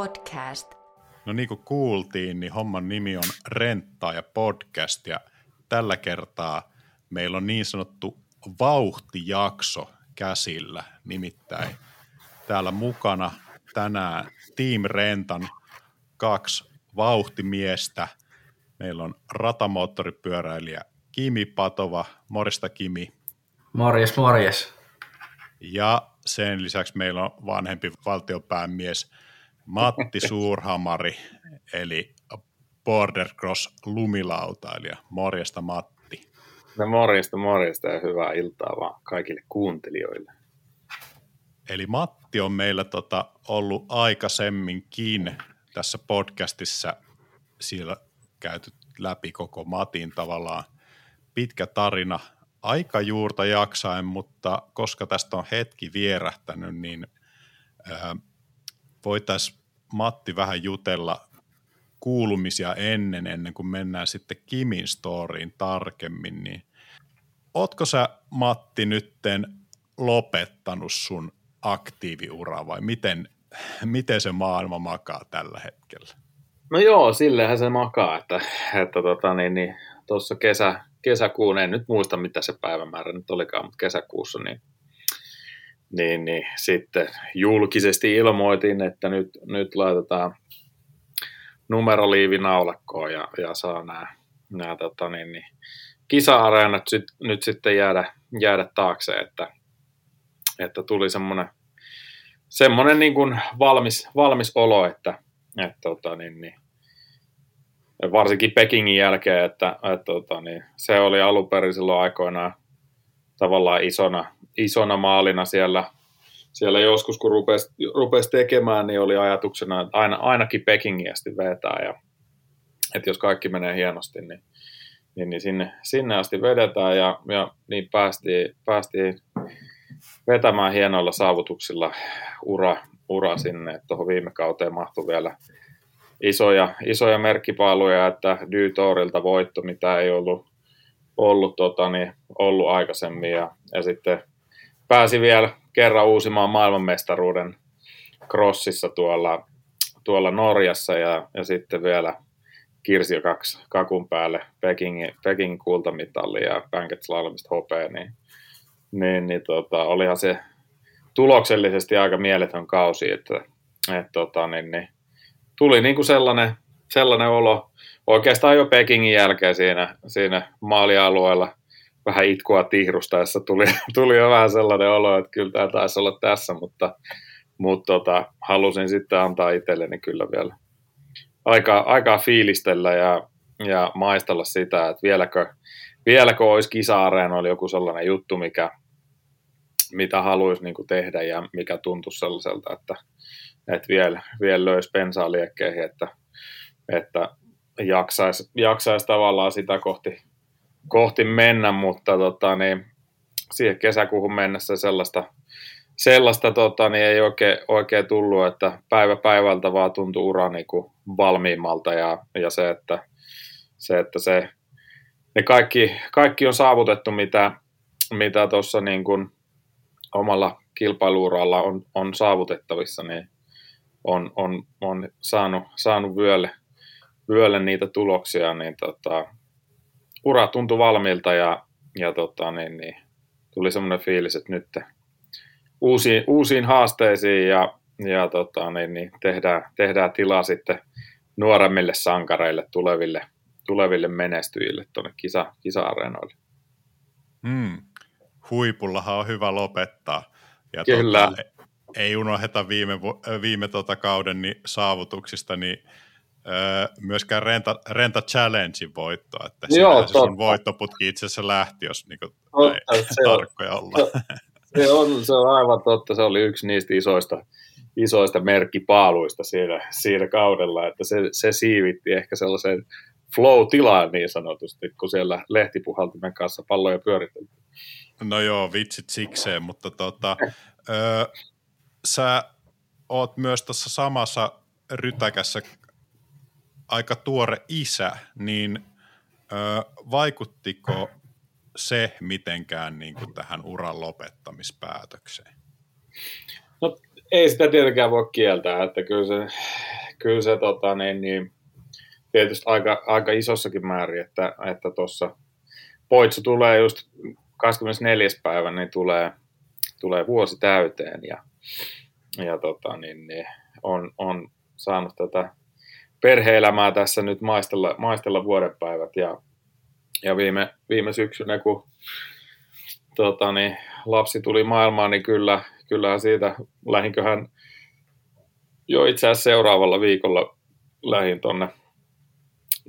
podcast. No niin kuin kuultiin, niin homman nimi on Renttaa ja podcast ja tällä kertaa meillä on niin sanottu vauhtijakso käsillä, nimittäin täällä mukana tänään Team Rentan kaksi vauhtimiestä. Meillä on ratamoottoripyöräilijä Kimi Patova, morista Kimi. Morjes, morjes. Ja sen lisäksi meillä on vanhempi valtiopäämies Matti Suurhamari, eli Border Cross lumilautailija. Morjesta Matti. No morjesta, morjesta ja hyvää iltaa vaan kaikille kuuntelijoille. Eli Matti on meillä tota ollut aikaisemminkin tässä podcastissa siellä käyty läpi koko Matin tavallaan pitkä tarina aika juurta jaksaen, mutta koska tästä on hetki vierähtänyt, niin voitaisiin Matti vähän jutella kuulumisia ennen, ennen kuin mennään sitten Kimin storiin tarkemmin, niin ootko sä Matti nytten lopettanut sun aktiiviura vai miten, miten se maailma makaa tällä hetkellä? No joo, sillehän se makaa, että, että tota, niin, niin, tuossa kesä, kesäkuun, en nyt muista mitä se päivämäärä nyt olikaan, mutta kesäkuussa, niin, niin, niin sitten julkisesti ilmoitin, että nyt, nyt laitetaan numeroliivi naulakkoon ja, ja saa nämä, nämä tota, niin, niin, kisa-areenat sit, nyt sitten jäädä, jäädä taakse, että, että tuli semmoinen semmoinen niin kuin valmis, valmis olo, että, että tota, niin, niin, varsinkin Pekingin jälkeen, että, että tota, niin, se oli alun perin silloin aikoinaan tavallaan isona, isona maalina siellä, siellä joskus, kun rupesi, rupesi tekemään, niin oli ajatuksena, että aina, ainakin Pekingin asti vetää ja että jos kaikki menee hienosti, niin, niin, niin sinne, sinne asti vedetään ja, ja niin päästiin, päästiin vetämään hienoilla saavutuksilla ura, ura sinne, että tuohon viime kauteen mahtui vielä isoja, isoja merkkipaaluja, että Dytorilta voitto, mitä ei ollut, ollut, tota, niin, ollut aikaisemmin ja, ja sitten pääsi vielä kerran uusimaan maailmanmestaruuden crossissa tuolla, tuolla Norjassa ja, ja sitten vielä kirsi kaksi kakun päälle Pekingin, Pekingin kultamitalli ja Bankett Slalomista hopea, niin niin, niin tota, olihan se tuloksellisesti aika mieletön kausi, että et, tota, niin, niin, tuli niin kuin sellainen, sellainen olo oikeastaan jo Pekingin jälkeen siinä, siinä maalialueella vähän itkua tihrustaessa tuli, tuli jo vähän sellainen olo, että kyllä tämä taisi olla tässä, mutta, mutta tota, halusin sitten antaa itselleni kyllä vielä aikaa, aikaa fiilistellä ja, ja maistella sitä, että vieläkö, vieläkö olisi kisa-areenoilla joku sellainen juttu, mikä, mitä haluaisi niin tehdä ja mikä tuntuu sellaiselta, että, että vielä, vielä löysi pensaa liekkeihin, että, että jaksaisi, jaksaisi tavallaan sitä kohti, kohti mennä, mutta tota, niin, siihen kesäkuuhun mennessä sellaista, sellaista tota, niin ei oikein, oikein tullut, että päivä päivältä vaan tuntui ura niin kuin valmiimmalta ja, ja se, että se, että se ne kaikki, kaikki on saavutettu, mitä, mitä niin kuin omalla kilpailuuralla on, on saavutettavissa, niin on, on, on saanut, saanut vyölle, vyölle niitä tuloksia, niin tota, ura tuntui valmiilta ja, ja tota, niin, niin, tuli semmoinen fiilis, että nyt uusiin, uusiin haasteisiin ja, ja tota, niin, niin, tehdään, tehdään tilaa sitten nuoremmille sankareille, tuleville, tuleville menestyjille tuonne kisa, kisa-areenoille. Mm. Huipullahan on hyvä lopettaa. Ja Kyllä. Tota, ei unoheta viime, viime tota kauden niin saavutuksista, niin öö, myöskään Renta, Renta Challengein voittoa, että Joo, se sun voittoputki itse asiassa lähti, jos niin kuin, totta, se tarkkoja on, olla. Se on, se on aivan totta, se oli yksi niistä isoista, isoista merkkipaaluista siinä, siinä kaudella, että se, se siivitti ehkä sellaisen flow-tilaan niin sanotusti, kun siellä lehtipuhaltimen kanssa palloja pyöriteltiin. No joo, vitsit sikseen, mutta tota, ö, sä oot myös tuossa samassa rytäkässä aika tuore isä, niin ö, vaikuttiko se mitenkään niin kuin tähän uran lopettamispäätökseen? No ei sitä tietenkään voi kieltää, että kyllä se, kyllä se tota, niin, niin, tietysti aika, aika isossakin määrin, että että tuossa Poitsu tulee just 24. päivä, niin tulee, tulee vuosi täyteen ja, ja tota, niin, niin, on, on saanut tätä perheelämää tässä nyt maistella, maistella vuodenpäivät ja, ja viime, viime syksynä, kun tota, niin, lapsi tuli maailmaan, niin kyllä, kyllähän siitä lähinköhän jo itse asiassa seuraavalla viikolla lähin tonne,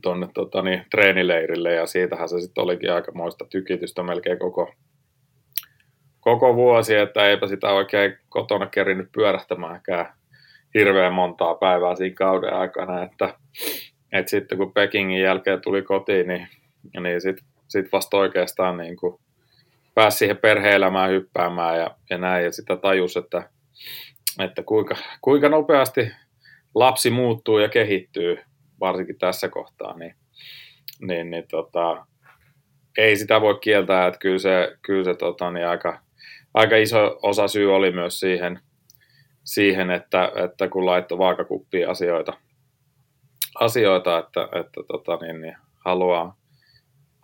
tonne tota, niin, treenileirille ja siitähän se sitten olikin aikamoista tykitystä melkein koko, koko vuosi, että eipä sitä oikein kotona kerinyt pyörähtämäänkään hirveän montaa päivää siinä kauden aikana, että, että sitten kun Pekingin jälkeen tuli kotiin, niin, niin sitten sit vasta oikeastaan niin kuin pääsi siihen perhe-elämään hyppäämään ja, ja näin, ja sitä tajus, että, että kuinka, kuinka nopeasti lapsi muuttuu ja kehittyy, varsinkin tässä kohtaa, niin, niin, niin tota, ei sitä voi kieltää, että kyllä se, kyllä se tota, niin aika, aika iso osa syy oli myös siihen, siihen että, että kun laittoi vaakakuppiin asioita, asioita että, että tota, niin, niin haluaa,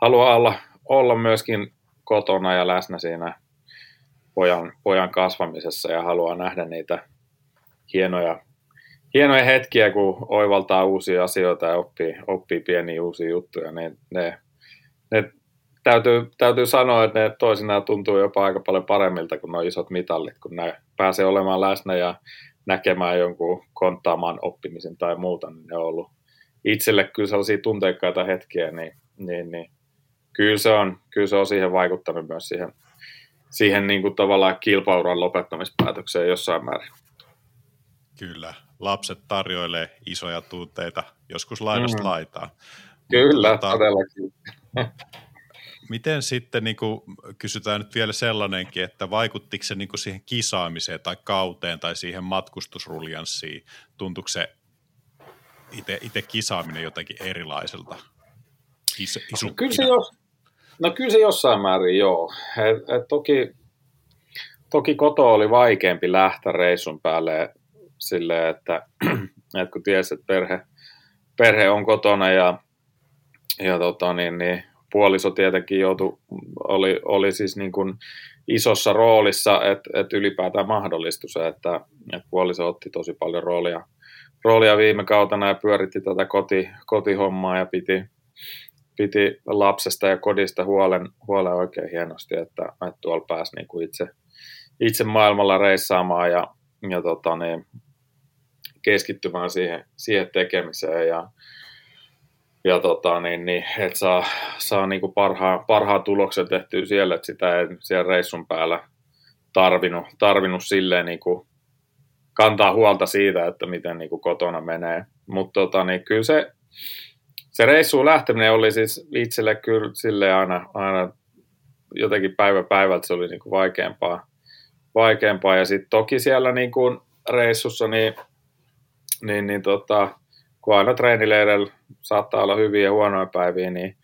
haluaa olla, olla myöskin kotona ja läsnä siinä pojan, pojan kasvamisessa ja haluaa nähdä niitä hienoja, hienoja hetkiä, kun oivaltaa uusia asioita ja oppii, oppii pieniä uusia juttuja, niin ne, täytyy, täytyy sanoa, että ne toisinaan tuntuu jopa aika paljon paremmilta kuin nuo isot mitallit, kun ne pääsee olemaan läsnä ja näkemään jonkun konttaamaan oppimisen tai muuta, niin ne on ollut itselle kyllä sellaisia tunteikkaita hetkiä, niin, niin, niin kyllä se on, kyllä se on siihen vaikuttanut myös siihen, siihen niin kuin tavallaan kilpauran lopettamispäätökseen jossain määrin. Kyllä, lapset tarjoilee isoja tunteita, joskus laidasta mm. laitaan. Kyllä, Mutta, todellakin. Miten sitten, niin kuin, kysytään nyt vielä sellainenkin, että vaikuttiko se niin kuin siihen kisaamiseen tai kauteen tai siihen matkustusruljanssiin? Tuntuuko se itse kisaaminen jotenkin erilaiselta? Is, no, kyllä se, jos, no kyllä se jossain määrin joo. Et, et toki, toki koto oli vaikeampi lähteä reissun päälle silleen, että, että kun tiesi, että perhe, perhe on kotona ja, ja tota, niin, niin, puoliso tietenkin joutui, oli, oli siis niin kuin isossa roolissa, että, että ylipäätään mahdollistui se, että, että puoliso otti tosi paljon roolia, roolia viime kautena ja pyöritti tätä koti, kotihommaa ja piti, piti lapsesta ja kodista huolen, huolen oikein hienosti, että, että tuolla pääsi niin kuin itse, itse maailmalla reissaamaan ja, ja tota, niin, keskittymään siihen, siihen tekemiseen ja, ja tota, niin, niin, että saa, saa niin kuin parhaan, parhaan tuloksen tehtyä siellä, että sitä ei siellä reissun päällä tarvinnut, tarvinnut silleen niin kuin kantaa huolta siitä, että miten niin kuin kotona menee. Mutta tota, niin kyllä se, se reissuun lähteminen oli siis itselle kyllä sille aina, aina jotenkin päivä päivältä se oli niin kuin vaikeampaa, vaikeampaa. Ja sitten toki siellä niin kuin reissussa niin, niin, niin tota, kun aina treenileirillä saattaa olla hyviä ja huonoja päiviä, niin,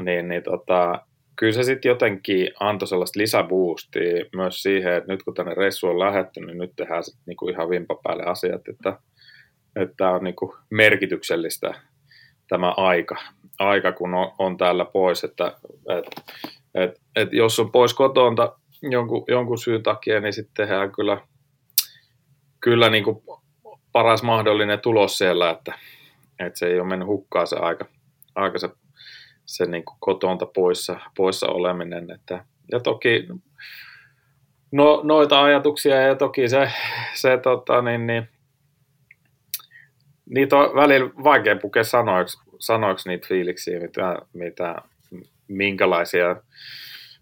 niin, niin tota, kyllä se sitten jotenkin antoi sellaista lisäboostia myös siihen, että nyt kun tänne reissu on lähetty, niin nyt tehdään sitten niinku ihan vimpa päälle asiat, että, että on niinku merkityksellistä tämä aika, aika kun on, on täällä pois, että et, et, et jos on pois kotonta jonkun, jonkun syyn takia, niin sitten tehdään kyllä, kyllä niin kuin paras mahdollinen tulos siellä, että, että se ei ole mennyt hukkaan se aika, aika se, se niin kuin kotonta poissa, poissa oleminen. Että, ja toki no, noita ajatuksia ja toki se, se tota, niin, niin, niitä on välillä vaikea pukea sanoiksi, sanoiksi niitä fiiliksiä, mitä, mitä, minkälaisia,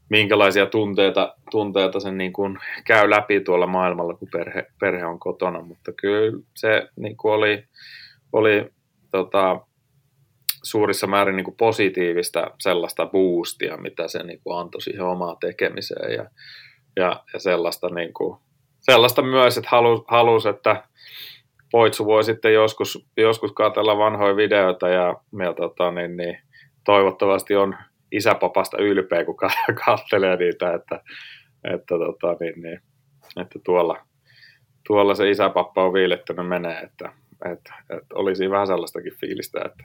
minkälaisia tunteita, tunteita sen niin kuin käy läpi tuolla maailmalla, kun perhe, perhe on kotona, mutta kyllä se niin kuin oli, oli tota, suurissa määrin niin kuin positiivista sellaista boostia, mitä se niin kuin antoi siihen omaan tekemiseen. Ja, ja, ja sellaista, niin kuin, sellaista myös, että halusi, halus, että Poitsu voi sitten joskus, joskus katsella vanhoja videoita ja, ja tota, niin, niin, toivottavasti on isäpapasta ylpeä, kun katselee niitä, että, että, tota, niin, niin, että tuolla, tuolla se isäpappa on viilettänyt menee, että, että, että olisi vähän sellaistakin fiilistä, että,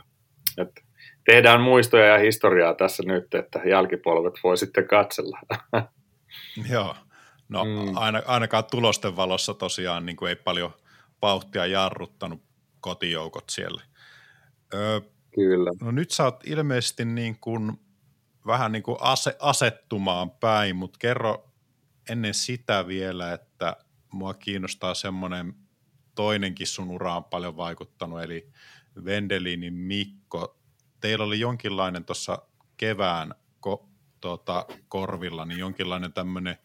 että tehdään muistoja ja historiaa tässä nyt, että jälkipolvet voi sitten katsella. Joo, no mm. aina, ainakaan tulosten valossa tosiaan niin kuin ei paljon vauhtia jarruttanut kotijoukot siellä. Öö, Kyllä. No nyt sä oot ilmeisesti niin kuin, vähän niin kuin ase, asettumaan päin, mutta kerro ennen sitä vielä, että mua kiinnostaa semmoinen toinenkin sun uraan paljon vaikuttanut, eli Vendelinin Mikko. Teillä oli jonkinlainen tuossa kevään ko, tuota, korvilla, niin jonkinlainen tämmöinen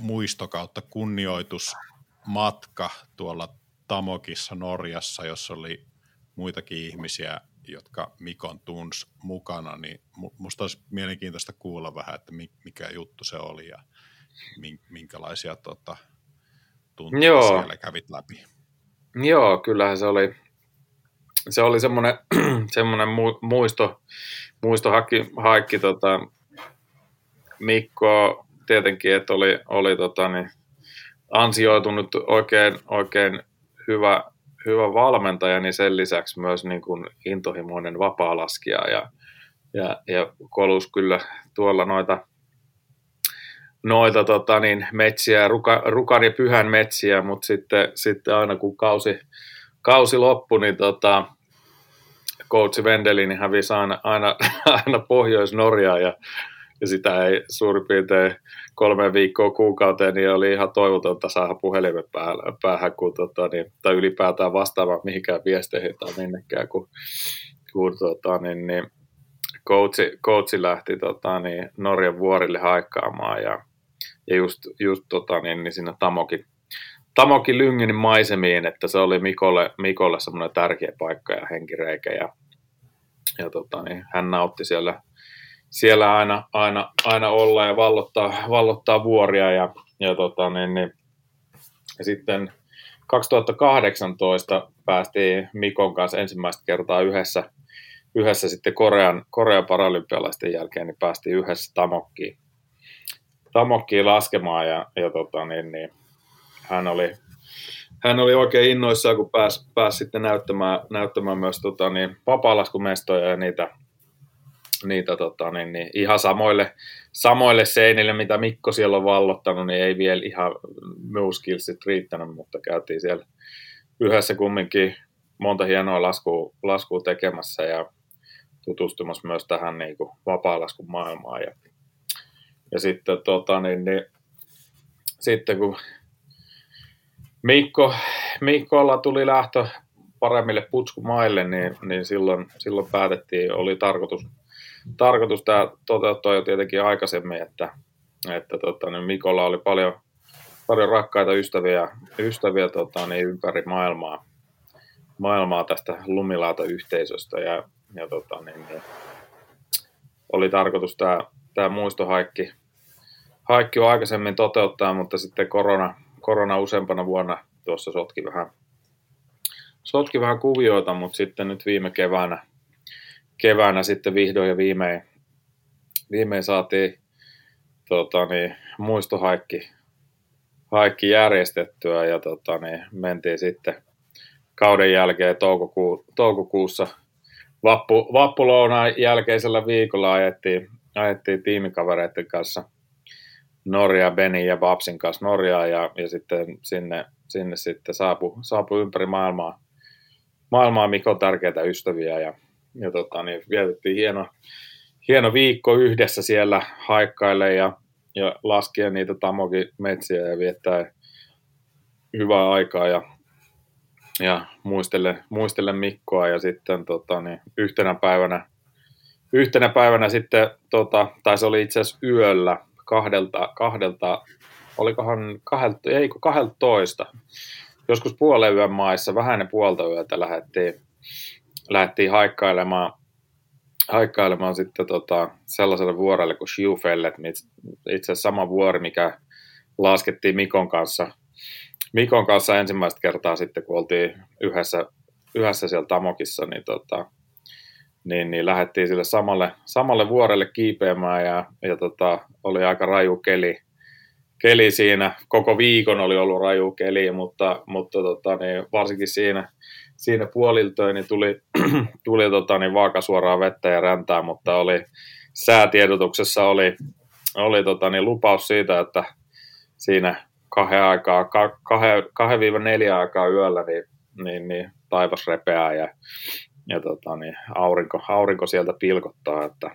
muisto kautta kunnioitusmatka tuolla Tamokissa Norjassa, jossa oli muitakin ihmisiä, jotka Mikon tunsi mukana, niin musta olisi mielenkiintoista kuulla vähän, että mikä juttu se oli ja minkälaisia tota, tunteita Joo. siellä kävit läpi. Joo, kyllähän se oli, se oli semmoinen, semmoinen muisto, muistohaikki, haikki, tota, Mikko tietenkin, että oli, oli tota, niin, ansioitunut oikein, oikein hyvä, hyvä valmentaja, niin sen lisäksi myös niin kuin intohimoinen vapaa-laskija ja, ja, ja kolus kyllä tuolla noita, noita tota, niin, metsiä, ruka, rukan ja pyhän metsiä, mutta sitten, sitten aina kun kausi, kausi loppui, niin tota, coach Vendelin niin hävisi aina, aina, aina Pohjois-Norjaan ja ja sitä ei suurin piirtein kolme viikkoa kuukauteen, niin oli ihan toivotonta saada puhelimen päähän, päähän kun, tota, niin, tai ylipäätään vastaamaan mihinkään viesteihin tai minnekään, kun, kun tota, niin, niin, coachi, coachi lähti tota, niin, Norjan vuorille haikkaamaan ja, ja just, just tota, niin, niin siinä Tamokin, Tamokin Lyngenin maisemiin, että se oli Mikolle, Mikolle semmoinen tärkeä paikka ja henkireikä ja, ja tota, niin, hän nautti siellä siellä aina, aina, aina olla ja vallottaa, vallottaa vuoria ja, ja, tota, niin, niin, ja sitten 2018 päästiin Mikon kanssa ensimmäistä kertaa yhdessä, yhdessä sitten Korean, Korean paralympialaisten jälkeen, niin päästiin yhdessä Tamokkiin, Tamokkiin laskemaan ja, ja tota, niin, niin, hän oli, hän oli oikein innoissaan, kun pääsi, pääsi sitten näyttämään, näyttämään myös tota, niin, vapaalaskumestoja ja niitä, niitä tota, niin, niin, ihan samoille, samoille seinille, mitä Mikko siellä on vallottanut, niin ei vielä ihan skillsit riittänyt, mutta käytiin siellä yhdessä kumminkin monta hienoa laskua, laskua tekemässä ja tutustumassa myös tähän niin kuin vapaa-laskun maailmaan. Ja, ja sitten, tota, niin, niin, sitten kun Mikko, Mikkolla tuli lähtö paremmille putskumaille, niin, niin silloin, silloin päätettiin, oli tarkoitus tarkoitus tämä toteuttaa jo tietenkin aikaisemmin, että, että tota, niin Mikolla oli paljon, paljon rakkaita ystäviä, ystäviä tota, niin ympäri maailmaa, maailmaa tästä lumilaata yhteisöstä ja, ja tota, niin, niin, oli tarkoitus tämä, tämä muistohaikki haikki on aikaisemmin toteuttaa, mutta sitten korona, korona useampana vuonna tuossa sotki vähän, sotki vähän kuvioita, mutta sitten nyt viime keväänä keväänä sitten vihdoin ja viimein, viimein saatiin tota, niin, muistohaikki haikki järjestettyä ja tota, niin, mentiin sitten kauden jälkeen toukokuu, toukokuussa vappu, vappulounaan jälkeisellä viikolla ajettiin, ajettiin tiimikavereiden kanssa Norja, Beni ja Babsin kanssa Norjaan ja, ja sitten sinne, sinne sitten saapui, saapui ympäri maailmaa, maailmaa Mikon tärkeitä ystäviä ja ja tota, niin vietettiin hieno, hieno viikko yhdessä siellä haikkaille ja, ja laskien niitä Tamokin metsiä ja viettää hyvää aikaa ja, ja muistelle, muistelle Mikkoa ja sitten tota, niin yhtenä päivänä yhtenä päivänä sitten, tota, tai se oli itse asiassa yöllä kahdelta, kahdelta olikohan kahdelta, ei kun kahdelta toista, joskus puolen yön maissa, vähän ne puolta yötä lähdettiin, lähdettiin haikkailemaan, haikkailemaan sitten tota, sellaiselle vuorelle kuin Schiufellet, itse asiassa sama vuori, mikä laskettiin Mikon kanssa, Mikon kanssa ensimmäistä kertaa sitten, kun oltiin yhdessä, yhdessä siellä Tamokissa, niin, tota, niin, niin lähdettiin sille samalle, samalle vuorelle kiipeämään ja, ja tota, oli aika raju keli, keli siinä. Koko viikon oli ollut raju keli, mutta, mutta tota, niin varsinkin siinä, siinä puoliltoin niin tuli, tuli tota, niin vaakasuoraa vettä ja räntää, mutta oli säätiedotuksessa oli, oli tota, niin lupaus siitä, että siinä kahden aikaa, kahden, kahden viiva neljä aikaa yöllä niin, niin, niin taivas repeää ja, ja tota, niin aurinko, aurinko sieltä pilkottaa, että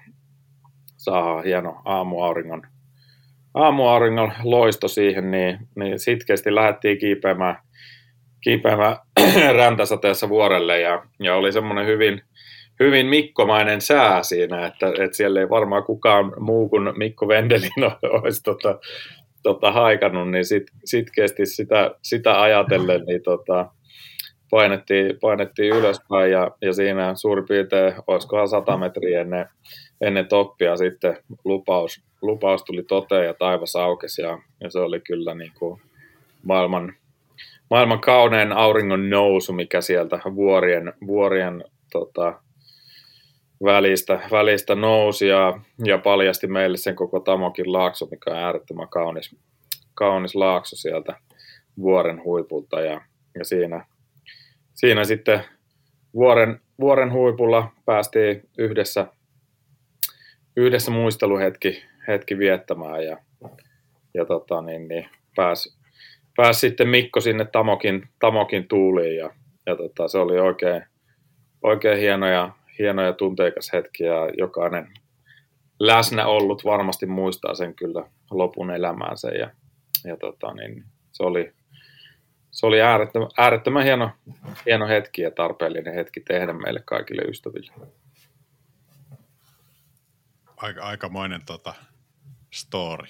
saa hieno aamuauringon, aamuauringon loisto siihen, niin, niin sitkeästi lähdettiin kiipeämään, kiipeämään räntäsateessa vuorelle ja, ja oli semmoinen hyvin, hyvin mikkomainen sää siinä, että, että siellä ei varmaan kukaan muu kuin Mikko Vendelin olisi tota, tota, haikannut, niin sit, sitkeästi sitä, sitä ajatellen niin tota, painettiin, painettiin ylöspäin ja, ja siinä suurin piirtein, olisikohan 100 metriä ennen, ennen toppia sitten lupaus, lupaus tuli toteen ja taivas aukesi ja, ja se oli kyllä niin kuin maailman, maailman kaunein auringon nousu, mikä sieltä vuorien, vuorien tota, välistä, välistä nousi ja, ja paljasti meille sen koko Tamokin laakso, mikä on äärettömän kaunis, kaunis laakso sieltä vuoren huipulta ja, ja siinä, siinä sitten vuoren, vuoren huipulla päästiin yhdessä, yhdessä muisteluhetki hetki viettämään ja, ja tota, niin, niin pääsi pääs sitten Mikko sinne Tamokin, Tamokin tuuliin ja, ja tota, se oli oikein, oikein hieno ja, hieno ja tunteikas hetki ja jokainen läsnä ollut varmasti muistaa sen kyllä lopun elämäänsä ja, ja tota, niin se oli, se oli äärettömän, äärettömän hieno, hieno hetki ja tarpeellinen hetki tehdä meille kaikille ystäville. Aika, aikamoinen tota, story.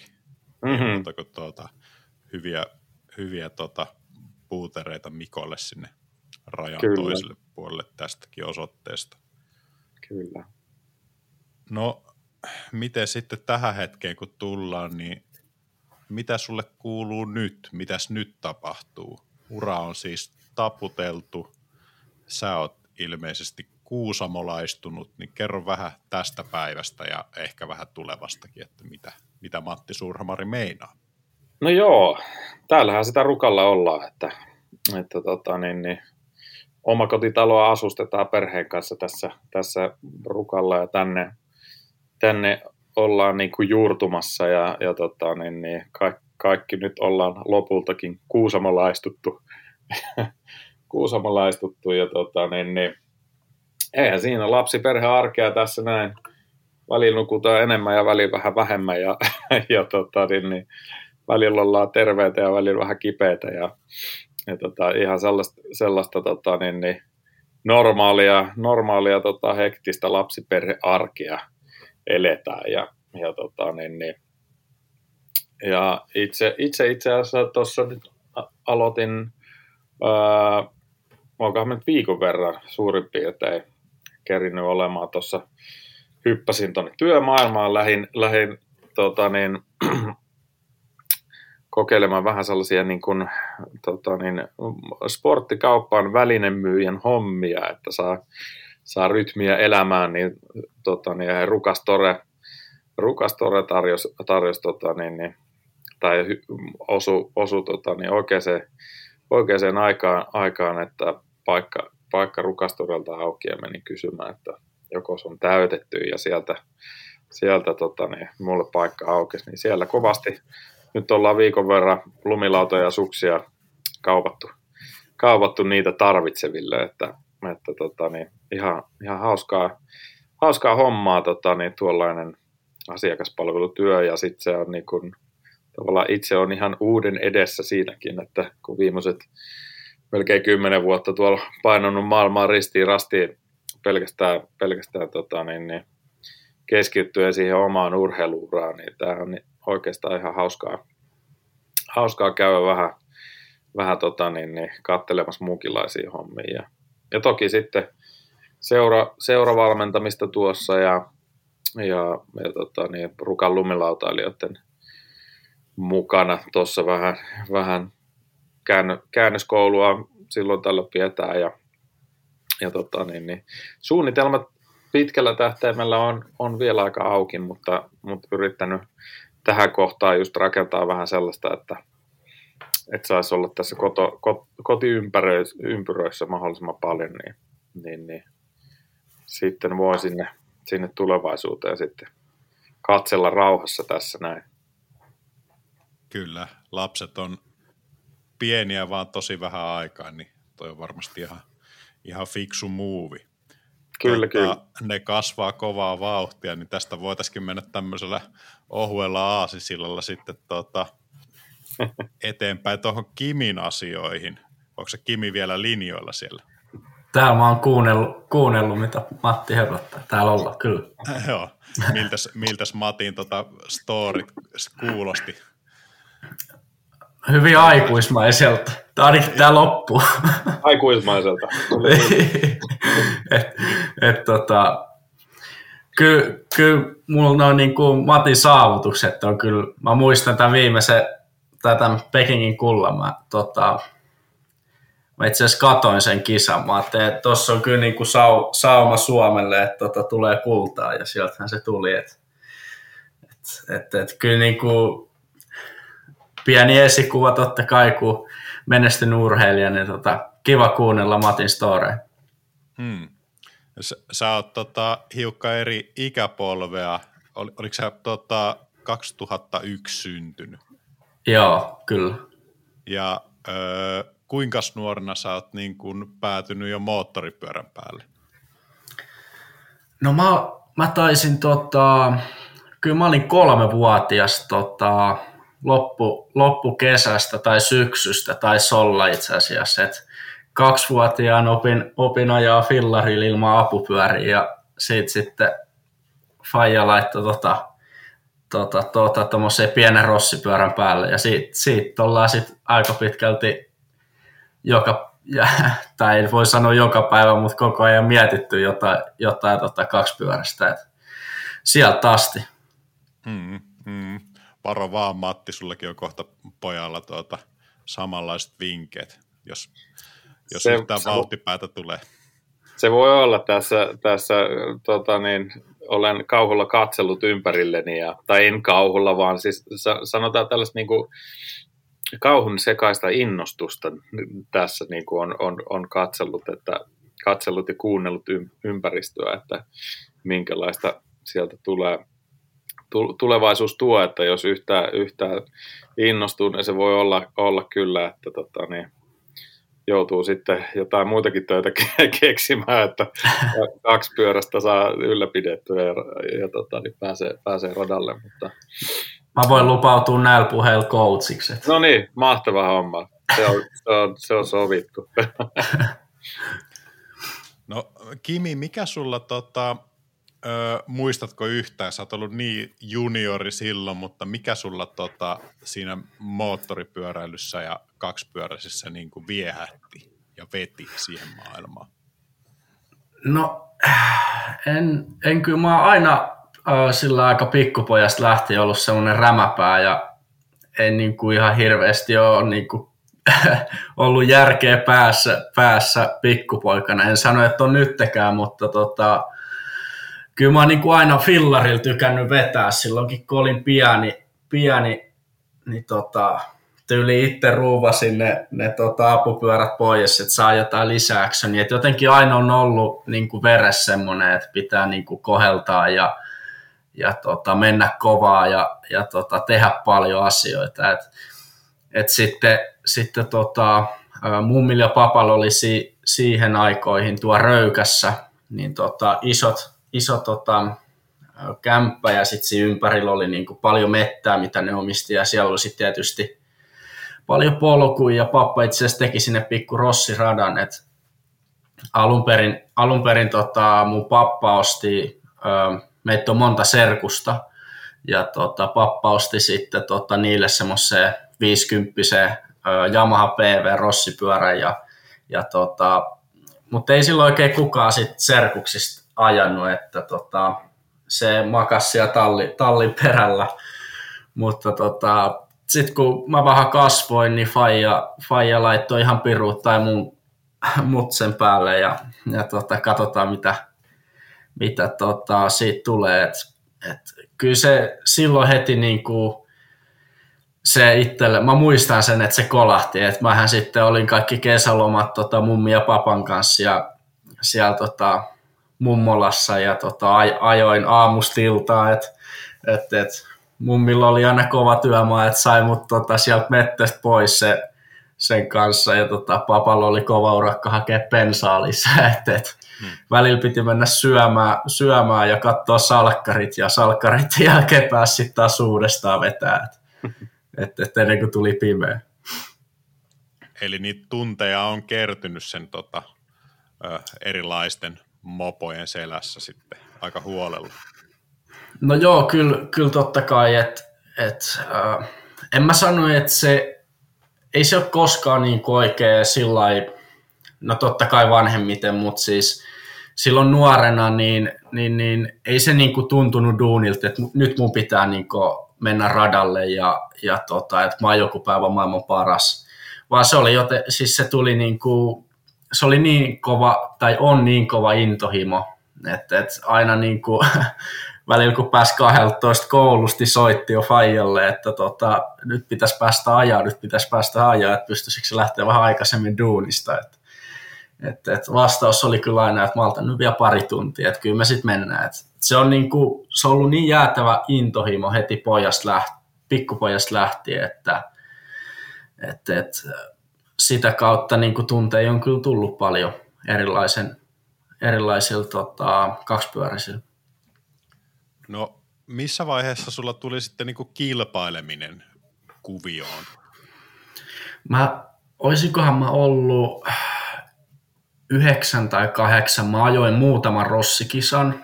Mm-hmm. Mutta kuin tuota, hyviä, hyviä tota, puutereita Mikolle sinne rajan Kyllä. toiselle puolelle tästäkin osoitteesta. Kyllä. No, miten sitten tähän hetkeen kun tullaan, niin mitä sulle kuuluu nyt? Mitäs nyt tapahtuu? Ura on siis taputeltu. Sä oot ilmeisesti kuusamolaistunut, niin kerro vähän tästä päivästä ja ehkä vähän tulevastakin, että mitä, mitä Matti Suurhamari meinaa. No joo, täällähän sitä rukalla ollaan, että, että tota, niin, niin, omakotitaloa asustetaan perheen kanssa tässä, tässä rukalla ja tänne, tänne ollaan niin kuin juurtumassa ja, ja tota, niin, niin, kaikki, kaikki nyt ollaan lopultakin kuusamolaistuttu. kuusamolaistuttu ja tota, niin, niin, eihän siinä lapsiperhearkea tässä näin. Välillä nukutaan enemmän ja välillä vähän vähemmän ja, ja tota, niin, niin, välillä ollaan terveitä ja välillä vähän kipeitä ja, ja tota, ihan sellaista, sellaista tota, niin, niin, normaalia, normaalia tota, hektistä lapsiperhearkea eletään. Ja, ja, tota, niin, niin, ja itse, itse, itse asiassa tuossa nyt aloitin, ää, nyt viikon verran suurin piirtein kerinyt olemaan tuossa, hyppäsin tuonne työmaailmaan, lähin, lähin tota niin, kokeilemaan vähän sellaisia niin kuin, tota niin, sporttikauppaan välinemyyjän hommia, että saa, saa rytmiä elämään, niin, tota niin Rukastore, Rukastore tarjosi, tarjosi tota niin, niin, tai osu, osu tota niin, oikeaan, oikeaan aikaan, aikaan, että paikka, paikka Rukastorelta auki ja menin kysymään, että joko se on täytetty ja sieltä, sieltä tota, niin, mulle paikka aukesi, niin siellä kovasti nyt ollaan viikon verran lumilautoja ja suksia kaupattu, kaupattu niitä tarvitseville, että, että tota, niin, ihan, ihan hauskaa, hauskaa hommaa tota, niin, tuollainen asiakaspalvelutyö. Ja sitten se on niin kun, tavallaan itse on ihan uuden edessä siinäkin, että kun viimeiset melkein kymmenen vuotta tuolla painanut maailmaa ristiin rastiin pelkästään, pelkästään tota, niin, niin, keskittyen siihen omaan urheiluuraan, niin tämä on oikeastaan ihan hauskaa, hauskaa käydä vähän, vähän tota, niin, niin, kattelemassa muunkinlaisia hommia. Ja, ja toki sitten seura, seuravalmentamista tuossa ja, ja, ja tota, niin, Rukan lumilautailijoiden mukana tuossa vähän, vähän käännö, käännöskoulua silloin tällä pidetään ja, ja tota, niin, niin, suunnitelmat pitkällä tähtäimellä on, on vielä aika auki, mutta, mutta yrittänyt tähän kohtaan just rakentaa vähän sellaista, että, että saisi olla tässä koto, kot, kotiympyröissä mahdollisimman paljon, niin, niin, niin sitten voi sinne, sinne tulevaisuuteen sitten katsella rauhassa tässä näin. Kyllä, lapset on pieniä vaan tosi vähän aikaa, niin toi on varmasti ihan, ihan fiksu muuvi. Kyllä, kyllä. Ne kasvaa kovaa vauhtia, niin tästä voitaisiin mennä tämmöisellä ohuella aasisillalla sitten tuota, eteenpäin tuohon Kimin asioihin. Onko se Kimi vielä linjoilla siellä? Täällä mä oon kuunnellut, kuunnellut mitä Matti herrottaa. Täällä ollaan, kyllä. Joo. Miltäs, miltäs Matin tota storit kuulosti? Hyvin aikuismaiselta. Tämä ainakin tämä loppu. Aikuismaiselta. et, et, tota, kyllä, kyllä mulla on niin kuin Matin saavutukset on kyllä, mä muistan tämän viimeisen, tai tämän Pekingin kullan, mä, tota, mä itse asiassa katoin sen kisan, mä ajattelin, että tuossa on kyllä niin kuin sau, sauma Suomelle, että tota, tulee kultaa, ja sieltähän se tuli, että et, et, et, kyllä niin kuin, pieni esikuva totta kai, kun menestynyt urheilija, niin tota, kiva kuunnella Matin story. Hmm. Sä, sä oot tota, hiukka eri ikäpolvea. Ol, oliko sä tota, 2001 syntynyt? Joo, kyllä. Ja öö, kuinka nuorena sä oot niin kun päätynyt jo moottoripyörän päälle? No mä, mä taisin, tota, kyllä mä olin kolmevuotias tota, loppu, loppukesästä tai syksystä tai solla itse asiassa. Et kaksivuotiaan opin, opin ajaa fillarilla ilman apupyöriä ja siitä sitten Faija laittoi tota, tota, tota, pienen rossipyörän päälle ja siitä, siitä ollaan sitten aika pitkälti joka, ja, tai ei voi sanoa joka päivä, mutta koko ajan mietitty jotain, jotain tota, kaksipyörästä. Et sieltä asti. Mm, mm varo vaan Matti, sullakin on kohta pojalla tuota, samanlaiset vinkkeet, jos, jos se, yhtään se, vauhtipäätä tulee. Se voi olla tässä, tässä tota niin, olen kauhulla katsellut ympärilleni, ja, tai en kauhulla, vaan siis sanotaan tällaista niin kuin, kauhun sekaista innostusta tässä niin kuin on, on, on katsellut, että, katsellut ja kuunnellut ympäristöä, että minkälaista sieltä tulee tulevaisuus tuo, että jos yhtään, yhtään innostuu, niin se voi olla, olla kyllä, että tota, niin, joutuu sitten jotain muitakin töitä keksimään, että kaksi pyörästä saa ylläpidettyä ja, ja tota, niin pääsee, pääsee radalle. Mutta... Mä voin lupautua näillä puheilla coachiksi. No niin, mahtava homma. Se on, se on, se on sovittu. No Kimi, mikä sulla tota, Öö, muistatko yhtään, sä oot ollut niin juniori silloin, mutta mikä sulla tota, siinä moottoripyöräilyssä ja kaksipyöräisissä niin kuin viehätti ja veti siihen maailmaan? No, en, en kyllä, mä oon aina äh, sillä aika pikkupojasta lähtien ollut semmoinen rämäpää ja en niin kuin ihan hirveästi ole niin kuin, ollut järkeä päässä, päässä pikkupoikana. En sano, että on nyttekään, mutta tota, kyllä mä oon niin kuin aina fillarilla tykännyt vetää silloinkin, kun olin pieni, pieni niin tota, tyyli itse ruuvasin ne, ne tota, apupyörät pois, että saa jotain lisäksi. Niin, jotenkin aina on ollut niin kuin veressä semmoinen, että pitää niin kuin koheltaa ja, ja tota, mennä kovaa ja, ja tota, tehdä paljon asioita. Et, et sitten sitten tota, mummilla ja papalla oli si, siihen aikoihin tuo röykässä niin tota, isot iso tota, kämppä ja sitten siinä ympärillä oli niin kuin paljon mettää, mitä ne omisti. Ja siellä oli sitten tietysti paljon polkuja. Ja pappa itse asiassa teki sinne pikku rossiradan, että alun perin, alun perin tota, mun pappa osti, meitä on monta serkusta, ja tota, pappa osti sitten tota, niille semmoiseen 50 Yamaha PV rossipyörän, ja, ja tota, mutta ei silloin oikein kukaan sit serkuksista ajanut, että tota, se makasi siellä talli, tallin perällä. Mutta tota, sitten kun mä vähän kasvoin, niin Faija, Faija laittoi ihan piruut tai mun, mut sen päälle ja, ja tota, katsotaan mitä, mitä tota, siitä tulee. Et, et kyllä se silloin heti niin kuin, se itselle, mä muistan sen, että se kolahti, että mähän sitten olin kaikki kesälomat tota, mummi ja papan kanssa ja siellä tota, mummolassa ja tota, ajoin aamustiltaa, että et, et, mummilla oli aina kova työmaa, että sai mut tota, sieltä mettästä pois se, sen kanssa ja tota, papalla oli kova urakka hakea pensaa lisää, että et, hmm. välillä piti mennä syömään, syömään ja katsoa salkkarit ja salkkarit jälkeen pääsi sitten taas uudestaan vetää, että et, et ennen kuin tuli pimeä. Eli niitä tunteja on kertynyt sen tota, ö, erilaisten mopojen selässä sitten aika huolella. No joo, kyllä, kyllä totta kai, että et, äh, en mä sano, että se ei se ole koskaan niin oikein sillä no totta kai vanhemmiten, mutta siis silloin nuorena, niin, niin, niin ei se niin kuin tuntunut duunilta, että nyt mun pitää niin kuin mennä radalle ja, ja tota, että mä oon joku päivä maailman paras. Vaan se oli joten, siis se tuli niin kuin, se oli niin kova, tai on niin kova intohimo, että, että aina niin kuin, välillä kun pääsi 12 koulusti soitti jo Fajalle, että tota, nyt pitäisi päästä ajaa, nyt pitäisi päästä ajaa, että pystyisikö se lähteä vähän aikaisemmin duunista. Että, että, että vastaus oli kyllä aina, että mä nyt vielä pari tuntia, että kyllä me sitten mennään. Että se, on niin kuin, se on ollut niin jäätävä intohimo heti pojasta lähti, pikkupojasta lähtien, että, että, että sitä kautta niin kuin tunteja on kyllä tullut paljon erilaisen, erilaisilla tota, kaksipyöräisillä. No missä vaiheessa sulla tuli sitten niin kuin kilpaileminen kuvioon? Mä, olisikohan mä ollut yhdeksän tai kahdeksan, mä ajoin muutaman rossikisan,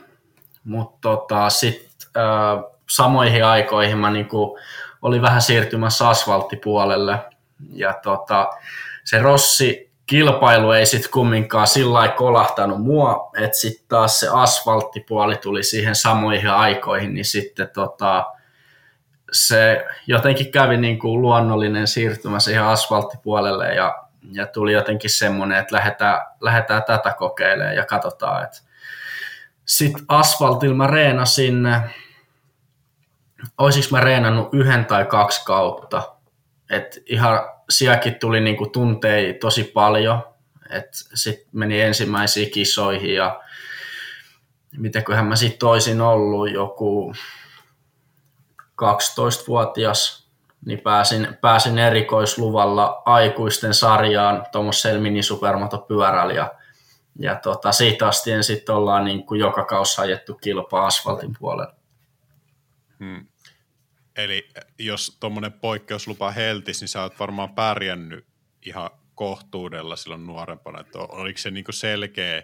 mutta tota, sitten äh, samoihin aikoihin mä niinku, olin vähän siirtymässä asfalttipuolelle ja tota, se Rossi kilpailu ei sitten kumminkaan sillä kolahtanut mua, että sitten taas se asfalttipuoli tuli siihen samoihin aikoihin, niin sitten tota, se jotenkin kävi niin kuin luonnollinen siirtymä siihen asfalttipuolelle ja, ja tuli jotenkin semmoinen, että lähdetään, lähdetään tätä kokeilemaan ja katsotaan. Sitten asfaltilla mä reenasin, olisiko mä reenannut yhden tai kaksi kautta. Et ihan sielläkin tuli niinku tunteja tosi paljon. Sitten meni ensimmäisiin kisoihin ja mitenköhän mä sitten toisin ollut joku 12-vuotias, niin pääsin, pääsin erikoisluvalla aikuisten sarjaan tuommoisella minisupermotopyörällä ja, ja tota, siitä asti en sitten ollaan niin kuin joka kausi ajettu kilpaa asfaltin puolella. Hmm. Eli jos tuommoinen poikkeuslupa heltis, niin sä oot varmaan pärjännyt ihan kohtuudella silloin nuorempana. Että oliko se niin selkeä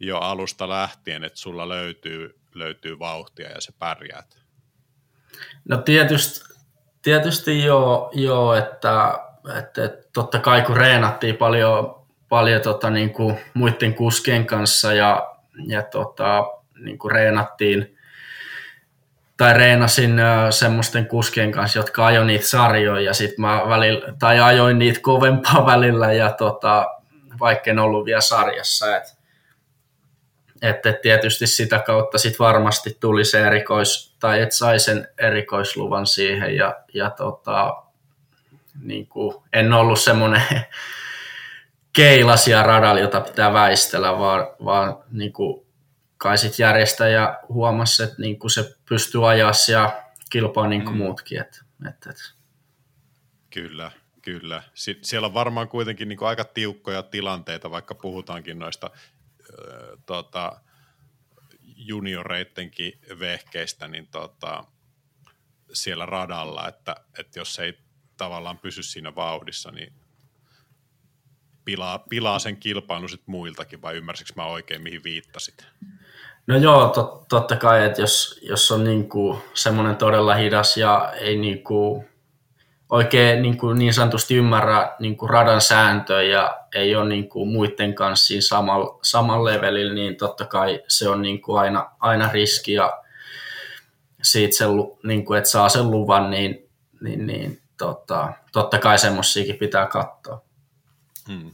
jo alusta lähtien, että sulla löytyy, löytyy vauhtia ja se pärjäät? No tietysti, tietysti joo, joo että, että, että totta kai kun reenattiin paljon, paljon tota, niin kuin muiden kuskien kanssa ja, ja tota, niin kuin reenattiin – tai reenasin semmoisten kuskien kanssa, jotka ajoi niitä sarjoja ja sit mä välillä, tai ajoin niitä kovempaa välillä ja tota, vaikka en ollut vielä sarjassa. Et, et, et tietysti sitä kautta sit varmasti tuli se erikois, tai et sai sen erikoisluvan siihen ja, ja tota, niin kuin, en ollut semmoinen keilasia radalla, jota pitää väistellä, vaan, vaan niin kuin, kai sit järjestäjä huomasi, että niin kuin se pystyy ajaa ja kilpaa niin kuin mm. muutkin. Et, et, et. Kyllä, kyllä. Sitten siellä on varmaan kuitenkin niin kuin aika tiukkoja tilanteita, vaikka puhutaankin noista äh, tota, junioreittenkin vehkeistä, niin tota, siellä radalla, että, että jos ei tavallaan pysy siinä vauhdissa, niin pilaa, pilaa sen kilpailun sit muiltakin, vai ymmärsikö mä oikein, mihin viittasit? No joo, tot, totta kai, että jos, jos on niin kuin semmoinen todella hidas ja ei niin kuin oikein niin, kuin niin sanotusti ymmärrä niin kuin radan sääntöjä ja ei ole niin kuin muiden kanssa siinä samalla, samalla levelillä, niin totta kai se on niin kuin aina, aina riski ja siitä se, niin kuin, että saa sen luvan, niin, niin, niin tota, totta kai semmoisiakin pitää katsoa. Hmm.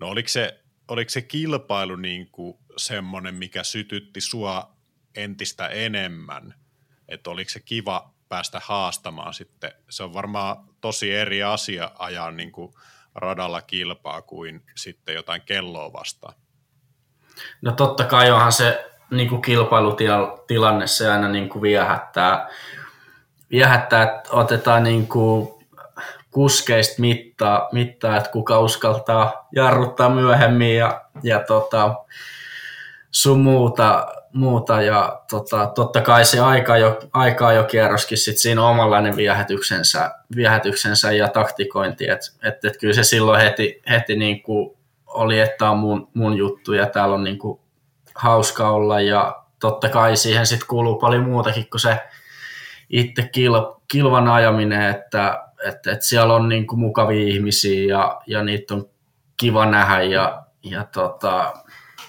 No oliko se, oliko se kilpailu niin kuin semmoinen, mikä sytytti sua entistä enemmän, että oliko se kiva päästä haastamaan sitten. Se on varmaan tosi eri asia ajaa niin kuin radalla kilpaa kuin sitten jotain kelloa vastaan. No totta kai onhan se niin kuin kilpailutilanne, se aina niin kuin viehättää, viehättää, että otetaan niin kuin kuskeista mittaa, mittaa, että kuka uskaltaa jarruttaa myöhemmin ja, ja tota, sun muuta, muuta. Ja tota, totta kai se aika jo, aikaa jo kierroskin sit siinä on omanlainen viehätyksensä, viehätyksensä ja taktikointi, että et, et kyllä se silloin heti, heti niin kuin oli, että on mun, mun juttu ja täällä on niin kuin hauska olla. Ja totta kai siihen sitten kuuluu paljon muutakin kuin se itse kil, kilvan ajaminen, että et, et siellä on niin kuin mukavia ihmisiä ja, ja niitä on kiva nähdä ja, ja tota,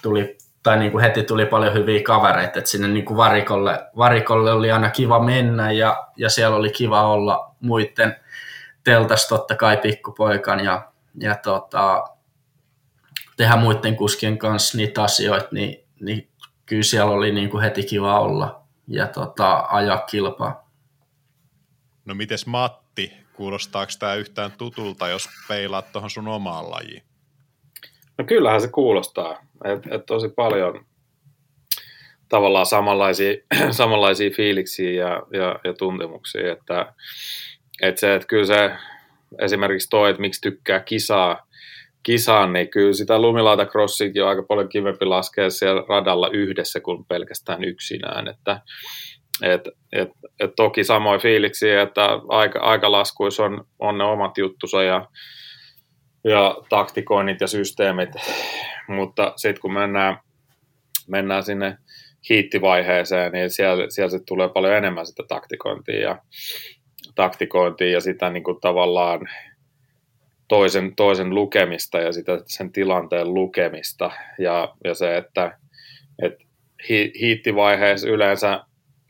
tuli tai niin kuin heti tuli paljon hyviä kavereita, että sinne niin kuin varikolle, varikolle oli aina kiva mennä ja, ja siellä oli kiva olla muiden teltas totta kai pikkupoikan ja, ja tota, tehdä muiden kuskien kanssa niitä asioita, niin, niin kyllä siellä oli niin kuin heti kiva olla ja tota, ajaa kilpaa. No mites Matti, kuulostaako tämä yhtään tutulta, jos peilaat tuohon sun omaan lajiin? No kyllähän se kuulostaa, että et tosi paljon tavallaan samanlaisia, samanlaisia fiiliksiä ja, ja, ja tuntemuksia, että, että se, että kyllä se esimerkiksi toi, että miksi tykkää kisaa, kisaan, niin kyllä sitä lumilautakrossikin on aika paljon kivempi laskea siellä radalla yhdessä kuin pelkästään yksinään, että et, et, et toki samoin fiiliksiä, että aika, aikalaskuissa on, on ne omat juttusa ja, ja taktikoinnit ja systeemit, mutta sitten kun mennään, mennään sinne hiittivaiheeseen, niin siellä, siellä sit tulee paljon enemmän sitä taktikointia ja, taktikointia ja sitä niin kuin tavallaan toisen, toisen lukemista ja sitä sen tilanteen lukemista. Ja, ja se, että, että hiittivaiheessa yleensä,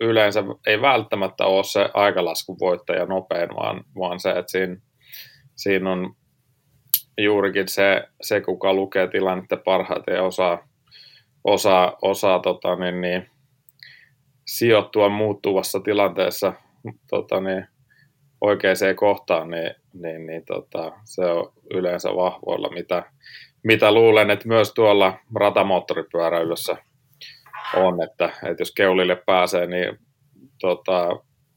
yleensä ei välttämättä ole se aikalaskun voittaja nopein, vaan, vaan se, että siinä, siinä on juurikin se, se, kuka lukee tilannetta parhaiten ja osaa, osaa, osaa tota, niin, niin, sijoittua muuttuvassa tilanteessa tota, niin, oikeaan kohtaan, niin, niin, niin tota, se on yleensä vahvoilla, mitä, mitä luulen, että myös tuolla ratamoottoripyöräilyssä on, että, että jos keulille pääsee, niin tota,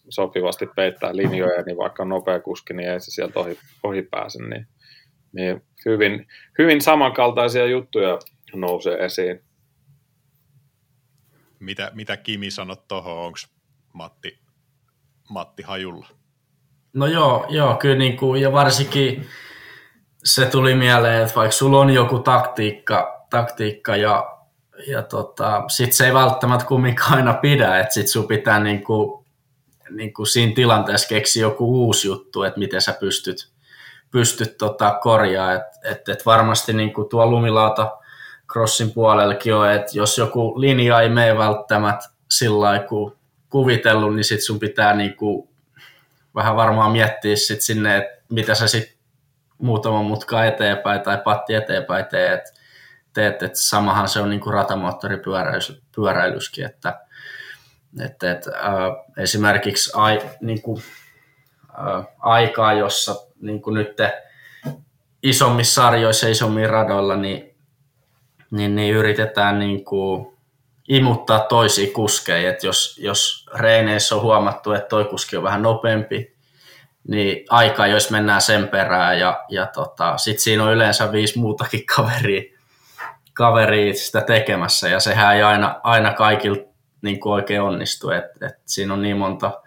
sopivasti peittää linjoja, niin vaikka on nopea kuski, niin ei se sieltä ohi, ohi pääse, niin, niin hyvin, hyvin samankaltaisia juttuja nousee esiin. Mitä, mitä Kimi sanot tuohon, onko Matti, Matti hajulla? No joo, joo kyllä niin kuin, ja varsinkin se tuli mieleen, että vaikka sulla on joku taktiikka, taktiikka ja, ja tota, sit se ei välttämättä kumminkaan aina pidä, että sit sun pitää niin kuin, niin kuin siinä tilanteessa keksiä joku uusi juttu, että miten sä pystyt, pystyt tota korjaa, että et, et varmasti niin kuin tuo lumilauta crossin puolellakin on, että jos joku linja ei mene välttämättä sillä lailla kuin kuvitellut, niin sit sun pitää niin kuin vähän varmaan miettiä sit sinne, että mitä sä sitten muutaman mutka eteenpäin tai patti eteenpäin teet. Teet että samahan se on niin kuin ratamoottoripyöräilyskin, että, että, että äh, esimerkiksi ai, niin kuin, äh, aikaa, jossa niin kuin nyt isommissa sarjoissa, isommilla radoilla, niin, niin, niin yritetään niin kuin imuttaa toisia kuskeja, että jos, jos reineissä on huomattu, että toi kuski on vähän nopeampi, niin aika, jos mennään sen perään ja, ja tota, sitten siinä on yleensä viisi muutakin kaveria, kaveria sitä tekemässä ja sehän ei aina, aina kaikilla niin kuin oikein onnistu, että et siinä on niin monta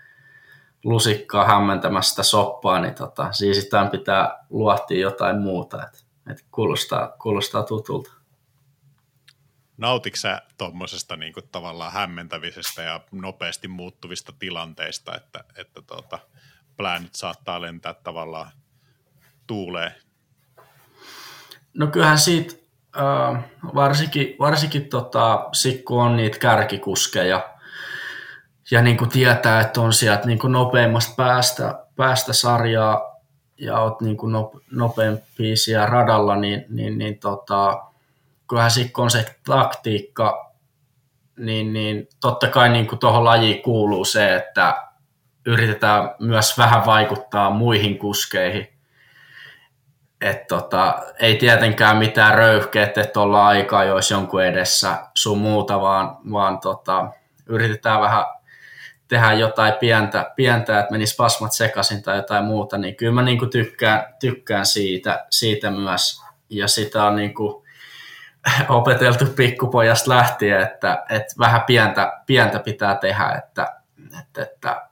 lusikkaa hämmentämästä soppaa, niin tota, siinä pitää luottia jotain muuta, että et kuulostaa, kuulostaa tutulta. Nautitko sä tuommoisesta niin tavallaan hämmentävisestä ja nopeasti muuttuvista tilanteista, että, että tuota, pläänit saattaa lentää tavallaan tuuleen? No kyllähän siitä, äh, varsinkin, varsinkin tota, sit kun on niitä kärkikuskeja, ja niin kuin tietää, että on sieltä niin kuin nopeimmasta päästä, päästä sarjaa ja oot niin kuin nopeampi siellä radalla, niin, niin, niin tota, kyllähän sitten on se taktiikka niin, niin totta kai niin tuohon lajiin kuuluu se, että yritetään myös vähän vaikuttaa muihin kuskeihin. Et tota, ei tietenkään mitään röyhkeet, että ollaan aikaa, jos jonkun edessä sun muuta, vaan, vaan tota, yritetään vähän tehdä jotain pientä, pientä että menisi pasmat sekaisin tai jotain muuta, niin kyllä mä niin kuin tykkään, tykkään siitä, siitä myös. Ja sitä on niin kuin opeteltu pikkupojasta lähtien, että, että vähän pientä, pientä pitää tehdä, että, että, että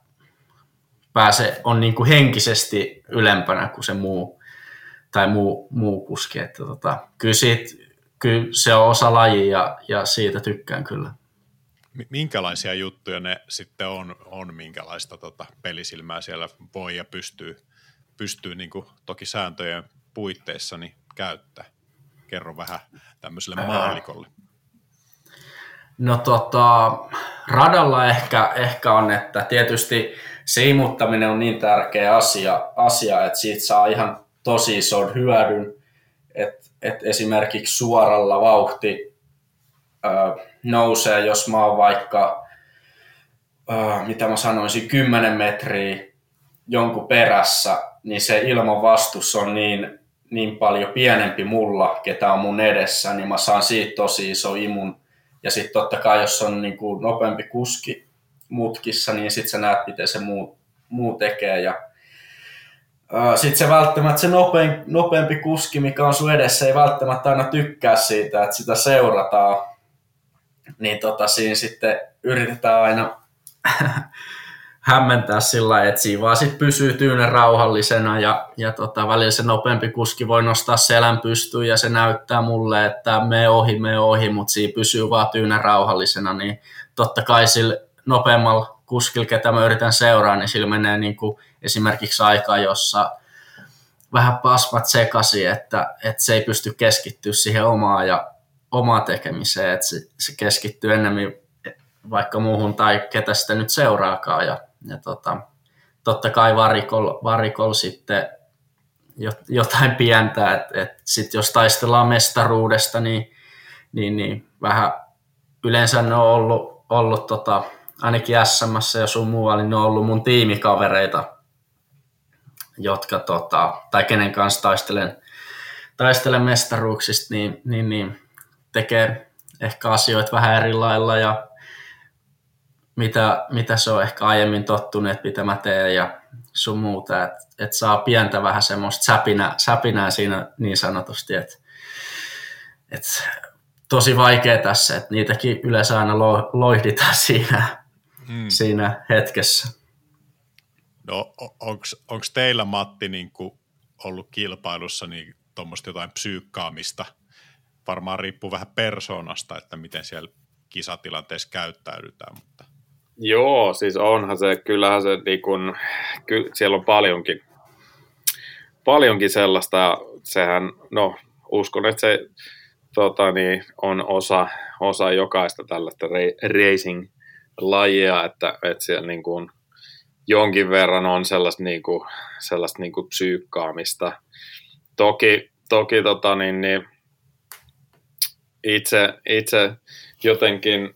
pääse, on niin kuin henkisesti ylempänä kuin se muu, tai muu, muu kuski. Että tota, kyllä, siitä, kyllä se on osa lajia ja, ja siitä tykkään kyllä. Minkälaisia juttuja ne sitten on, on minkälaista tota pelisilmää siellä voi ja pystyy, pystyy niin kuin toki sääntöjen puitteissa niin käyttää? Kerro vähän tämmöiselle maalikolle. No tota, radalla ehkä, ehkä on, että tietysti siimuttaminen on niin tärkeä asia, asia että siitä saa ihan tosi ison hyödyn, että et esimerkiksi suoralla vauhti ö, nousee, jos mä oon vaikka, ö, mitä mä sanoisin, 10 metriä jonkun perässä, niin se ilman vastus on niin, niin paljon pienempi mulla, ketä on mun edessä, niin mä saan siitä tosi iso imun. Ja sitten totta kai, jos on niin kuin nopeampi kuski mutkissa, niin sitten sä näet, miten se muu, muu tekee. Ja sitten se välttämättä se nopein, nopeampi kuski, mikä on sun edessä, ei välttämättä aina tykkää siitä, että sitä seurataan. Niin tota, siinä sitten yritetään aina hämmentää sillä että siinä vaan sit pysyy tyynen rauhallisena ja, ja tota, välillä se nopeampi kuski voi nostaa selän pystyyn ja se näyttää mulle, että me ohi, me ohi, mutta siinä pysyy vaan tyynen rauhallisena, niin totta kai sillä nopeammalla kuskilla, ketä mä yritän seuraa, niin sillä menee niin kuin esimerkiksi aikaa, jossa vähän pasmat sekaisin, että, että se ei pysty keskittyä siihen omaan ja omaan tekemiseen, että se, se keskittyy enemmän vaikka muuhun tai ketä sitä nyt seuraakaan. Ja, ja tota, totta kai varikol, varikol sitten jotain pientä, että et sit jos taistellaan mestaruudesta, niin, niin, niin vähän yleensä ne on ollut, ollut tota, ainakin SM ja sun muualla, niin ne on ollut mun tiimikavereita, jotka, tota, tai kenen kanssa taistelen, taistelen mestaruuksista, niin, niin, niin tekee ehkä asioita vähän eri lailla ja mitä, mitä se on ehkä aiemmin tottunut, että mitä mä teen ja sun muuta, että et saa pientä vähän semmoista säpinää, säpinää siinä niin sanotusti, että et tosi vaikea tässä, että niitäkin yleensä aina lo, loihditaan siinä, hmm. siinä hetkessä. No onko teillä Matti niin ollut kilpailussa niin tuommoista jotain psyykkaamista? Varmaan riippuu vähän persoonasta, että miten siellä kisatilanteessa käyttäydytään, mutta Joo, siis onhan se, kyllähän se, niin kun, ky, siellä on paljonkin, paljonkin sellaista, sehän, no uskon, että se tota, niin, on osa, osa jokaista tällaista racing-lajia, että, että siellä niin kun, jonkin verran on sellaista, niin kuin, sellaista niin kuin psyykkaamista. Toki, toki tota, niin, niin, itse, itse jotenkin,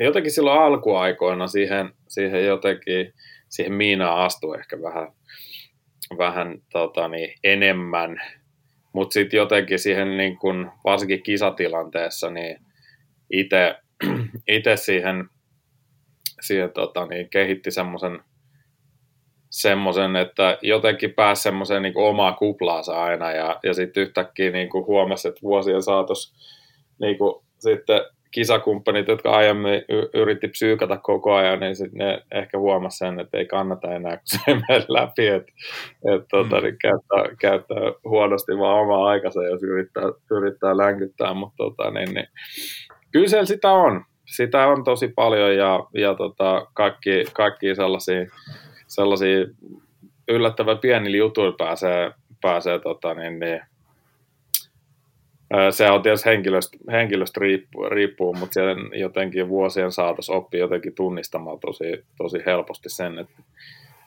jotenkin silloin alkuaikoina siihen, siihen jotenkin, siihen Miinaan astui ehkä vähän, vähän tota niin, enemmän, mutta sitten jotenkin siihen niin kun, varsinkin kisatilanteessa, niin itse siihen, siihen tota niin, kehitti semmoisen semmoisen, että jotenkin pääsi semmoiseen niin omaa kuplaansa aina ja, ja sitten yhtäkkiä niin kuin huomasi, että vuosien saatossa niin kuin sitten kisakumppanit, jotka aiemmin yritti psyykata koko ajan, niin sitten ne ehkä huomasi sen, että ei kannata enää, kun se ei mene läpi, että et, tota, niin käyttää, käyttää, huonosti vaan omaa aikansa, jos yrittää, yrittää länkyttää, mutta tota, niin, niin, kyllä siellä sitä on. Sitä on tosi paljon ja, ja tota, kaikki, kaikki sellaisia, sellaisia yllättävän pienillä jutuilla pääsee, pääsee tota, niin, niin, se on tietysti henkilöstä, henkilöstä riippuu, riippuu, mutta sen jotenkin vuosien saatossa oppii jotenkin tunnistamaan tosi, tosi helposti sen, että,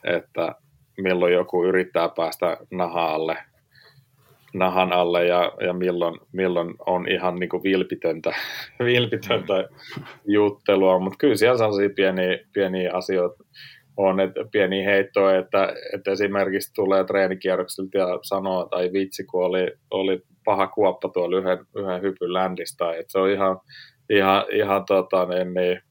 että milloin joku yrittää päästä nahaalle nahan alle ja, ja milloin, milloin on ihan niin kuin vilpitöntä, vilpitöntä juttelua, mutta kyllä siellä sellaisia pieniä, pieniä asioita on, että pieni heitto, että, että esimerkiksi tulee treenikierroksilta ja sanoo, tai vitsi, kun oli, oli paha kuoppa tuolla yhden, yhden hypyn ländistä, että se on ihan, ihan, ihan tota, niin, niin,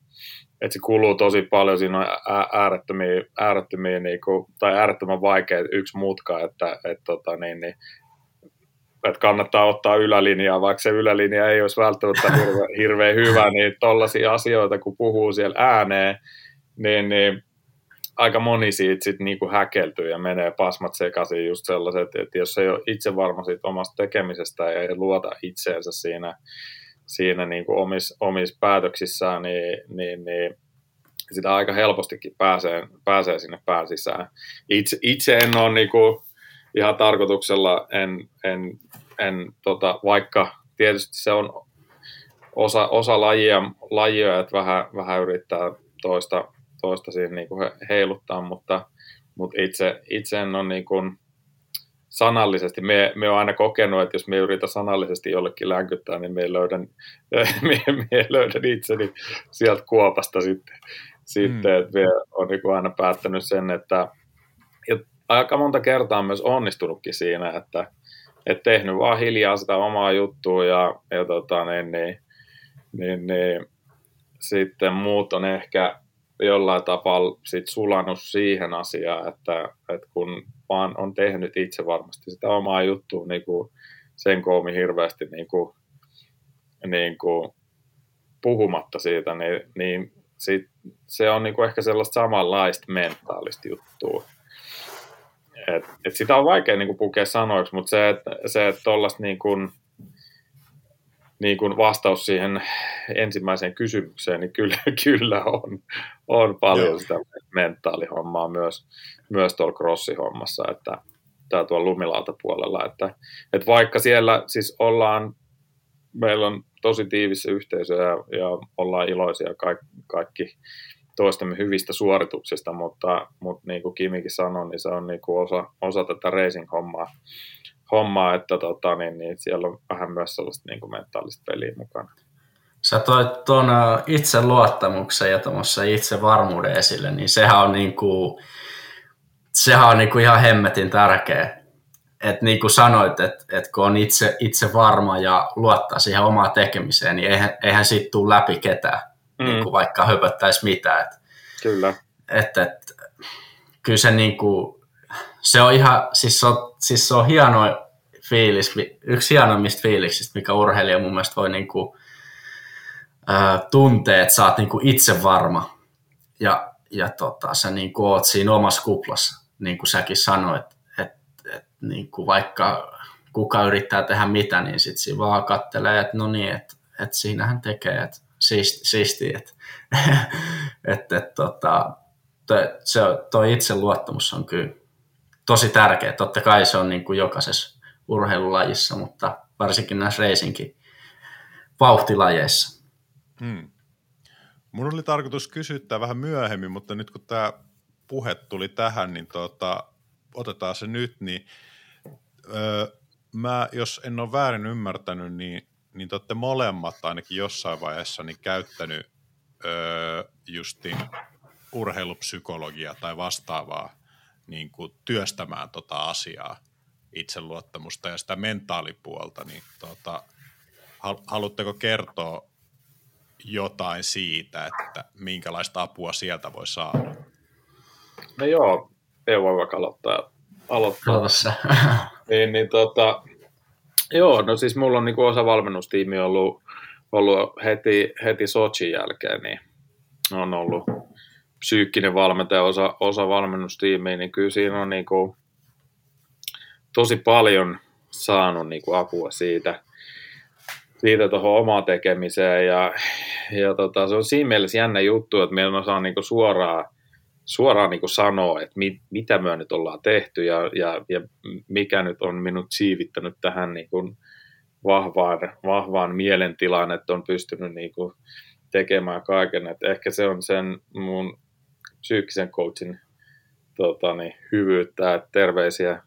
että se kuluu tosi paljon, siinä on äärettömiä, äärettömiä niin kuin, tai äärettömän vaikea yksi mutka, että et, tota, niin, niin, että kannattaa ottaa ylälinjaa, vaikka se ylälinja ei olisi välttämättä hirveän, hirveän hyvä, niin tollaisia asioita, kun puhuu siellä ääneen, niin, niin aika moni siitä sitten niinku häkeltyy ja menee pasmat sekaisin just sellaiset, että jos ei ole itse varma siitä omasta tekemisestä ja ei luota itseensä siinä, siinä niinku omissa omis päätöksissään, niin, niin, niin sitä aika helpostikin pääsee, pääsee sinne pään sisään. Itse, itse en ole niinku ihan tarkoituksella, en, en, en tota, vaikka tietysti se on osa, osa lajia, lajia, että vähän, vähän yrittää toista toista siinä niin kuin heiluttaa, mutta, mutta itse, itse en ole niin kuin sanallisesti, me, me on aina kokenut, että jos me yritän sanallisesti jollekin länkyttää, niin me löydän, me, me löydän itseni sieltä kuopasta sitten, sitten mm. että me on niin kuin aina päättänyt sen, että ja aika monta kertaa on myös onnistunutkin siinä, että et tehnyt vaan hiljaa sitä omaa juttua ja, ja tota, niin, niin, niin, niin, sitten muut on ehkä jollain tapaa sit sulannut siihen asiaan, että, että kun vaan on tehnyt itse varmasti sitä omaa juttua niin kuin sen koomi hirveästi niin kuin, niin kuin puhumatta siitä, niin, niin sit, se on niin kuin ehkä sellaista samanlaista mentaalista juttua. Et, et sitä on vaikea niin kuin pukea sanoiksi, mutta se, että se, että niin kuin, niin kuin vastaus siihen ensimmäiseen kysymykseen, niin kyllä, kyllä on, on paljon Joo. sitä mentaalihommaa myös, myös tuolla crossihommassa, että tämä tuolla lumilautapuolella, että, että vaikka siellä siis ollaan, meillä on tosi tiivissä yhteisö ja, ja ollaan iloisia kaikki, kaikki toistemme hyvistä suorituksista, mutta, mutta niin kuin Kimikin sanoi, niin se on niin kuin osa, osa tätä racing-hommaa, hommaa, että tota, niin, niin siellä on vähän myös sellaista niin kuin mentaalista peliä mukana. Sä toit tuon luottamuksen ja itse varmuuden esille, niin sehän on, niin kuin, sehän on niin kuin ihan hemmetin tärkeä. Et niin kuin sanoit, että et kun on itse, itse varma ja luottaa siihen omaan tekemiseen, niin eihän, eihän siitä tule läpi ketään, mm. niin kuin vaikka höpöttäisi mitään. Et, Kyllä. Et, et, kyllä se niin kuin, se on ihan, siis se on, siis se on hieno fiilis, yksi hienoimmista fiiliksistä, mikä urheilija mun mielestä voi niinku, ää, tuntea, että sä oot niinku itse varma ja, ja tota, sä niinku oot siinä omassa kuplassa, niin kuin säkin sanoit, että et, niinku vaikka kuka yrittää tehdä mitä, niin sitten siinä vaan kattelee, että no niin, että et siinähän tekee, että siisti, siisti että et, et, tota, toi, se, toi itseluottamus on kyllä tosi tärkeä. Totta kai se on niin kuin jokaisessa urheilulajissa, mutta varsinkin näissä reisinkin vauhtilajeissa. Hmm. Mun oli tarkoitus kysyttää vähän myöhemmin, mutta nyt kun tämä puhe tuli tähän, niin tota, otetaan se nyt, niin öö, mä, jos en ole väärin ymmärtänyt, niin, niin te olette molemmat ainakin jossain vaiheessa niin käyttänyt öö, justin urheilupsykologia tai vastaavaa niin kuin työstämään tota asiaa, itseluottamusta ja sitä mentaalipuolta, niin tota, haluatteko kertoa jotain siitä, että minkälaista apua sieltä voi saada? No joo, ei voi vaikka aloittaa. aloittaa. niin, niin tota, joo, no siis mulla on niin osa valmennustiimi ollut, ollut heti, heti Sochin jälkeen, niin on ollut psyykkinen valmentaja, osa, osa valmennustiimiä, niin kyllä siinä on niin kuin tosi paljon saanut niin kuin apua siitä, siitä tuohon omaan tekemiseen ja, ja tota, se on siinä mielessä jännä juttu, että meillä osaa niin kuin suoraan, suoraan niin kuin sanoa, että mit, mitä me nyt ollaan tehty ja, ja, ja mikä nyt on minut siivittänyt tähän niin kuin vahvaan, vahvaan mielentilaan, että on pystynyt niin kuin tekemään kaiken. Et ehkä se on sen mun psyykkisen coachin tota, niin, hyvyyttä, että terveisiä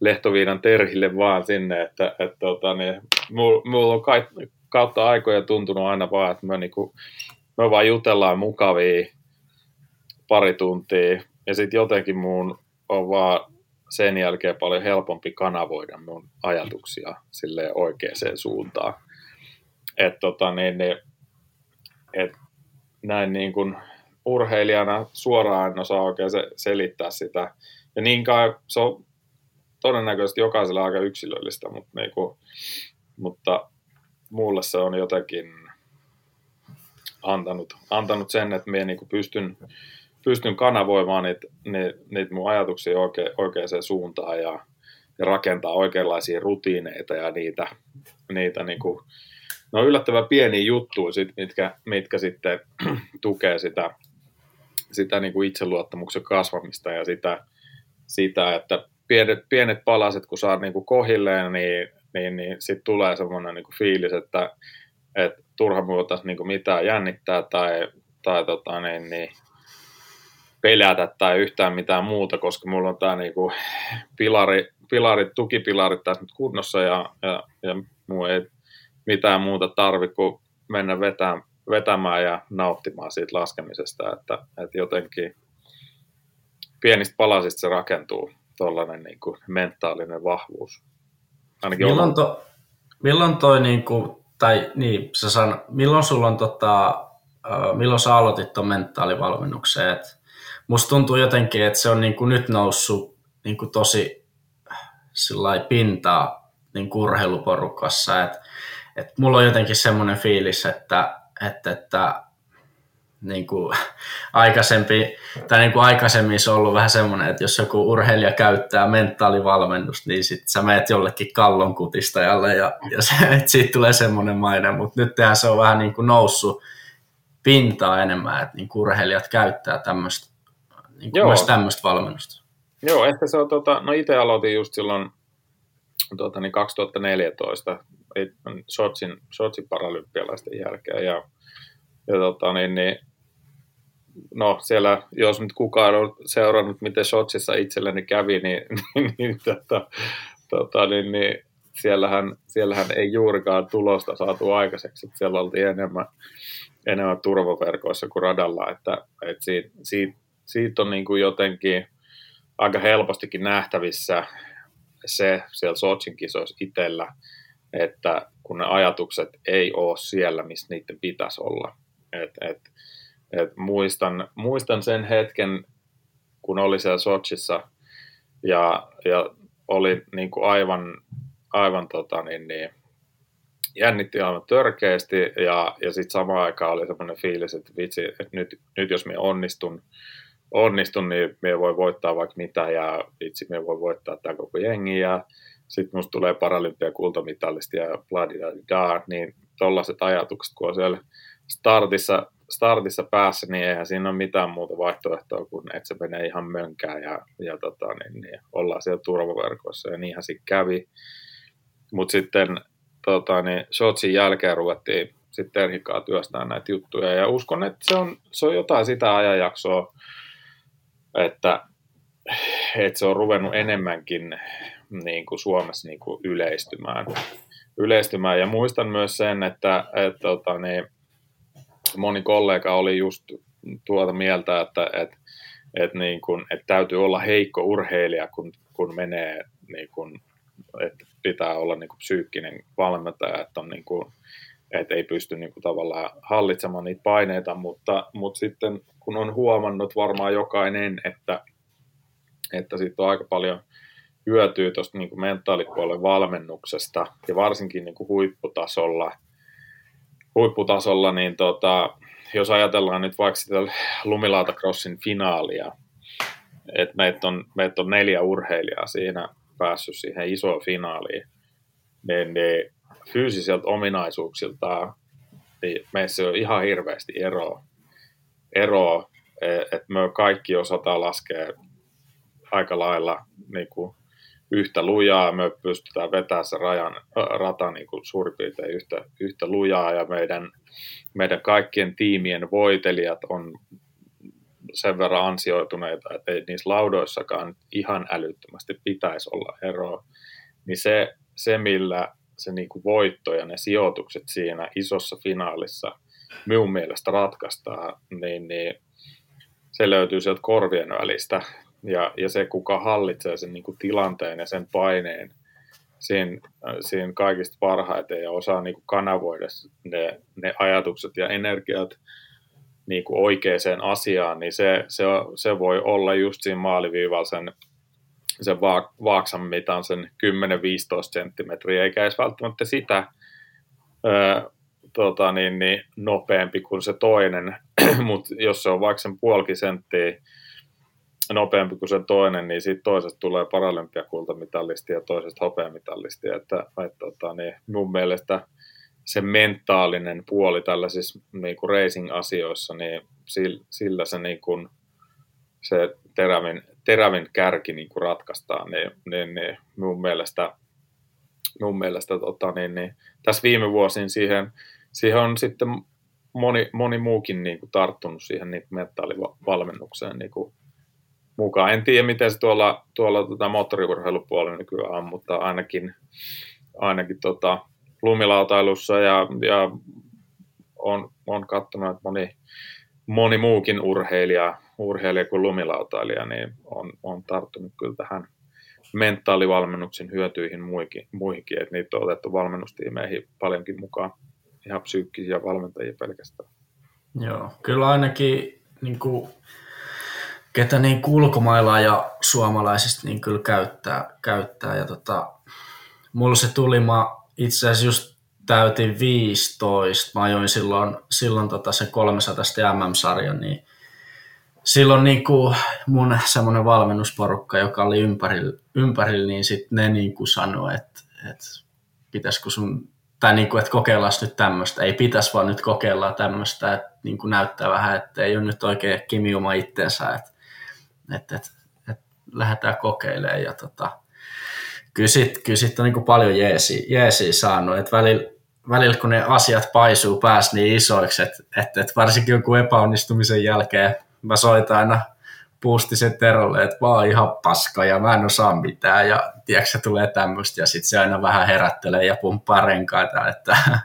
Lehtoviinan Terhille vaan sinne, että, että tota, niin, mulla, mulla on kai, kautta aikoja tuntunut aina vaan, että me, niinku, me vaan jutellaan mukavia pari tuntia, ja sitten jotenkin mun on vaan sen jälkeen paljon helpompi kanavoida mun ajatuksia sille oikeaan suuntaan. Et tota, niin, niin, et näin niin kuin urheilijana suoraan en osaa oikein se, selittää sitä. Ja niin kai se on todennäköisesti jokaisella aika yksilöllistä, mutta, niin kuin, mutta mulle se on jotenkin antanut, antanut sen, että minä niin pystyn, pystyn kanavoimaan niitä, niitä, niitä mun ajatuksia oikein, oikeaan suuntaan ja, ja rakentaa oikeanlaisia rutiineita ja niitä, niitä niin kuin, ne on yllättävän pieniä juttuja, sit, mitkä, mitkä sitten tukee sitä, sitä niin kuin itseluottamuksen kasvamista ja sitä, sitä että pienet, pienet palaset, kun saa niin kuin kohilleen, niin, niin, niin sitten tulee semmoinen niin kuin fiilis, että, että turha muuta niin mitään jännittää tai, tai tota, niin, niin, pelätä tai yhtään mitään muuta, koska mulla on tämä niin kuin pilari, pilarit, tukipilarit tässä nyt kunnossa ja, ja, ja muu ei mitään muuta tarvi kuin mennä vetämään, vetämään ja nauttimaan siitä laskemisesta, että, että jotenkin pienistä palasista se rakentuu tuollainen niin kuin mentaalinen vahvuus. Ainakin milloin, to, milloin toi, niin kuin, tai niin, sä san, milloin sulla on tota, milloin sä aloitit tuon mentaalivalmennukseen? Et musta tuntuu jotenkin, että se on niin kuin nyt noussut niin kuin tosi pintaa niin urheiluporukassa, että et mulla on jotenkin semmoinen fiilis, että, että, että niin kuin aikaisempi, tai niin kuin aikaisemmin se on ollut vähän semmoinen, että jos joku urheilija käyttää mentaalivalmennusta, niin sitten sä meet jollekin kallon kutistajalle ja, ja se, että siitä tulee semmoinen maine, mutta nyt se on vähän niin kuin noussut pintaa enemmän, että niin kuin urheilijat käyttää tämmöistä, niin kuin myös tämmöistä valmennusta. Joo, ehkä se on, tota, no itse aloitin just silloin tota, niin 2014 Sotsin, Sotsin paralympialaisten jälkeen ja, ja tota, niin, niin, no siellä, jos nyt kukaan on seurannut, miten Sotsissa itselleni kävi, niin, niin, niin, tota, tota, niin, niin siellähän, siellähän ei juurikaan tulosta saatu aikaiseksi, että siellä oltiin enemmän, enemmän turvaverkoissa kuin radalla, että, että siitä, siitä, siitä on niin kuin jotenkin aika helpostikin nähtävissä se siellä Sotsin kisoissa itsellä, että kun ne ajatukset ei ole siellä, missä niiden pitäisi olla. Et, et, et muistan, muistan sen hetken, kun oli siellä Sochissa ja, ja oli niin kuin aivan, aivan tota, niin, niin, jännitti aivan törkeästi ja, ja sitten samaan aikaan oli semmoinen fiilis, että vitsi, että nyt, nyt jos me onnistun, onnistun, niin me voi voittaa vaikka mitä ja vitsi, me voi voittaa tämä koko jengi ja sitten musta tulee paralympia kultamitalisti ja bladidadida, niin tollaiset ajatukset, kun on siellä startissa, startissa päässä, niin eihän siinä ole mitään muuta vaihtoehtoa kuin, että se menee ihan mönkään ja, ja tota, niin, niin, ollaan siellä turvaverkoissa ja niinhän sitten kävi. Mutta sitten tota, niin Shotsin jälkeen ruvettiin sitten Terhikaa työstää näitä juttuja ja uskon, että se on, se on jotain sitä ajanjaksoa, että, että se on ruvennut enemmänkin niin kuin Suomessa niin kuin yleistymään. yleistymään. Ja muistan myös sen, että, että tota, niin, moni kollega oli just tuota mieltä, että, että, että, niin kuin, että täytyy olla heikko urheilija, kun, kun menee, niin kuin, että pitää olla niin kuin psyykkinen valmentaja, että, on niin kuin, että ei pysty niin kuin, tavallaan hallitsemaan niitä paineita, mutta, mutta sitten kun on huomannut varmaan jokainen, että, että sitten on aika paljon hyötyy tuosta niin mentaalipuolen valmennuksesta ja varsinkin niin kuin huipputasolla, huipputasolla niin tota, jos ajatellaan nyt vaikka sitä Lumilauta-crossin finaalia, että meitä on, meitä on neljä urheilijaa siinä päässyt siihen isoon finaaliin, niin, niin fyysiseltä ominaisuuksilta niin meissä on ihan hirveästi eroa, eroa e, että me kaikki osataan laskea aika lailla niin kuin yhtä lujaa, me pystytään vetämään se rajan, rata niin kuin suurin piirtein yhtä, yhtä lujaa ja meidän, meidän kaikkien tiimien voitelijat on sen verran ansioituneita, että ei niissä laudoissakaan ihan älyttömästi pitäisi olla eroa, niin se, se millä se niin kuin voitto ja ne sijoitukset siinä isossa finaalissa minun mielestä ratkaistaan, niin, niin se löytyy sieltä korvien välistä. Ja, ja se, kuka hallitsee sen niin kuin tilanteen ja sen paineen siinä, siinä kaikista parhaiten ja osaa niin kuin kanavoida ne, ne ajatukset ja energiat niin kuin oikeaan asiaan, niin se, se, se voi olla just siinä maaliviivalla sen, sen va, vaaksan mitan sen 10-15 senttimetriä, eikä edes välttämättä sitä ö, tota, niin, niin, nopeampi kuin se toinen, mutta jos se on vaikka sen puolikin senttiä nopeampi kuin se toinen, niin siitä toisesta tulee paralympiakultamitalisti ja toisesta hopeamitalisti. Että, että, tota, niin mun mielestä se mentaalinen puoli tällaisissa niin kuin racing-asioissa, niin sillä se, niin kuin, se terävin, terävin kärki niin kuin ratkaistaan, niin, niin, niin mun mielestä, mun mielestä tota, niin, niin, tässä viime vuosin siihen, siihen on sitten moni, moni muukin niin kuin tarttunut siihen niin kuin mentaalivalmennukseen niin kuin mukaan. En tiedä, miten se tuolla, tuolla tota moottoriurheilupuolella nykyään on, mutta ainakin, ainakin tota, lumilautailussa ja, ja on, on katsonut, että moni, moni muukin urheilija, urheilija kuin lumilautailija, niin on, on tarttunut kyllä tähän mentaalivalmennuksen hyötyihin muihin, muihinkin, että niitä on otettu valmennustiimeihin paljonkin mukaan, ihan psyykkisiä valmentajia pelkästään. Joo, kyllä ainakin niin kuin, ketä niin ulkomailla ja suomalaisista niin kyllä käyttää, käyttää ja tota, mulla se tuli, mä itse asiassa just täytin 15. Mä ajoin silloin, silloin tota sen 300 MM-sarjan, niin silloin niin kuin mun semmoinen valmennusporukka, joka oli ympärillä, ympärillä niin sitten ne niin kuin sanoi, että, että pitäisikö sun, tai niin kuin, että kokeillaan nyt tämmöistä. Ei pitäisi vaan nyt kokeilla tämmöistä, että niin kuin näyttää vähän, että ei ole nyt oikein kimiuma itsensä, että, että, että, että lähdetään kokeilemaan. Ja tota, kyllä sitten kyllä sit on niin kuin paljon jeesiä, jeesiä saanut, että välillä, välillä kun ne asiat paisuu pääs niin isoiksi, että, että, että varsinkin joku epäonnistumisen jälkeen mä soitan aina puustisen Terolle, että mä oon ihan paska ja mä en osaa mitään ja tiedätkö, se tulee tämmöistä ja sitten se aina vähän herättelee ja pumppaa renkaita, että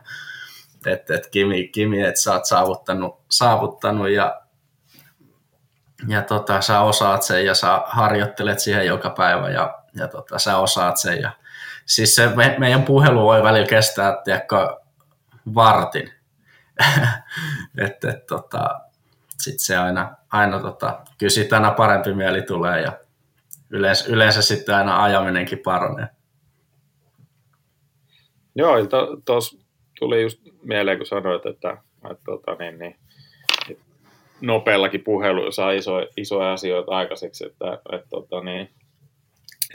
että, että Kimi, Kimi, että sä oot saavuttanut, saavuttanut ja, ja tota, sä osaat sen ja sä harjoittelet siihen joka päivä ja ja tota, sä osaat sen. Ja, siis se me, meidän puhelu voi välillä kestää, tiedätkö, vartin. että et, tota, sitten se aina, aina tota, kyllä siitä aina parempi mieli tulee ja yleensä, yleensä sitten aina ajaminenkin paranee. Joo, tuossa tuli just mieleen, kun sanoit, että, että tota, niin, niin, että nopeallakin puheluilla saa iso, isoja asioita aikaiseksi, että, että tota, niin,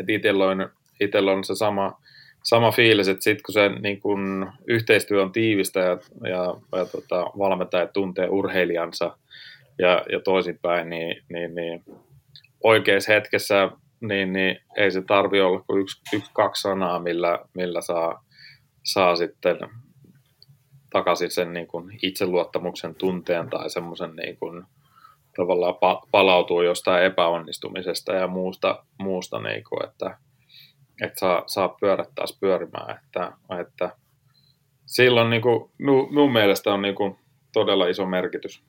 että itsellä on, itsellä on se sama, sama fiilis, että sitten kun se niin kun yhteistyö on tiivistä ja, ja, ja tota, valmentajat tuntee urheilijansa ja, ja toisinpäin, niin, niin, niin oikeassa hetkessä niin, niin ei se tarvi olla kuin yksi, yksi kaksi sanaa, millä, millä saa, saa sitten takaisin sen niin kuin itseluottamuksen tunteen tai semmoisen niin kuin, tavallaan pa- palautuu jostain epäonnistumisesta ja muusta, muusta niin kuin, että, että saa, saa pyörät taas pyörimään. Että, että silloin niin kuin, mun mielestä on niin kuin, todella iso merkitys,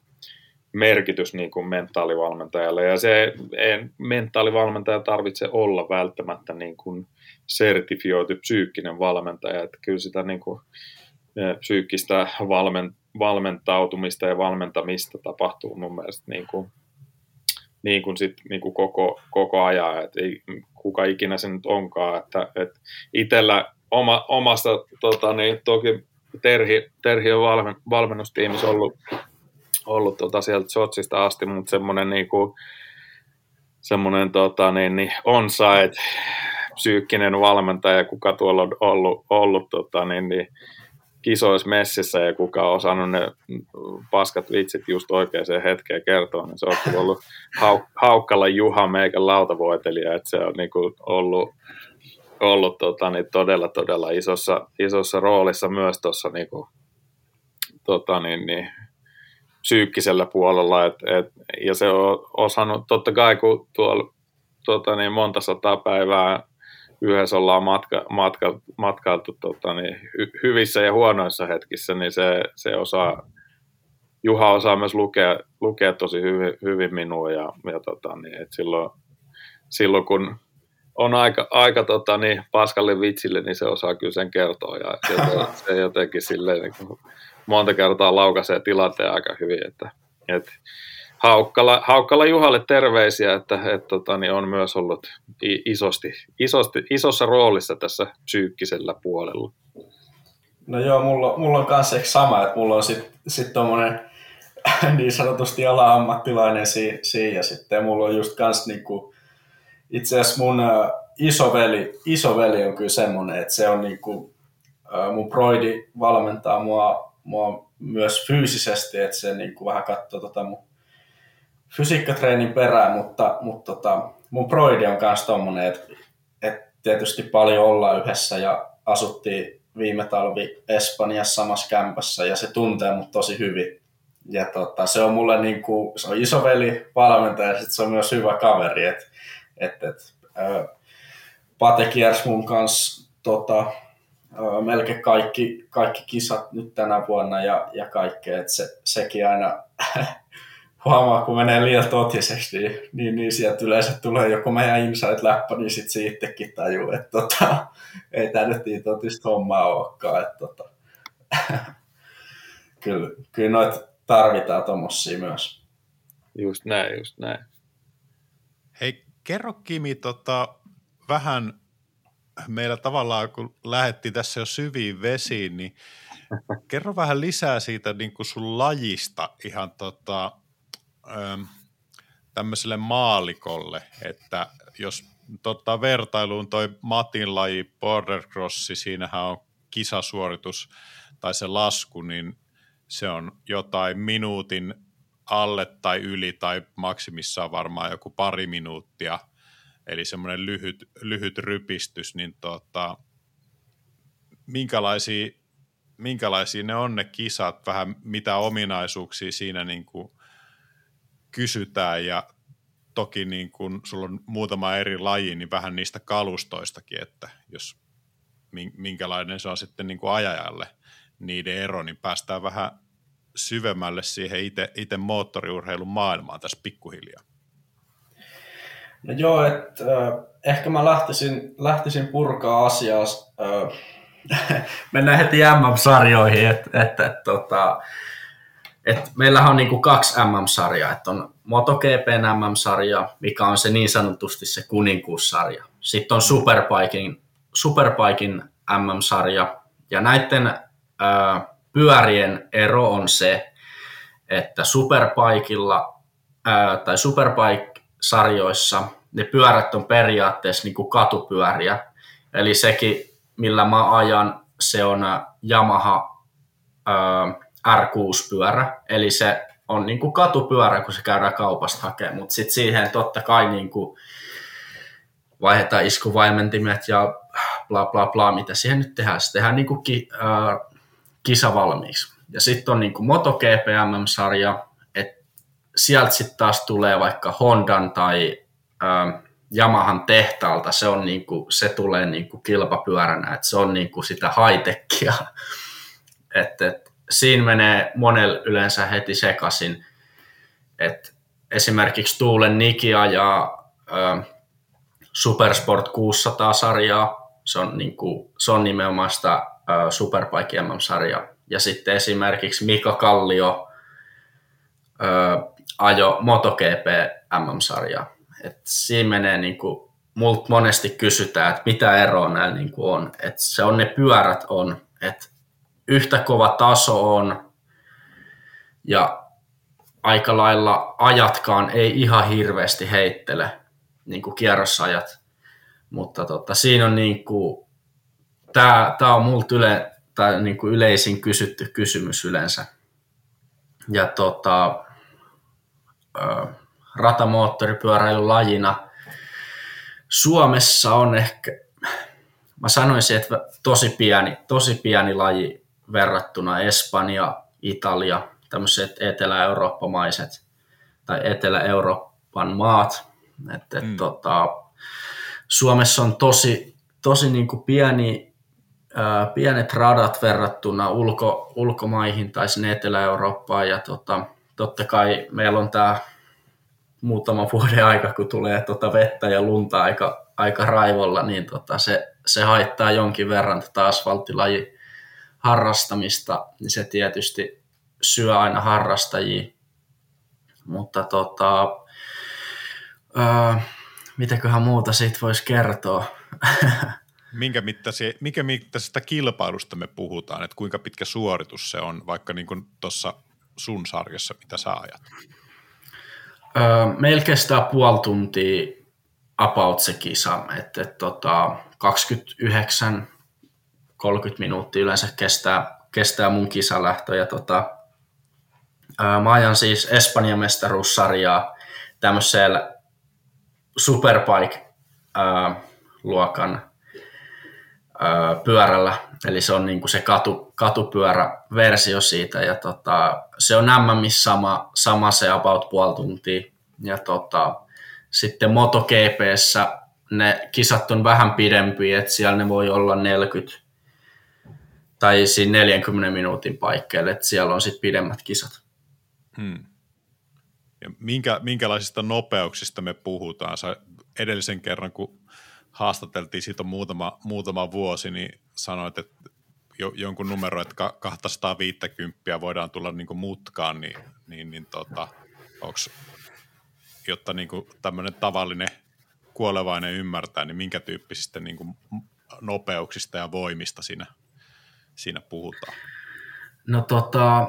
merkitys niin kuin mentaalivalmentajalle. Ja se ei mentaalivalmentaja tarvitse olla välttämättä niin kuin sertifioitu psyykkinen valmentaja. Että kyllä sitä niin kuin, psyykkistä valmen, valmentautumista ja valmentamista tapahtuu mun mielestä niin kuin, niin kuin sit, niin kuin koko, koko ajan, että ei, kuka ikinä se nyt onkaan, että, että itsellä oma, omasta, tota, niin toki Terhi, Terhi on valmen, valmennustiimissä ollut, ollut tota, sieltä Sotsista asti, mutta semmoinen niin kuin, semmoinen tota, niin, niin on-site psyykkinen valmentaja, kuka tuolla on ollut, ollut tota, niin, niin, kisoissa messissä ja kuka on osannut ne paskat vitsit just oikeaan hetkeen kertoa, niin se on ollut hau- Haukkala Juha meikän lautavoitelija, että se on niinku ollut, ollut tota, niin todella todella isossa, isossa roolissa myös tuossa niinku, tota, niin, niin, psyykkisellä puolella. Et, et, ja se on osannut, totta kai kun tuolla tota niin, monta sataa päivää yhdessä ollaan matka, matka, matkailtu tota niin, hy, hyvissä ja huonoissa hetkissä, niin se, se osaa, Juha osaa myös lukea, lukea tosi hyvin, hyvin minua ja, ja tota niin, et silloin, silloin kun on aika, aika tota, niin, paskalle vitsille, niin se osaa kyllä sen kertoa. Ja, ja se jotenkin silleen, niin monta kertaa laukaisee tilanteen aika hyvin. Että, et, Haukkala, Haukkala Juhalle terveisiä, että et, tota, niin on myös ollut isosti, isosti, isossa roolissa tässä psyykkisellä puolella. No joo, mulla, mulla on kanssa ehkä sama, että mulla on sitten sit tommonen niin sanotusti ala-ammattilainen siinä, si, ja sitten mulla on just kans niinku, itse asiassa mun äh, isoveli, isoveli on kyllä semmoinen, että se on niinku, äh, mun proidi valmentaa mua, mua myös fyysisesti, että se niinku vähän katsoo tota mun fysiikkatreenin perään, mutta, mutta tota, mun proidi on myös tommonen, että, että tietysti paljon olla yhdessä ja asuttiin viime talvi Espanjassa samassa kämpässä ja se tuntee mut tosi hyvin. Ja tota, se on mulle niin kuin, se on isoveli valmentaja ja sit se on myös hyvä kaveri. Et, et, et, äh, Pate mun kanssa tota, äh, melkein kaikki, kaikki kisat nyt tänä vuonna ja, ja kaikkea. Et se, sekin aina huomaa, kun menee liian totiseksi, niin, niin, niin sieltä yleensä tulee joku meidän inside-läppä, niin sitten se itsekin tajuu, että tota, ei tämä nyt niin totista hommaa olekaan. Että tota, kyllä, kyllä noita tarvitaan tuommoisia myös. Just näin, just näin. Hei, kerro Kimi tota, vähän meillä tavallaan, kun lähetti tässä jo syviin vesiin, niin kerro vähän lisää siitä niin kuin sun lajista ihan tota, tämmöiselle maalikolle, että jos ottaa vertailuun toi Matin laji Border Crossi, siinähän on kisasuoritus tai se lasku, niin se on jotain minuutin alle tai yli tai maksimissaan varmaan joku pari minuuttia, eli semmoinen lyhyt, lyhyt rypistys, niin tota, minkälaisia, minkälaisia ne on ne kisat, vähän mitä ominaisuuksia siinä niin kuin kysytään ja toki niin kun sulla on muutama eri laji, niin vähän niistä kalustoistakin, että jos minkälainen se on sitten niin ajajalle niiden ero, niin päästään vähän syvemmälle siihen itse, itse moottoriurheilun maailmaan tässä pikkuhiljaa. No joo, että äh, ehkä mä lähtisin, lähtisin purkaa asiaa. Äh, mennään heti MM-sarjoihin, että, että, että tota, et meillähän on niinku kaksi MM-sarjaa, että on MotoGPn MM-sarja, mikä on se niin sanotusti se kuninkuussarja. Sitten on Superbikin, Superbikin MM-sarja, ja näiden ö, pyörien ero on se, että Superbikilla ö, tai Superbike-sarjoissa ne pyörät on periaatteessa niinku katupyöriä, eli sekin, millä mä ajan, se on Yamaha R6-pyörä, eli se on niin kuin katupyörä, kun se käydään kaupasta hakemaan, mutta sitten siihen totta kai niin kuin vaihdetaan iskuvaimentimet ja bla bla bla, mitä siihen nyt tehdään. Se tehdään niin kuin ki, äh, kisa valmiiksi. Ja sitten on niin kuin MotoGP MM-sarja, että sieltä sitten taas tulee vaikka Hondan tai äh, Yamahan tehtaalta, se, on niin kuin, se tulee niin kuin kilpapyöränä, että se on niin kuin sitä high-techia. Et, siinä menee monella yleensä heti sekaisin. Et esimerkiksi Tuulen Nikia ja ö, Supersport 600-sarjaa, se on, niin kuin, se on nimenomaan sitä ö, Superbike MM-sarjaa. Ja sitten esimerkiksi Mika Kallio ö, ajo MotoGP MM-sarjaa. Et siinä menee niin kuin, multa monesti kysytään, että mitä eroa näillä niin kuin on. Et se on ne pyörät on, että yhtä kova taso on ja aika lailla ajatkaan ei ihan hirveästi heittele, niin kuin kierrosajat. Mutta tota, siinä on niin kuin, tämä, tämä on multa yle, tai niin kuin yleisin kysytty kysymys yleensä. Ja tota, ratamoottoripyöräilylajina Suomessa on ehkä, mä sanoisin, että tosi pieni, tosi pieni laji verrattuna Espanja, Italia, tämmöiset etelä-eurooppamaiset tai etelä-Euroopan maat. Et, et, mm. tota, Suomessa on tosi, tosi niin kuin pieni, ää, pienet radat verrattuna ulko, ulkomaihin tai sinne Etelä-Eurooppaan ja tota, totta kai meillä on tämä muutama vuoden aika, kun tulee tota vettä ja lunta aika, aika raivolla, niin tota se, se haittaa jonkin verran tätä asfalttilaji harrastamista, niin se tietysti syö aina harrastajia. Mutta tota, öö, mitäköhän muuta siitä voisi kertoa? minkä, mittaisi, minkä mittaisesta kilpailusta me puhutaan, että kuinka pitkä suoritus se on, vaikka niin tuossa sun sarjassa, mitä sä ajat? Öö, meillä kestää puoli tuntia about se kisa, että et, tota, 29 30 minuuttia yleensä kestää, kestää mun kisalähtö. Ja tota, ää, mä ajan siis Espanjan mestaruussarjaa tämmöisellä Superbike-luokan pyörällä, eli se on niinku se katu, katupyöräversio siitä, ja tota, se on MMissä sama, sama se about puoli tuntia, ja tota, sitten MotoGPssä ne kisat on vähän pidempiä, että siellä ne voi olla 40, tai siinä 40 minuutin paikkeille, että siellä on sitten pidemmät kisat. Hmm. Ja minkä, minkälaisista nopeuksista me puhutaan? Sä edellisen kerran, kun haastateltiin siitä muutama, muutama vuosi, niin sanoit, että jo, jonkun numero, että 250 voidaan tulla niin mutkaan, niin, niin, niin tota, onks, jotta niin tämmöinen tavallinen kuolevainen ymmärtää, niin minkä tyyppisistä niin nopeuksista ja voimista siinä siinä puhutaan? No tota,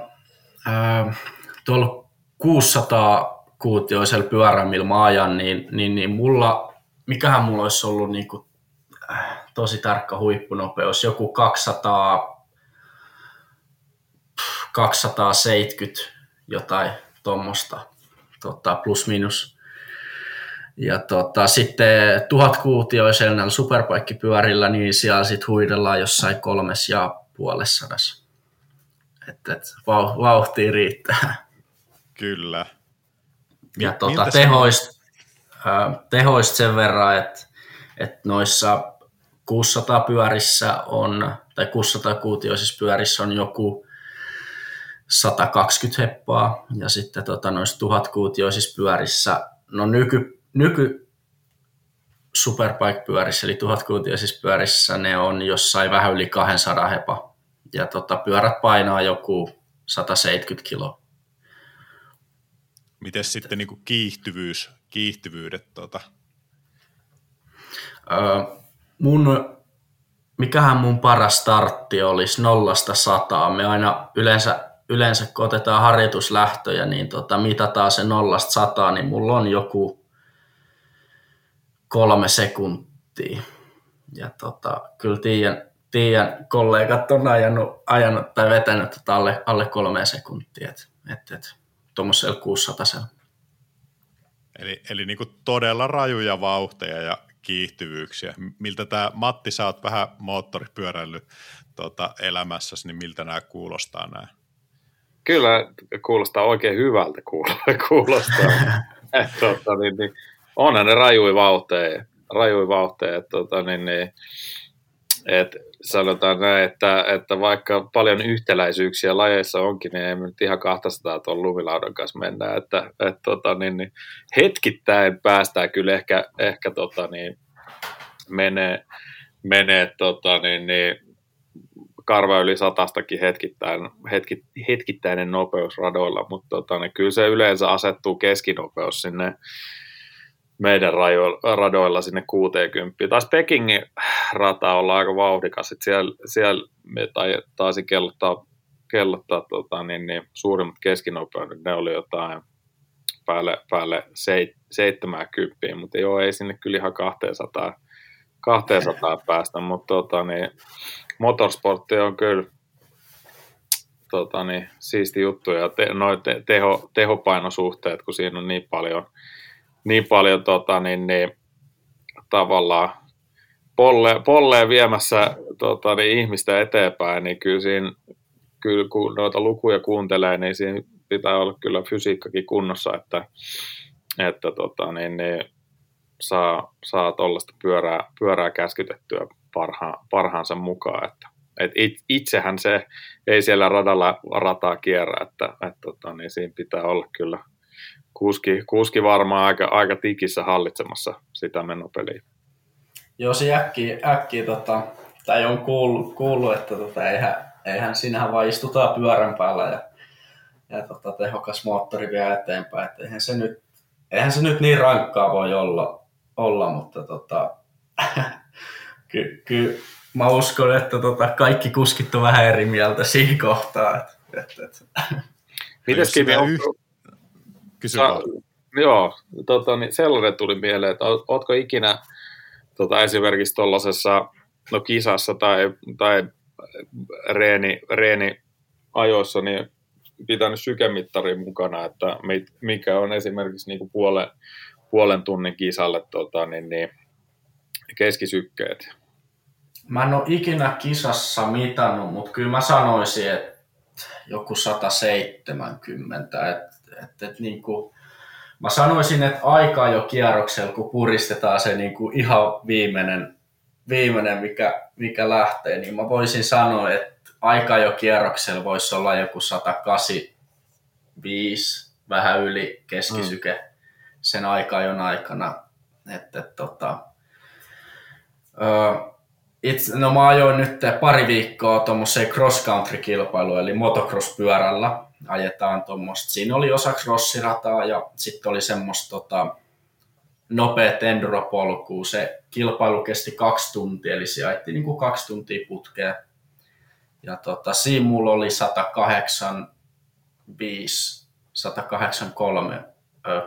tuolla 600 kuutioisella pyörämillä mä ajan, niin, niin, niin mulla, mikähän mulla olisi ollut niin kuin, äh, tosi tarkka huippunopeus, joku 200, 270 jotain tuommoista, tota, plus minus. Ja tota, sitten tuhat kuutioisella superpaikkipyörillä, niin siellä sitten huidellaan jossain kolmes ja puolessadas. Että et, vau, vauhtia riittää. Kyllä. Ja Mi- tuota, tehoista, äh, tehoist sen verran, että et noissa 600 pyörissä on, tai 600 kuutioisissa pyörissä on joku 120 heppaa, ja sitten tota, noissa 1000 kuutioisissa pyörissä, no nyky, nyky superbike-pyörissä, eli 1000 kuutioisissa pyörissä, ne on jossain vähän yli 200 hepa ja tota, pyörät painaa joku 170 kiloa. Miten sitten niin kiihtyvyys, kiihtyvyydet? Tota? Öö, mun, mikähän mun paras startti olisi nollasta sataa. Me aina yleensä, yleensä kun otetaan harjoituslähtöjä, niin tota, mitataan se nollasta sataa, niin mulla on joku sekuntia. Ja tota, kyllä tiedän, tiedän, kollegat on ajanut, ajanut tai vetänyt tota alle, alle kolme sekuntia, että et, et, tuommoisella 600 Eli, eli niin kuin todella rajuja vauhteja ja kiihtyvyyksiä. Miltä tämä, Matti, sä oot vähän moottoripyöräily tuota, elämässäsi, niin miltä nämä kuulostaa nämä? Kyllä kuulostaa oikein hyvältä kuulostaa. tota, niin, niin, onhan ne rajui vauhteja, rajui vauhteja tota, niin, niin, et sanotaan näin, että, että vaikka paljon yhtäläisyyksiä lajeissa onkin, niin ei nyt ihan 200 tuon lumilaudan kanssa mennä, että et, tota, niin, niin, hetkittäin päästään kyllä ehkä, ehkä tota, niin, menee, menee tota, niin, niin, karva yli satastakin hetkittäin, hetki, hetkittäinen nopeus radoilla, mutta tota, niin kyllä se yleensä asettuu keskinopeus sinne meidän radoilla sinne 60. Taas Pekingin rata olla aika vauhdikas. Sitten siellä, siellä me taisi kellottaa, kellottaa tota, niin, niin, suurimmat keskinopeudet. Ne oli jotain päälle, päälle 70, mutta joo, ei sinne kyllä ihan 200, 200 päästä, mutta tota, niin, motorsportti on kyllä tota, niin, siisti juttu ja te, noi te, teho, tehopainosuhteet, kun siinä on niin paljon – niin paljon tota, niin, niin, tavallaan polle, polleen viemässä tota, niin, ihmistä eteenpäin, niin kyllä siinä, kyllä kun noita lukuja kuuntelee, niin siinä pitää olla kyllä fysiikkakin kunnossa, että, että tota, niin, niin, saa, saa tuollaista pyörää, pyörää käskytettyä parha, parhaansa mukaan. Että, et itsehän se ei siellä radalla rataa kierrä, että, että tota, niin siinä pitää olla kyllä kuski, kuski varmaan aika, aika tikissä hallitsemassa sitä menopeliä. Joo, se äkkiä, äkkiä tota, tai on kuullut, kuullut että tota, eihän, eihän sinähän vaan istutaan pyörän päällä ja, ja tota, tehokas moottori vie eteenpäin. että eihän, se nyt, eihän se nyt niin rankkaa voi olla, olla mutta tota, ky, ky, mä uskon, että tota, kaikki kuskit on vähän eri mieltä siinä kohtaa. Et, et, et. Mites Kimi. Kysy Sa- Joo, tota, niin sellainen tuli mieleen, että ootko ikinä tota, esimerkiksi tuollaisessa no, kisassa tai, tai reeni, reeni ajoissa niin pitänyt sykemittarin mukana, että mikä on esimerkiksi niin kuin puolen, puolen tunnin kisalle tota, niin, niin, keskisykkeet. Mä en ole ikinä kisassa mitannut, mutta kyllä mä sanoisin, että joku 170. Et, et, et, niin kuin, mä sanoisin, että aika jo kierroksella, kun puristetaan se niin kuin ihan viimeinen, viimeinen mikä, mikä lähtee, niin mä voisin sanoa, että aika jo kierroksella voisi olla joku 185, vähän yli keskisyke mm. sen aika aikana. Että, tota, öö, itse, no mä ajoin nyt pari viikkoa tuommoiseen cross-country-kilpailuun, eli motocross-pyörällä ajetaan tuommoista. Siinä oli osa crossirataa ja sitten oli semmoista tota, nopeat enduropolkua. Se kilpailu kesti kaksi tuntia, eli sijaittiin niin kuin kaksi tuntia putkea. Ja tota, siinä mulla oli 185, 183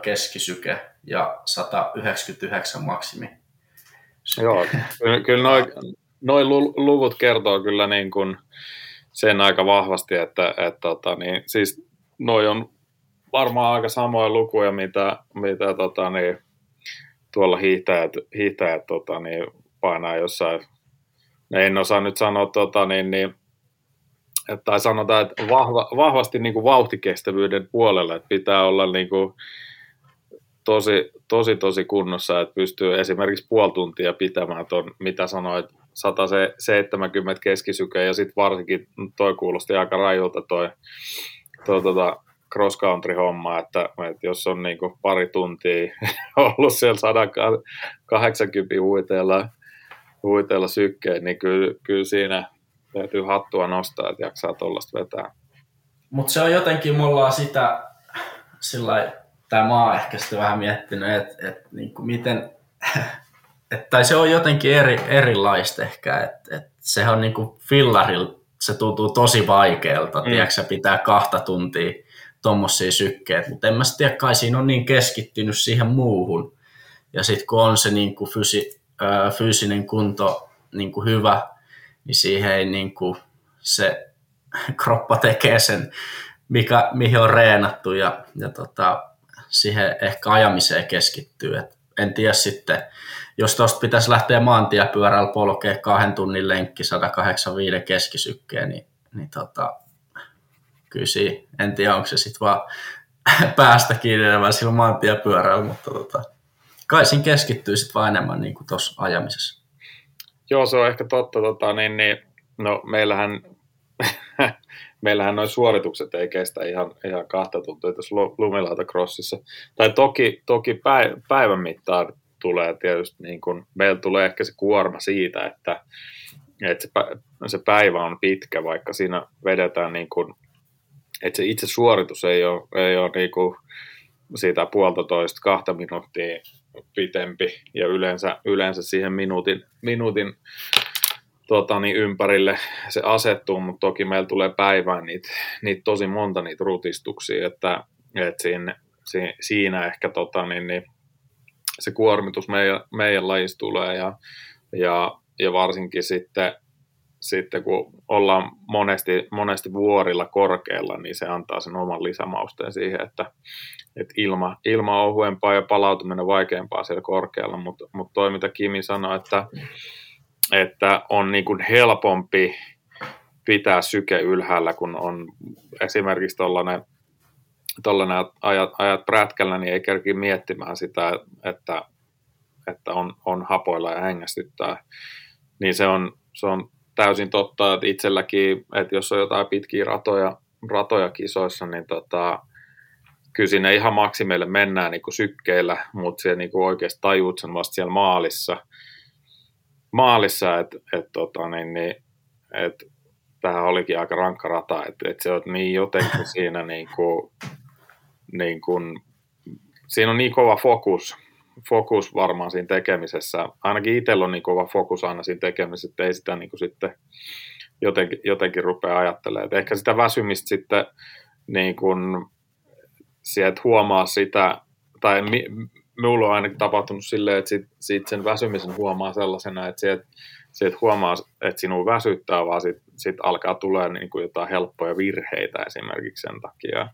keskisyke ja 199 maksimi. Joo, kyllä noin noin luvut kertoo kyllä niin kuin sen aika vahvasti, että, että tota, niin, siis noi on varmaan aika samoja lukuja, mitä, mitä tota, niin, tuolla hiihtäjät, hiihtäjät tota, niin, painaa jossain. En osaa nyt sanoa, tota, niin, niin, tai sanotaan, että vahva, vahvasti niin kuin vauhtikestävyyden puolella, että pitää olla niin kuin, tosi, tosi, tosi kunnossa, että pystyy esimerkiksi puoli tuntia pitämään tuon, mitä sanoit, 170 keskisyke ja sitten varsinkin toi kuulosti aika rajulta toi, toi tota cross country homma, että, että jos on niinku pari tuntia ollut siellä 180 huiteella, huiteella sykkeen, niin kyllä, kyllä siinä täytyy hattua nostaa, että jaksaa tuollaista vetää. Mutta se on jotenkin, me ollaan sitä sillä tämä maa ehkä sitten vähän miettinyt, että, että niin kuin miten et, tai se on jotenkin eri, erilaista ehkä, että et sehän on niinku fillarilla, se tuntuu tosi vaikealta, mm. tiedätkö, pitää kahta tuntia tuommoisia sykkeet, mutta en mä tiedä, kai siinä on niin keskittynyt siihen muuhun. Ja sitten kun on se niinku fysi, ö, fyysinen kunto niinku hyvä, niin siihen ei niinku se kroppa tekee sen, mikä, mihin on reenattu ja, ja tota, siihen ehkä ajamiseen keskittyy. Et en tiedä sitten, jos tuosta pitäisi lähteä maantiepyörällä polkea kahden tunnin lenkki 185 keskisykkeen, niin, niin tota, kyllä en tiedä onko se sitten vaan päästä kiinni enemmän sillä maantiepyörällä, mutta tota, kai siinä keskittyy sitten vaan enemmän niin tuossa ajamisessa. Joo, se on ehkä totta. Tota, niin, niin, no, meillähän, meillähän noin suoritukset ei kestä ihan, ihan kahta tuntia tässä lumilautacrossissa. Tai toki, toki päivän mittaan tulee tietysti, niin kun, meillä tulee ehkä se kuorma siitä, että, että se, se päivä on pitkä, vaikka siinä vedetään niin kun, että se itse suoritus ei ole, ei ole niin kuin siitä puolitoista kahta minuuttia pitempi ja yleensä, yleensä siihen minuutin, minuutin tota, niin ympärille se asettuu, mutta toki meillä tulee päivään niitä, niitä tosi monta niitä rutistuksia, että, että siinä, siinä ehkä tota, niin, niin, se kuormitus meidän, meidän lajissa tulee ja, ja, ja varsinkin sitten, sitten kun ollaan monesti, monesti vuorilla korkealla, niin se antaa sen oman lisämausteen siihen, että, että ilma, ilma on ohuempaa ja palautuminen vaikeampaa siellä korkealla, mutta, mutta toi mitä Kimi sanoi, että, että on niin kuin helpompi pitää syke ylhäällä, kun on esimerkiksi tuollainen tuollainen ajat, ajat prätkällä, niin ei kerki miettimään sitä, että, että on, on hapoilla ja hengästyttää. Niin se on, se on täysin totta, että itselläkin, että jos on jotain pitkiä ratoja, ratoja kisoissa, niin tota, kyllä sinne ihan maksimeille mennään niin kuin sykkeillä, mutta se niin kuin oikeasti tajuut sen vasta siellä maalissa, maalissa että et, tota, niin, niin, et, tähän olikin aika rankka rata, että et se on niin jotenkin siinä niin kuin, niin kuin, siinä on niin kova fokus, fokus varmaan siinä tekemisessä. Ainakin itsellä on niin kova fokus aina siinä tekemisessä, että ei sitä niin kuin sitten jotenkin, jotenkin rupea ajattelemaan. Et ehkä sitä väsymistä sitten niin kuin, sieltä huomaa sitä, tai mi, minulla on ainakin tapahtunut silleen, että sit, sit sen väsymisen huomaa sellaisena, että sieltä, sieltä huomaa, että sinua väsyttää, vaan sitten sit alkaa tulee niin kuin jotain helppoja virheitä esimerkiksi sen takia,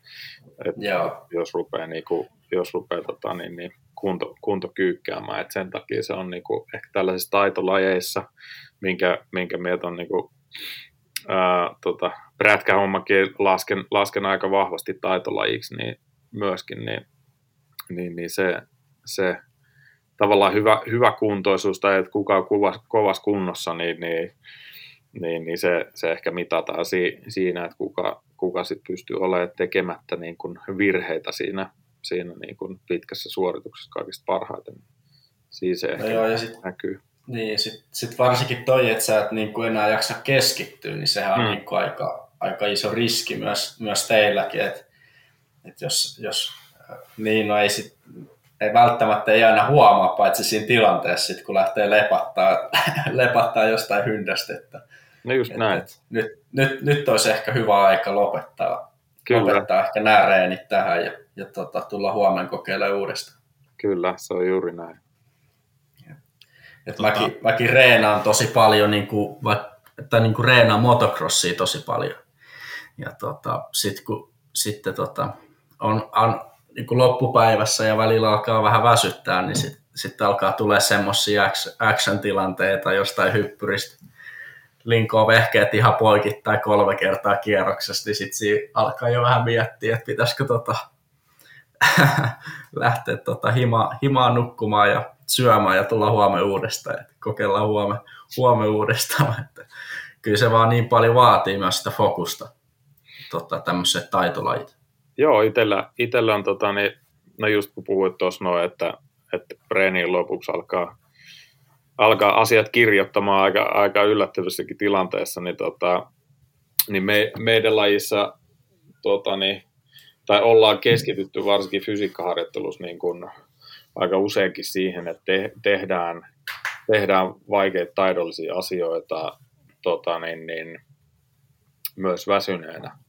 että Joo. jos rupeaa, niin kuin, jos rupeaa tota, niin, niin, kunto, kunto kyykkäämään, että sen takia se on niin kuin, ehkä tällaisissa taitolajeissa, minkä, minkä mieltä on niin kuin, ää, tota, prätkähommakin lasken, lasken aika vahvasti taitolajiksi, niin myöskin, niin, niin, niin se, se tavallaan hyvä, hyvä kuntoisuus tai että kuka on kovas, kovassa kunnossa, niin, niin, niin, niin se, se ehkä mitataan si, siinä, että kuka, kuka sit pystyy olemaan tekemättä niin kuin virheitä siinä, siinä niin kuin pitkässä suorituksessa kaikista parhaiten. Siinä se ehkä no joo, ja sit, näkyy. Niin, sitten sit varsinkin toi, että sä et niin kuin enää jaksa keskittyä, niin sehän on mm. niin kuin aika, aika iso riski myös, myös teilläkin, että että jos, jos niin, no ei, sit, ei välttämättä ei aina huomaa, paitsi siinä tilanteessa, sit, kun lähtee lepattaa, lepattaa jostain hyndästä. Että, no just näin. Et, nyt, nyt, nyt olisi ehkä hyvä aika lopettaa, Kyllä. lopettaa ehkä nämä reenit tähän ja, ja tota, tulla huomenna kokeilemaan uudestaan. Kyllä, se on juuri näin. Et tota... mäkin, mäkin reenaan tosi paljon, niin kuin, että niin kuin reenaan motocrossia tosi paljon. Ja tota, sitten kun sitten tota, on, on niin kuin loppupäivässä ja välillä alkaa vähän väsyttää, niin sitten sit alkaa tulee semmoisia action-tilanteita jostain hyppyristä linkoo vehkeet ihan poikittain kolme kertaa kierroksessa, niin sitten alkaa jo vähän miettiä, että pitäisikö tota, lähteä tota hima, himaan nukkumaan ja syömään ja tulla huomenna uudestaan, että kokeillaan huomenna huome uudestaan. Että kyllä se vaan niin paljon vaatii myös sitä fokusta, tota, tämmöiset taitolajit. Joo, itellä, itellä on, tota, niin, no just kun puhuit tuossa noin, että, että Breenin lopuksi alkaa, alkaa asiat kirjoittamaan aika, aika yllättävissäkin tilanteessa, niin, tota, niin me, meidän lajissa tota, niin, tai ollaan keskitytty varsinkin fysiikkaharjoittelussa niin kuin aika useinkin siihen, että te, tehdään, tehdään vaikeita taidollisia asioita tota, niin, niin, myös väsyneenä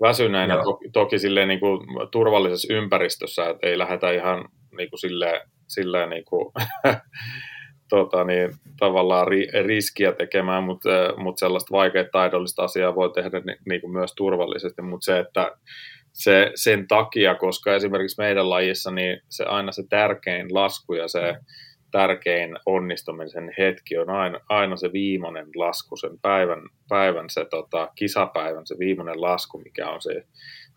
väsyneenä Joo. toki, toki silleen niin kuin turvallisessa ympäristössä, että ei lähdetä ihan niin kuin silleen, silleen niin kuin, tota, niin, tavallaan ri, riskiä tekemään, mutta, mutta sellaista vaikeaa taidollista asiaa voi tehdä niin, niin kuin myös turvallisesti, mutta se, että se, sen takia, koska esimerkiksi meidän lajissa niin se aina se tärkein lasku ja se tärkein onnistumisen hetki on aina, aina se viimeinen lasku, sen päivän, päivän se tota, kisapäivän, se viimeinen lasku, mikä on se,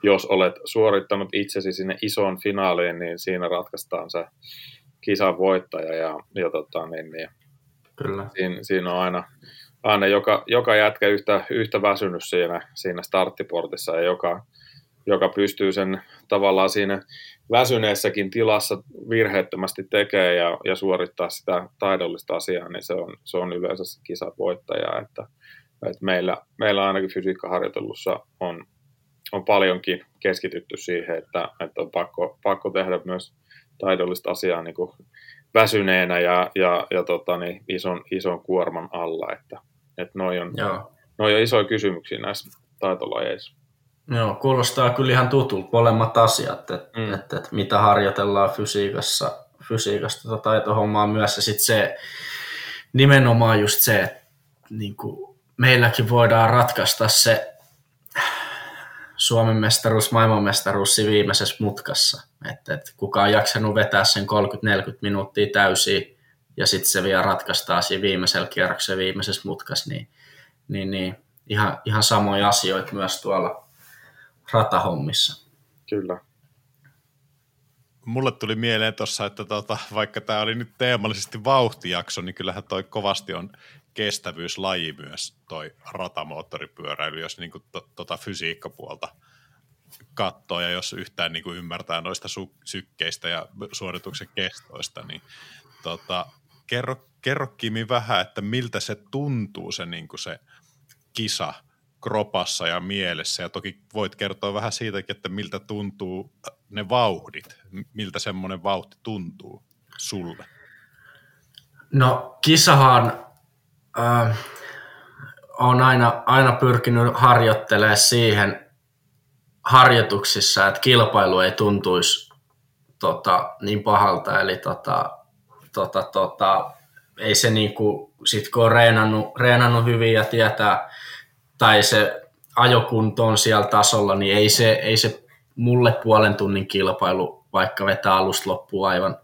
jos olet suorittanut itsesi sinne isoon finaaliin, niin siinä ratkaistaan se kisan voittaja ja, ja tota, niin, niin, Kyllä. Siinä, siinä, on aina, aina joka, joka jätkä yhtä, yhtä väsynyt siinä, siinä starttiportissa ja joka, joka pystyy sen tavallaan siinä väsyneessäkin tilassa virheettömästi tekee ja, ja suorittaa sitä taidollista asiaa, niin se on, se on yleensä se kisavoittaja. Että, että meillä, meillä ainakin fysiikkaharjoittelussa on, on paljonkin keskitytty siihen, että, että on pakko, pakko tehdä myös taidollista asiaa niin kuin väsyneenä ja, ja, ja tota, niin ison, ison kuorman alla. Että, että noi on, noi on isoja kysymyksiä näissä taitolajeissa. Joo, kuulostaa kyllä ihan tutulta molemmat asiat, että mm. et, et, mitä harjoitellaan fysiikassa, fysiikasta tota taitohommaa myös ja sitten se nimenomaan just se, että niin kuin meilläkin voidaan ratkaista se Suomen mestaruus, maailmanmestaruus siinä viimeisessä mutkassa. Että et kuka on jaksanut vetää sen 30-40 minuuttia täysin ja sitten se vielä ratkaistaan siinä viimeisellä kierroksella viimeisessä mutkassa, niin, niin, niin ihan, ihan samoja asioita myös tuolla ratahommissa. kyllä. Mulle tuli mieleen tuossa, että tota, vaikka tämä oli nyt teemallisesti vauhtijakso, niin kyllähän toi kovasti on kestävyyslaji myös, toi ratamoottoripyöräily, jos niin kuin to, tota fysiikkapuolta katsoo ja jos yhtään niin kuin ymmärtää noista su- sykkeistä ja suorituksen kestoista, niin tota, kerro, kerro Kimi vähän, että miltä se tuntuu se, niin kuin se kisa kropassa ja mielessä. Ja toki voit kertoa vähän siitäkin, että miltä tuntuu ne vauhdit, miltä semmoinen vauhti tuntuu sulle. No kisahan äh, on aina, aina pyrkinyt harjoittelemaan siihen harjoituksissa, että kilpailu ei tuntuisi tota, niin pahalta. Eli tota, tota, tota, ei se niinku, sit kun on reenannut, reenannut hyvin ja tietää, tai se ajokunto on siellä tasolla, niin ei se, ei se mulle puolen tunnin kilpailu, vaikka vetää alusta loppuun aivan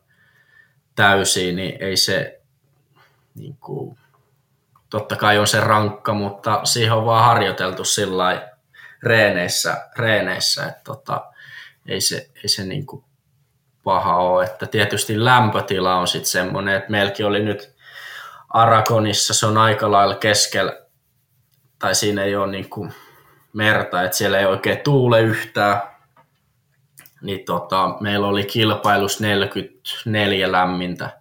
täysin, niin ei se, niin kuin, totta kai on se rankka, mutta siihen on vaan harjoiteltu sillä reeneissä, reeneissä että tota, ei se, ei se niin kuin paha ole. Että tietysti lämpötila on sitten semmoinen, että meilläkin oli nyt Aragonissa, se on aika lailla keskellä, tai siinä ei ole niin kuin merta, että siellä ei oikein tuule yhtään, niin tota, meillä oli kilpailus 44 lämmintä.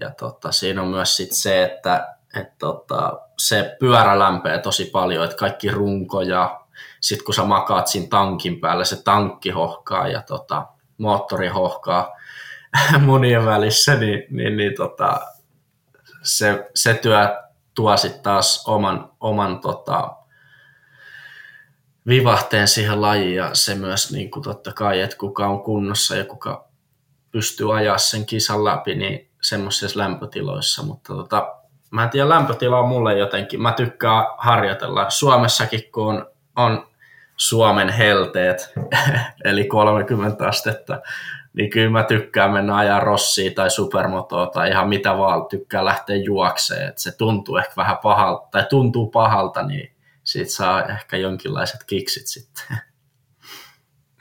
Ja tota, siinä on myös sit se, että et tota, se pyörä lämpee tosi paljon, että kaikki runko ja sitten kun sä makaat siinä tankin päällä, se tankki hohkaa ja tota, moottori hohkaa munien välissä, niin, niin, niin tota, se, se työ tuo sitten taas oman, oman tota, vivahteen siihen lajiin ja se myös niin kuin totta kai, että kuka on kunnossa ja kuka pystyy ajaa sen kisan läpi, niin semmoisissa lämpötiloissa, mutta tota, mä en tiedä, lämpötila on mulle jotenkin, mä tykkään harjoitella. Suomessakin, kun on, on Suomen helteet, eli 30 astetta, niin kyllä mä tykkään mennä ajaa rossia tai supermotoa tai ihan mitä vaan, tykkää lähteä juokseen, että se tuntuu ehkä vähän pahalta, tai tuntuu pahalta, niin siitä saa ehkä jonkinlaiset kiksit sitten.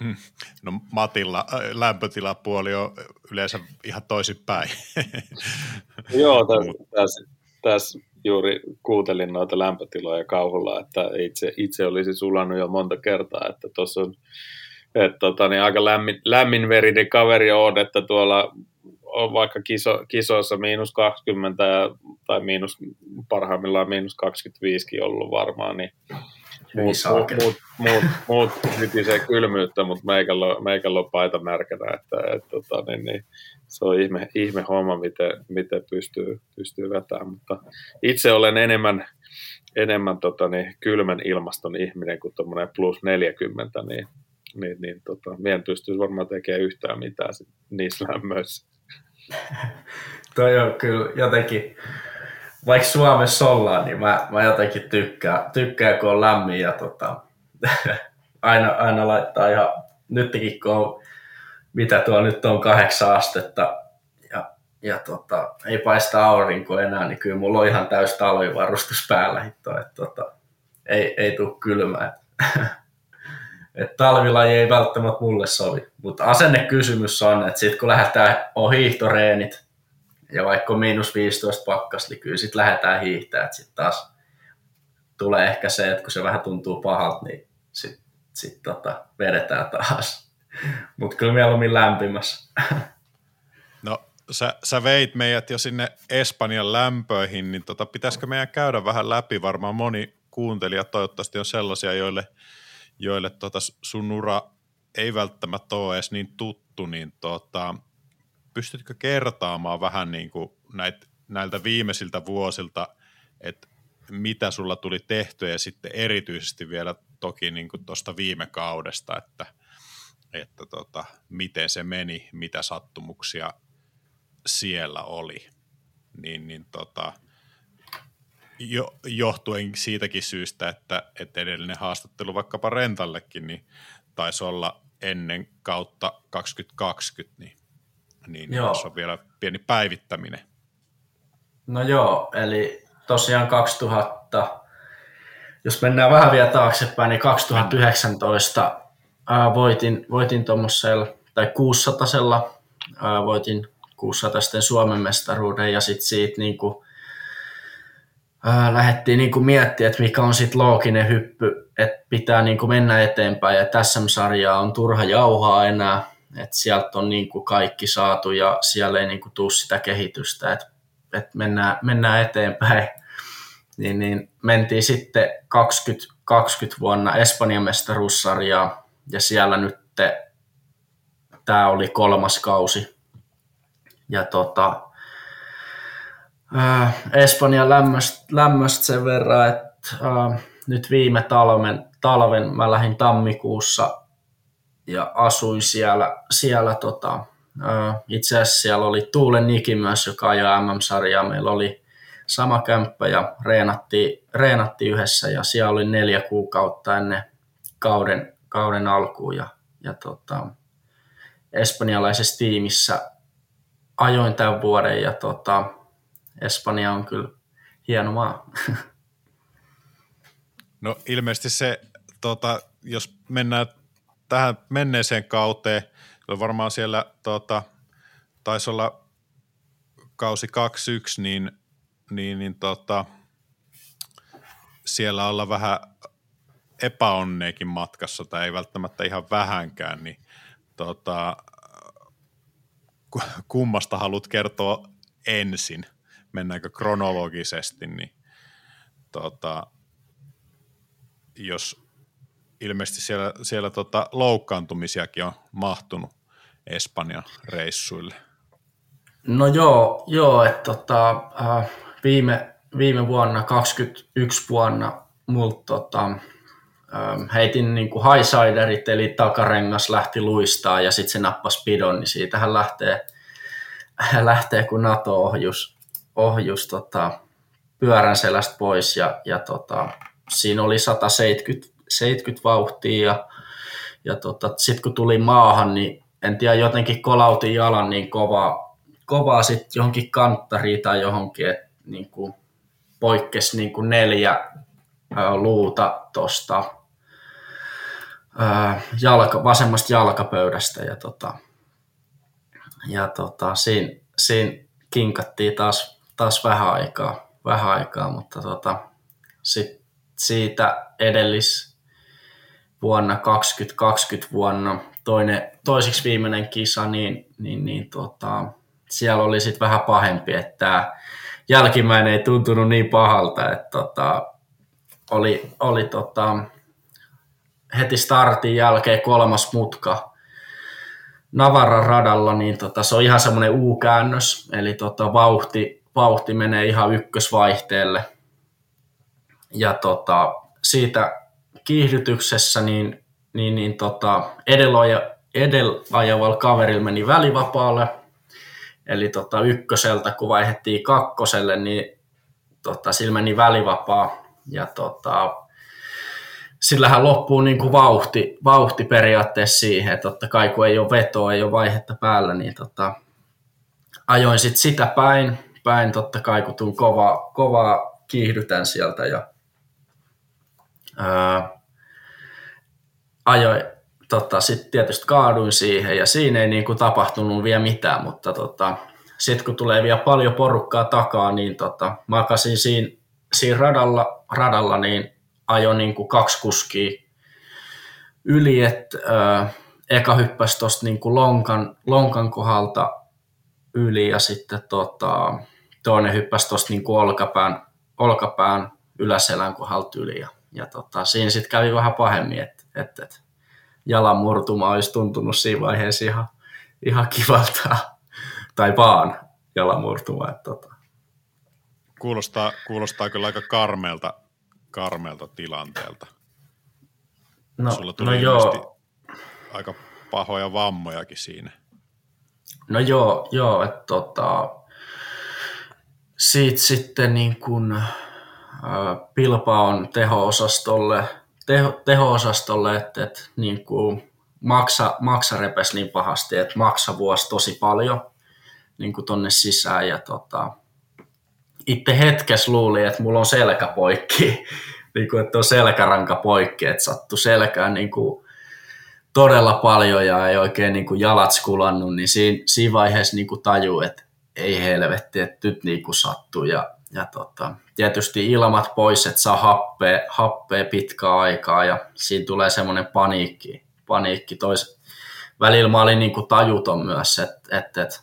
Hmm. No Matilla äh, lämpötilapuoli on yleensä ihan toisinpäin. Joo, tässä, tässä, tässä juuri kuuntelin noita lämpötiloja kauhulla, että itse, itse olisi sulannut jo monta kertaa, että tuossa on että tota, niin aika lämmin, lämminverinen kaveri on, että tuolla on vaikka kiso, kisoissa miinus 20 tai miinus, parhaimmillaan miinus 25 ollut varmaan, niin muut, muut, muut, muut, muut se kylmyyttä, mutta meikällä, meikällä on paita märkänä, että, että tota, niin, niin, se on ihme, ihme homma, miten, miten pystyy, pystyy vetämään, mutta itse olen enemmän, enemmän tota, niin, kylmän ilmaston ihminen kuin tuommoinen plus 40, niin, niin, niin tota, mien pystyisi varmaan tekemään yhtään mitään niissä lämmöissä. Toi on kyllä jotenkin, vaikka Suomessa ollaan, niin mä, mä jotenkin tykkään, tykkään, kun on lämmin ja tota, aina, aina laittaa ihan, nytkin kun on, mitä tuo nyt on kahdeksan astetta ja, ja tota, ei paista aurinko enää, niin kyllä mulla on ihan täys talvivarustus päällä hitto, että tota, ei, ei tule kylmää. että talvilaji ei välttämättä mulle sovi. Mutta asennekysymys on, että sitten kun lähdetään on hiihtoreenit ja vaikka miinus 15 pakkas, niin kyllä sitten lähdetään hiihtämään. Sitten taas tulee ehkä se, että kun se vähän tuntuu pahalta, niin sitten sit tota, vedetään taas. Mutta kyllä mieluummin lämpimässä. No sä, sä veit meidät jo sinne Espanjan lämpöihin, niin tota, pitäisikö meidän käydä vähän läpi? Varmaan moni kuuntelija toivottavasti on sellaisia, joille – joille tota sun ura ei välttämättä ole edes niin tuttu, niin tota, pystytkö kertaamaan vähän niin kuin näitä, näiltä viimeisiltä vuosilta, että mitä sulla tuli tehtyä ja sitten erityisesti vielä toki niin tuosta viime kaudesta, että, että tota, miten se meni, mitä sattumuksia siellä oli. Niin, niin tota, jo, johtuen siitäkin syystä, että, että edellinen haastattelu vaikkapa Rentallekin niin taisi olla ennen kautta 2020, niin, niin joo. tässä on vielä pieni päivittäminen. No joo, eli tosiaan 2000, jos mennään vähän vielä taaksepäin, niin 2019 ää, voitin, voitin tuommoisella, tai 600 ää, voitin 600 Suomen mestaruuden ja sitten siitä niin kuin, ää, lähdettiin niin kuin miettimään, että mikä on sitten looginen hyppy, että pitää niin kuin mennä eteenpäin ja SM-sarjaa on turha jauhaa enää, että sieltä on niin kuin kaikki saatu ja siellä ei niin kuin tule sitä kehitystä, että, että mennään, mennään eteenpäin. Niin, niin mentiin sitten 2020 vuonna Espanjan mestaruussarjaa ja siellä nyt tämä oli kolmas kausi. Ja tota, ää, Espanjan lämmöstä, lämmöstä sen verran, että ää, nyt viime talven, talven mä lähdin tammikuussa ja asuin siellä, siellä tota, itse asiassa siellä oli Tuulen Niki myös, joka ajoi MM-sarjaa. Meillä oli sama kämppä ja reenattiin, reenattiin yhdessä ja siellä oli neljä kuukautta ennen kauden, kauden alkuun ja, ja tota, espanjalaisessa tiimissä ajoin tämän vuoden ja tota, Espanja on kyllä hieno maa. No ilmeisesti se, tota, jos mennään tähän menneeseen kauteen, varmaan siellä tota, taisi olla kausi 2-1, niin, niin, niin tota, siellä olla vähän epäonneekin matkassa, tai ei välttämättä ihan vähänkään, niin tota, kummasta haluat kertoa ensin? Mennäänkö kronologisesti, niin tota, jos ilmeisesti siellä, siellä tota loukkaantumisiakin on mahtunut Espanjan reissuille. No joo, joo että tota, äh, viime, viime vuonna, 21 vuonna, multa tota, äh, heitin niin kuin highsiderit, eli takarengas lähti luistaa ja sitten se nappasi pidon, niin siitähän lähtee, lähtee kun NATO-ohjus ohjus, tota, pyörän selästä pois ja, ja tota, siinä oli 170 70 vauhtia ja, ja tota, sitten kun tuli maahan, niin en tiedä, jotenkin kolautin jalan niin kovaa, kovaa sitten johonkin kanttariin tai johonkin, että niin poikkesi niin neljä ää, luuta tuosta jalka, vasemmasta jalkapöydästä ja, tota, ja tota, siinä, siinä kinkattiin taas, taas vähän aikaa, vähän aikaa mutta tota, sit siitä edellis, vuonna 2020 vuonna toinen, toiseksi viimeinen kisa, niin, niin, niin tota, siellä oli sitten vähän pahempi, että tämä jälkimmäinen ei tuntunut niin pahalta, että tota, oli, oli tota, heti startin jälkeen kolmas mutka Navaran radalla, niin tota, se on ihan semmoinen U-käännös, eli tota, vauhti, vauhti menee ihan ykkösvaihteelle. Ja tota, siitä kiihdytyksessä niin, niin, niin tota, edellä, edellä kaverilla meni välivapaalle, eli tota, ykköseltä kun vaihdettiin kakkoselle, niin tota, sillä meni välivapaa, ja tota, sillähän loppuu niin kuin vauhti, vauhti periaatteessa siihen, että totta kai kun ei ole vetoa, ei ole vaihetta päällä, niin tota, ajoin sit sitä päin, päin totta kai kun tuun kovaa, kovaa kiihdytän sieltä ja ää, ajoin, tota, sitten tietysti kaaduin siihen ja siinä ei niin kuin tapahtunut vielä mitään, mutta tota, sitten kun tulee vielä paljon porukkaa takaa, niin tota, makasin siinä, siinä radalla, radalla, niin ajoin niin kuin kaksi kuskia yli, että eka hyppäsi tuosta niin lonkan, lonkan kohdalta yli ja sitten tota, toinen hyppäsi tuosta niin olkapään, olkapään yläselän kohdalta yli ja, ja tota, siinä sitten kävi vähän pahemmin, että et, et, jalan murtuma olisi tuntunut siinä vaiheessa ihan, ihan kivalta, tai vaan jalan murtuma. Että, tota. kuulostaa, kuulostaa kyllä aika karmelta, karmelta tilanteelta. No, Sulla tuli no joo. aika pahoja vammojakin siinä. No joo, joo että tota, siitä sitten niin kun, äh, Pilpa on teho-osastolle teho, teho-osastolle, että, että niin kuin maksa, maksa repes niin pahasti, että maksa vuosi tosi paljon niin kuin tonne sisään. Ja tota, itse hetkessä luuli, että mulla on selkä poikki, niin kuin, että on selkäranka poikki, että sattu selkään niin kuin todella paljon ja ei oikein niin kuin jalat skulannut, niin siinä, siinä vaiheessa niin kuin tajuu, että ei helvetti, että nyt niin kuin sattuu. Ja, ja tota, tietysti ilmat pois, että saa happea, happea pitkää aikaa ja siinä tulee semmoinen paniikki. paniikki. Tois, välillä mä olin niin kuin tajuton myös, että, että, että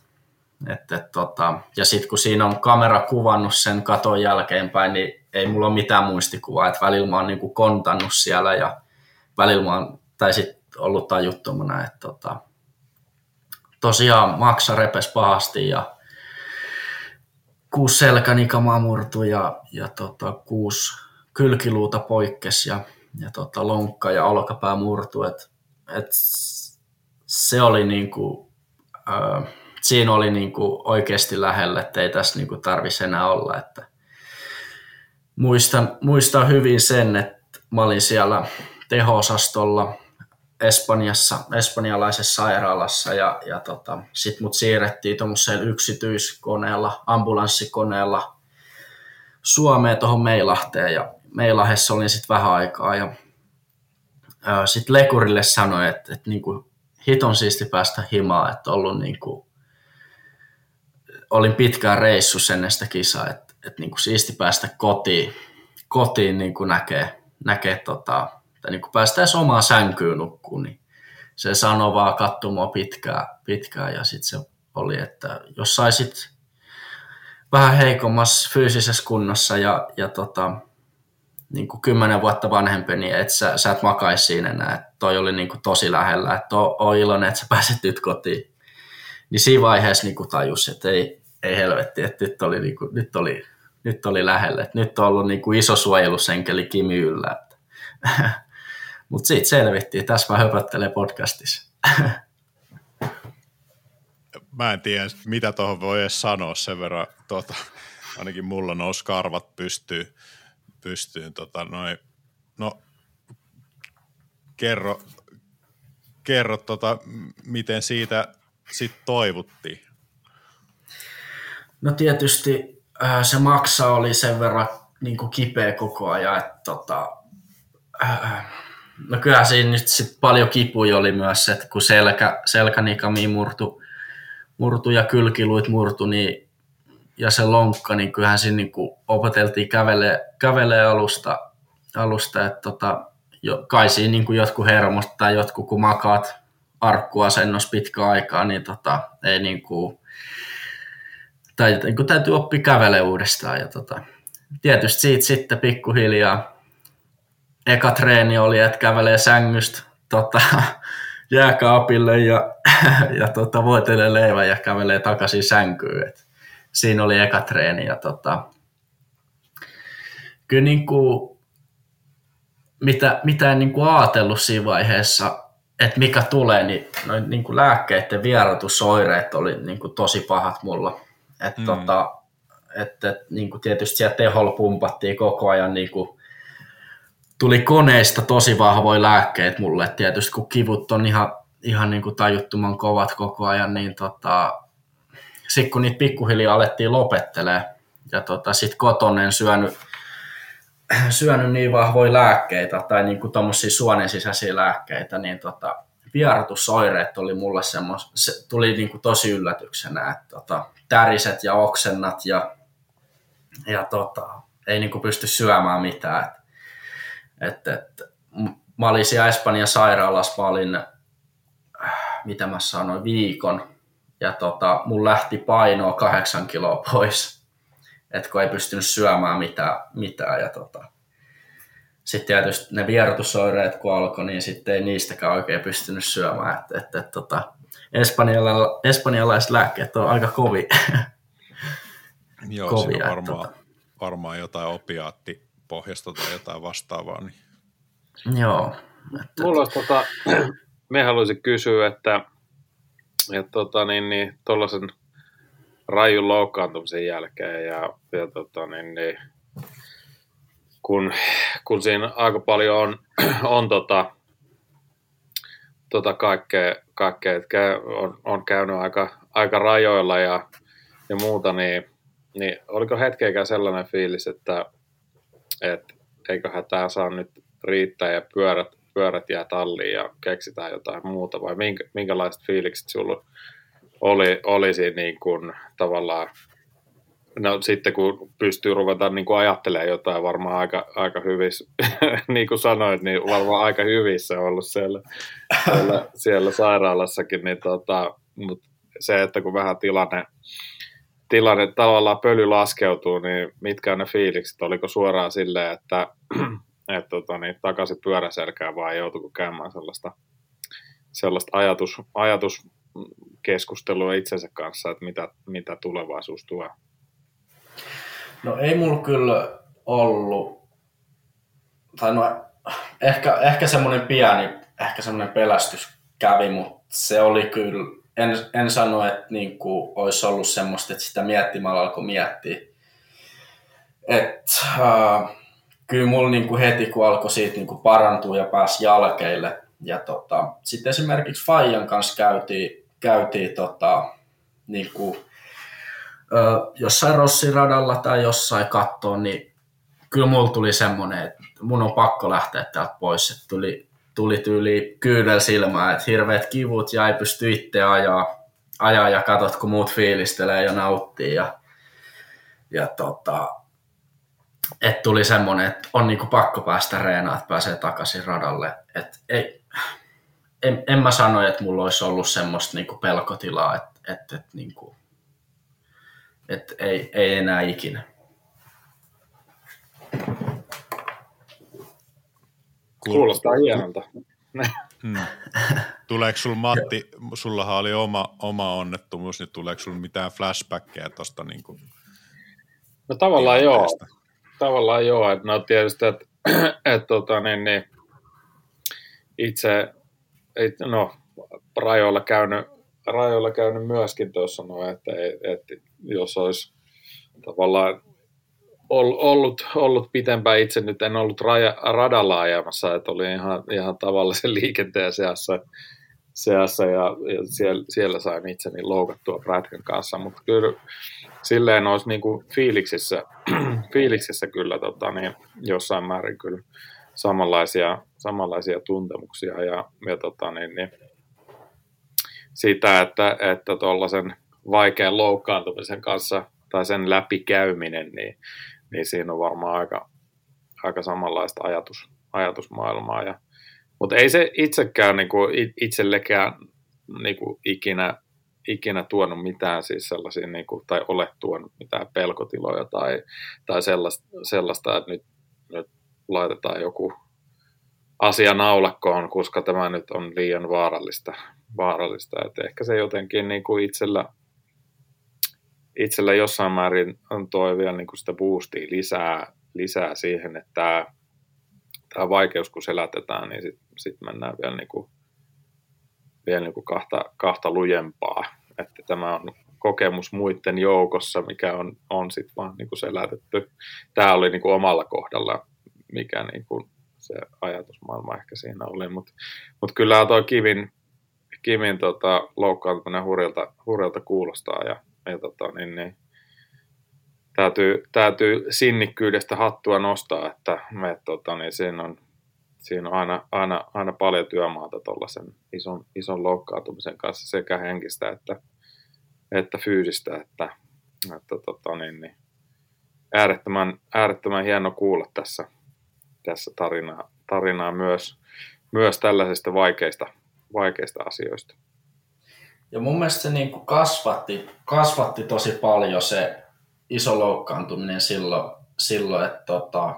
että, että, tota, ja sitten kun siinä on kamera kuvannut sen katon jälkeenpäin, niin ei mulla ole mitään muistikuvaa, että välillä mä oon niin kuin kontannut siellä ja välillä mä oon, tai sit ollut tajuttomana, että tota, tosiaan maksa repes pahasti ja kuusi selkänikamaa murtui ja, ja tota, kuusi kylkiluuta poikkes ja, ja tota, lonkka ja olkapää murtui. Et, et se oli niinku, äh, siinä oli niinku oikeasti lähellä, että ei tässä niinku tarvitsisi enää olla. Että muistan, muistan hyvin sen, että mä olin siellä teho-osastolla Espanjassa, espanjalaisessa sairaalassa ja, ja tota, sitten mut siirrettiin tuommoisella yksityiskoneella, ambulanssikoneella Suomeen tuohon Meilahteen ja Meilahessa olin sitten vähän aikaa ja sitten Lekurille sanoi, että, että niinku, hiton siisti päästä himaa, että ollut niinku, olin pitkään reissu ennen sitä kisaa, että, että niinku, siisti päästä kotiin, kotiin niinku näkee, näkee tota, tai niin kuin päästäisiin omaan sänkyyn nukkuun, niin se sanoi vaan katsoa mua pitkään, pitkään ja sitten se oli, että jos saisit vähän heikommassa fyysisessä kunnossa ja, ja tota, niin kuin kymmenen vuotta vanhempi, niin et sä, sä et makaisi siinä enää. Että toi oli niin kuin tosi lähellä, että on iloinen, että sä pääset nyt kotiin. Niin siinä vaiheessa niin kuin tajus, että ei, ei helvetti, että nyt oli, niin kuin, nyt oli, nyt oli lähellä. Että nyt on ollut niin kuin iso suojelusenkeli Kimi yllä. Että Mutta siitä selvittiin. Tässä mä höpöttele podcastissa. mä en tiedä, mitä tuohon voi edes sanoa sen verran. Tuota, ainakin mulla nousi karvat pystyyn. pystyyn tota, noin. No, kerro, kerro tota, miten siitä sitten toivuttiin. No tietysti äh, se maksa oli sen verran niin kuin kipeä koko ajan, että tota, äh, No kyllä siinä nyt sit paljon kipuja oli myös, että kun selkä, selkänikami murtu, murtu ja kylkiluit murtu, niin, ja se lonkka, niin kyllähän siinä niin opeteltiin kävelee, kävelee alusta, alusta että tota, jo, kai siinä niin jotkut hermot tai jotkut, kun makaat arkkuasennossa pitkä aikaa, niin tota, ei niin kuin, tai niin kuin täytyy oppia kävelemään uudestaan. Ja tota, tietysti siitä sitten pikkuhiljaa eka treeni oli, että kävelee sängystä tota, jääkaapille ja, ja tota, voitelee leivän ja kävelee takaisin sänkyyn. Et siinä oli eka treeni. Ja tota, kyllä niin kuin, mitä, mitä en niin kuin ajatellut siinä vaiheessa, että mikä tulee, niin, noin niin kuin lääkkeiden vierotusoireet oli niin kuin tosi pahat mulla. Et mm. tota, et, et, niin kuin tietysti siellä teholla pumpattiin koko ajan niin kuin tuli koneista tosi vahvoja lääkkeet mulle. Tietysti kun kivut on ihan, ihan niin kuin tajuttoman kovat koko ajan, niin tota, sitten kun niitä pikkuhiljaa alettiin lopettelee ja tota, sitten kotonen syönyt, syönyt niin vahvoja lääkkeitä tai niin kuin suonen sisäisiä lääkkeitä, niin tota, vierotusoireet oli mulle semmos, se tuli niin kuin tosi yllätyksenä, että tota, täriset ja oksennat ja, ja tota, ei niin kuin pysty syömään mitään. Että, että mä olin siellä Espanjan sairaalassa, mä olin, mitä mä sanoin, viikon, ja tota, mun lähti painoa kahdeksan kiloa pois, että kun ei pystynyt syömään mitään, mitään. Ja tota, sitten tietysti ne vierotusoireet kun alkoi, niin sitten ei niistäkään oikein pystynyt syömään, että, että, että tota, espanjala, espanjalaiset lääkkeet on aika kovia. Joo, kovia, varmaan, tota... varmaan jotain opiaatti pohjasta tai jotain vastaavaa. Niin... Joo. Että... Mulla olisi, tota, me haluaisin kysyä, että, että tota, niin, niin, tuollaisen rajun loukkaantumisen jälkeen ja, ja tota, niin, niin, kun, kun siinä aika paljon on, on tota, tota kaikkea, kaikkea että on, on käynyt aika, aika rajoilla ja, ja muuta, niin, niin oliko hetkeäkään sellainen fiilis, että, että eiköhän tämä saa nyt riittää ja pyörät, pyörät jää talliin ja keksitään jotain muuta, vai minkä, minkälaiset fiilikset sulla oli, olisi niin kuin, tavallaan No sitten kun pystyy ruveta niin kuin ajattelemaan jotain varmaan aika, aika hyvissä, niin kuin sanoit, niin varmaan aika hyvissä ollut siellä, siellä, siellä sairaalassakin, niin tota, mutta se, että kun vähän tilanne, tilanne tavallaan pöly laskeutuu, niin mitkä on ne fiilikset? Oliko suoraan silleen, että et, tota, niin, takaisin pyöräselkään vai joutuiko käymään sellaista, sellaista ajatus, ajatuskeskustelua itsensä kanssa, että mitä, mitä tulevaisuus tuo? No ei mulla kyllä ollut, tai no ehkä, ehkä semmoinen pieni, ehkä semmoinen pelästys kävi, mutta se oli kyllä, en, en sano, että niin kuin olisi ollut semmoista, että sitä miettimällä alkoi miettiä. Et, äh, kyllä mulla niin kuin heti, kun alkoi siitä niin kuin parantua ja pääsi jälkeille, ja tota, sitten esimerkiksi Fajan kanssa käytiin, käytiin tota, niin kuin jossain Rossiradalla tai jossain kattoon, niin kyllä mulla tuli semmoinen, että mun on pakko lähteä täältä pois. Että tuli, tuli tyyli kyynel silmään, että hirveät kivut ja ei pysty itse ajaa, ajaa ja katsot, kun muut fiilistelee ja nauttii. Ja, ja tota, että tuli semmoinen, että on niinku pakko päästä reenaan, että pääsee takaisin radalle. Et ei, en, en mä sano, että mulla olisi ollut semmoista niinku pelkotilaa, että, että, että niinku, että ei, ei enää ikinä. Kuulostaa hienolta. Hmm. Tuleeko sulla Matti, sullahan oli oma, oma onnettomuus, niin tuleeko sulla mitään flashbackkejä tuosta niin kuin No tavallaan joo. Tavallaan joo, että no tietysti, että et, tota, niin, niin, itse, it, no rajoilla käynyt, rajoilla käynyt myöskin tuossa, no, että, että jos olisi tavallaan ollut, ollut pitempään. Itse nyt en ollut raja, radalla ajamassa, että oli ihan, ihan tavallisen liikenteen seassa, seassa ja, ja siellä, siellä sain itseni loukattua Bradken kanssa, mutta kyllä silleen olisi niin kuin fiiliksissä, fiiliksissä kyllä tota, niin jossain määrin kyllä samanlaisia, samanlaisia tuntemuksia ja, ja tota, niin, niin, sitä, että, että tuollaisen vaikean loukkaantumisen kanssa tai sen läpikäyminen, niin, niin siinä on varmaan aika, aika samanlaista ajatus, ajatusmaailmaa. Ja, mutta ei se itsekään niin kuin, itsellekään niin kuin ikinä, ikinä tuonut mitään siis sellaisia, niin kuin, tai ole tuonut mitään pelkotiloja tai, tai sellaista, sellaista, että nyt, nyt laitetaan joku asia naulakkoon, koska tämä nyt on liian vaarallista. vaarallista. Että ehkä se jotenkin niin kuin itsellä itsellä jossain määrin on toi vielä niin sitä boostia lisää, lisää siihen, että tämä, tämä vaikeus kun selätetään, niin sitten sit mennään vielä, niin kuin, vielä niin kuin kahta, kahta lujempaa. Että tämä on kokemus muiden joukossa, mikä on, on sitten vaan niin kuin selätetty. Tämä oli niin kuin omalla kohdalla, mikä niin kuin se ajatusmaailma ehkä siinä oli, mutta mut kyllä tuo Kivin, Kivin tota, loukkaantuminen hurjalta, hurjalta kuulostaa ja ja tota, niin, niin, täytyy, täytyy sinnikkyydestä hattua nostaa, että me, tota, niin siinä on, siinä on aina, aina, aina paljon työmaata tuollaisen ison, ison loukkaantumisen kanssa sekä henkistä että, että fyysistä, että, että tota, niin, niin, äärettömän, äärettömän hieno kuulla tässä, tässä tarinaa, tarinaa myös, myös tällaisista vaikeista, vaikeista asioista. Ja mun mielestä se niin kuin kasvatti, kasvatti tosi paljon se iso loukkaantuminen silloin, silloin että tota,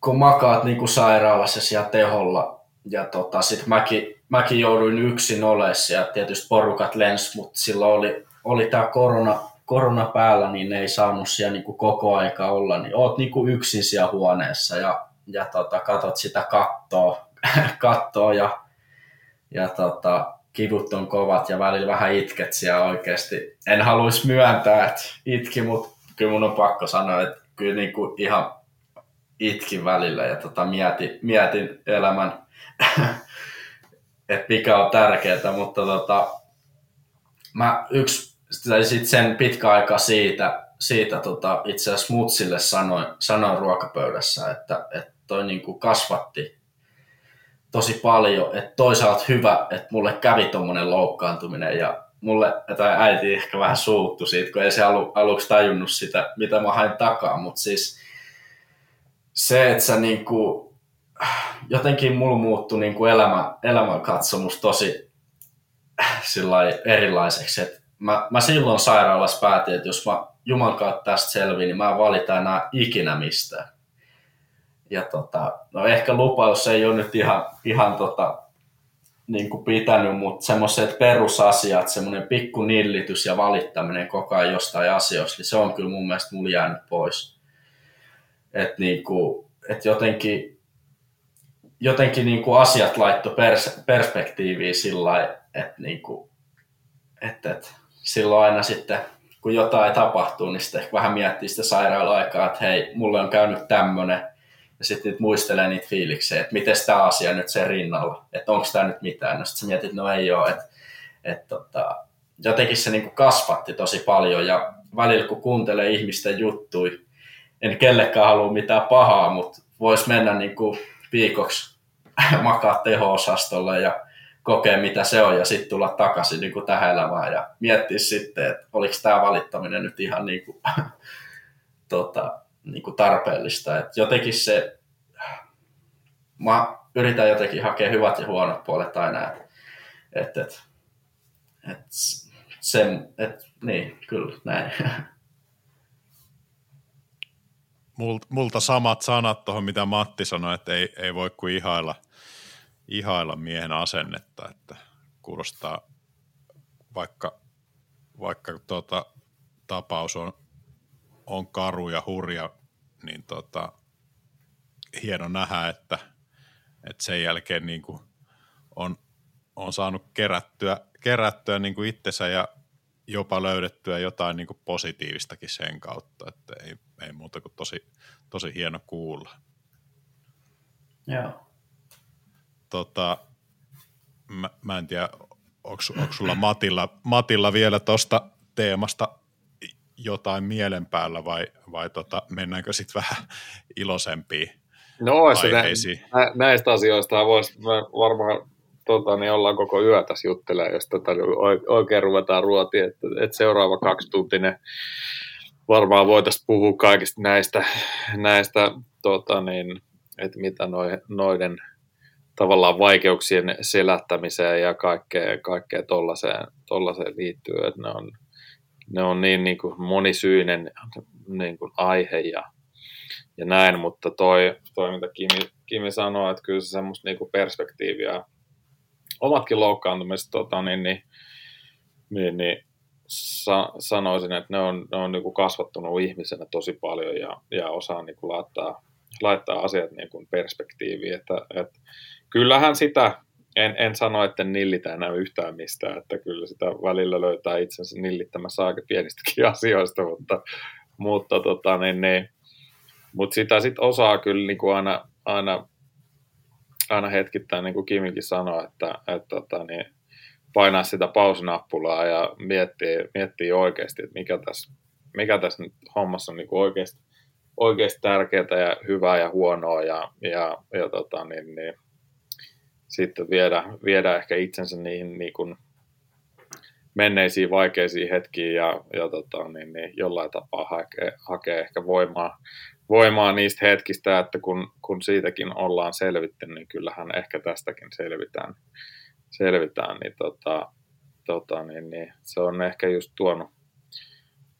kun makaat niin kuin sairaalassa siellä teholla ja tota, sit mäkin, mäkin jouduin yksin olemaan ja tietysti porukat lens, mutta silloin oli, oli tämä korona, korona päällä, niin ne ei saanut siellä niin kuin koko aika olla, niin oot niin kuin yksin siellä huoneessa ja, ja tota, katot sitä kattoa, kattoa ja, ja tota, kivut on kovat ja välillä vähän itket siellä oikeasti. En haluaisi myöntää, että itki, mutta kyllä mun on pakko sanoa, että kyllä niin kuin ihan itkin välillä ja tota mietin, mietin elämän, että mikä on tärkeää, mutta tota, mä yksi, tai sit sen pitkä aika siitä, siitä tota, itse asiassa Mutsille sanoin, sanoin ruokapöydässä, että, että toi niin kuin kasvatti, tosi paljon, että toisaalta hyvä, että mulle kävi tuommoinen loukkaantuminen ja mulle, tai äiti ehkä vähän suuttu siitä, kun ei se alu, aluksi tajunnut sitä, mitä mä hain takaa, mutta siis se, että sä niinku, jotenkin mulla muuttui niinku elämä, elämänkatsomus tosi erilaiseksi, että mä, mä silloin sairaalassa päätin, että jos mä Juman kautta tästä selviin, niin mä en valita enää ikinä mistään. Ja tota, no ehkä lupaus ei ole nyt ihan, ihan tota, niin kuin pitänyt, mutta semmoiset perusasiat, semmoinen pikku nillitys ja valittaminen koko ajan jostain asioista, niin se on kyllä mun mielestä mulla jäänyt pois. Että niin kuin, et jotenkin, jotenkin niin kuin asiat laittoi pers- perspektiiviin sillä että niin kuin, että, että silloin aina sitten, kun jotain tapahtuu, niin sitten ehkä vähän miettii sitä sairaala-aikaa, että hei, mulle on käynyt tämmöinen, ja sitten nyt muistelee niitä fiiliksejä, että miten tämä asia nyt sen rinnalla, että onko tämä nyt mitään. No sitten sä mietit, no ei ole, että, että tota, jotenkin se niin kasvatti tosi paljon. Ja välillä kun kuuntelee ihmisten juttui, en kellekään halua mitään pahaa, mutta voisi mennä niin kuin viikoksi makaa teho-osastolla ja kokea mitä se on ja sitten tulla takaisin niin kuin tähän elämään ja miettiä sitten, että oliko tämä valittaminen nyt ihan niin kuin, tota, niin kuin tarpeellista. Et jotenkin se, mä yritän jotenkin hakea hyvät ja huonot puolet aina, että et, et, et, sen, et, niin, kyllä, näin. Multa samat sanat tuohon, mitä Matti sanoi, että ei, ei voi kuin ihailla, ihailla miehen asennetta, että kuulostaa vaikka, vaikka tuota, tapaus on, on karu ja hurja, niin tota, hieno nähdä, että, että sen jälkeen niin kuin on, on saanut kerättyä, kerättyä niin kuin itsensä ja jopa löydettyä jotain niin kuin positiivistakin sen kautta, että ei, ei muuta kuin tosi, tosi hieno kuulla. Joo. Tota, mä, mä en tiedä, onko, sulla Matilla, Matilla vielä tuosta teemasta jotain mielen päällä vai, vai tota, mennäänkö sitten vähän iloisempiin No aiheisiin? Nä, näistä asioista voisi varmaan tota, niin ollaan koko yö tässä juttelemaan, jos tota, oikein ruvetaan ruotiin, että, että seuraava kaksituntinen varmaan voitaisiin puhua kaikista näistä, näistä tota, niin, että mitä noiden tavallaan vaikeuksien selättämiseen ja kaikkea, kaikkea tollaiseen, tollaiseen liittyy, että ne on, ne on niin, niin kuin monisyinen niin kuin aihe ja, ja näin, mutta toi, toi mitä Kimi, Kimi sanoi, että kyllä se semmoista niin kuin perspektiiviä, omatkin loukkaantumiset, tota, niin, niin, niin, niin sa, sanoisin, että ne on, ne on niin kuin kasvattunut ihmisenä tosi paljon ja, ja osaa niin kuin laittaa, laittaa asiat niin kuin perspektiiviin, että, että kyllähän sitä en, en sano, että nillitä enää yhtään mistään, että kyllä sitä välillä löytää itsensä nillittämässä aika pienistäkin asioista, mutta, mutta, tota, niin, niin, mutta sitä sitten osaa kyllä niin kuin aina, aina, aina hetkittäin, niin kuin Kimikin sanoi, että, että tota, niin, painaa sitä pausinappulaa ja miettii, miettii oikeasti, että mikä tässä, mikä tässä nyt hommassa on niin kuin oikeasti, oikeasti tärkeää ja hyvää ja huonoa ja, ja, ja tota, niin, niin, sitten viedä, viedä ehkä itsensä niihin niin kuin menneisiin vaikeisiin hetkiin ja, ja tota, niin, niin jollain tapaa hakee, hakee ehkä voimaa, voimaa niistä hetkistä, että kun, kun siitäkin ollaan selvitty, niin kyllähän ehkä tästäkin selvitään, selvitään niin, tota, tota, niin, niin se on ehkä just tuonut,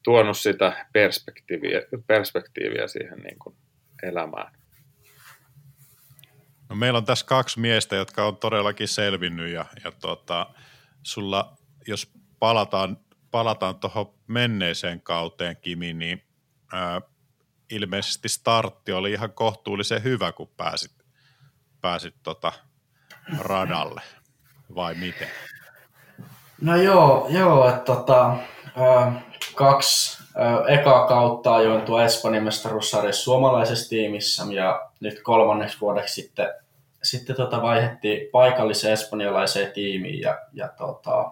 tuonut sitä perspektiiviä, perspektiiviä siihen niin kuin elämään. No meillä on tässä kaksi miestä, jotka on todellakin selvinnyt ja, ja tota, sulla, jos palataan, palataan tuohon menneeseen kauteen, Kimi, niin ää, ilmeisesti startti oli ihan kohtuullisen hyvä, kun pääsit, pääsit tota radalle, vai miten? No joo, joo että tota, kaksi eka kautta ajoin tuo Espanjan mestaruussarjassa suomalaisessa tiimissä ja nyt kolmanneksi vuodeksi sitten, sitten tota vaihdettiin paikalliseen espanjalaiseen tiimiin ja, ja tota,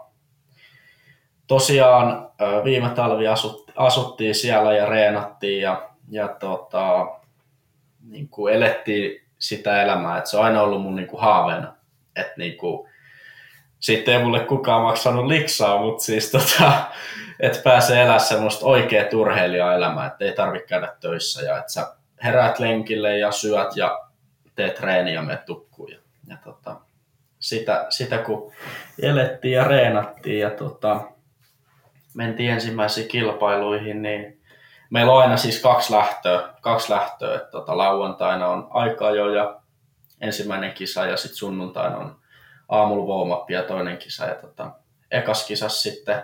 tosiaan viime talvi asut, asuttiin siellä ja reenattiin ja, ja tota, niin kuin elettiin, sitä elämää, että se on aina ollut mun niin kuin haaveena, että niin kuin, sitten ei mulle kukaan maksanut liksaa, mutta siis tota, että pääsee elää semmoista oikea urheilijaelämää, että ei tarvitse käydä töissä ja että sä heräät lenkille ja syöt ja teet treeniä ja menet tukkuun. Ja, ja tota, sitä, sitä, kun elettiin ja reenattiin ja tota, mentiin ensimmäisiin kilpailuihin, niin meillä on aina siis kaksi lähtöä, kaksi lähtöä että tota, lauantaina on aika jo ja ensimmäinen kisa ja sitten sunnuntaina on aamulla warm ja toinen kisa. Ja tota, ekas kisas sitten,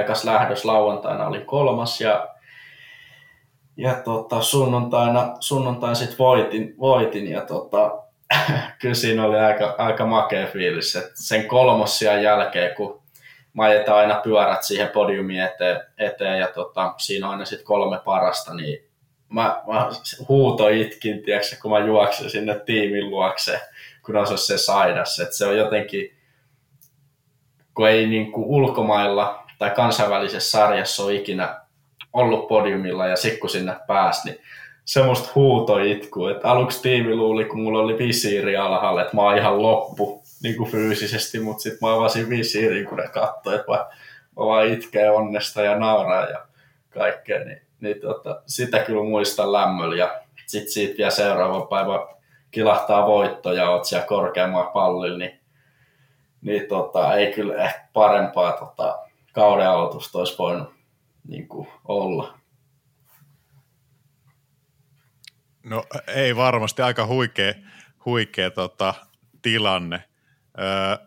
ekas lähdös lauantaina oli kolmas ja, ja tota, sunnuntaina, sunnuntaina sitten voitin, voitin ja tota, kyllä siinä oli aika, aika makea fiilis. Et sen kolmossian jälkeen, kun mä ajetaan aina pyörät siihen podiumiin eteen, eteen ja tota, siinä on aina sitten kolme parasta, niin mä, mä huuto itkin, tiiäksä, kun mä juoksen sinne tiimin luokse, kun on se saidas. Et se on jotenkin, kun ei niin kuin ulkomailla tai kansainvälisessä sarjassa ole ikinä ollut podiumilla ja sitten kun sinne pääsi, niin semmoista huutoitkua, että aluksi tiimi luuli, kun mulla oli visiiri alhaalla, että mä oon ihan loppu niin kuin fyysisesti, mutta sitten mä avasin visiirin, kun ne katsoi, että mä, mä vaan itkee onnesta ja nauraa ja kaikkea, niin, niin tota, sitä kyllä muistan lämmöllä ja sitten siitä vielä seuraava päivä kilahtaa voitto ja oot siellä korkeammalla pallilla, niin, niin tota, ei kyllä ehkä parempaa tota, kauden aloitusta olisi voinut niin kuin, olla. No ei varmasti, aika huikea, huikea tota, tilanne. Öö,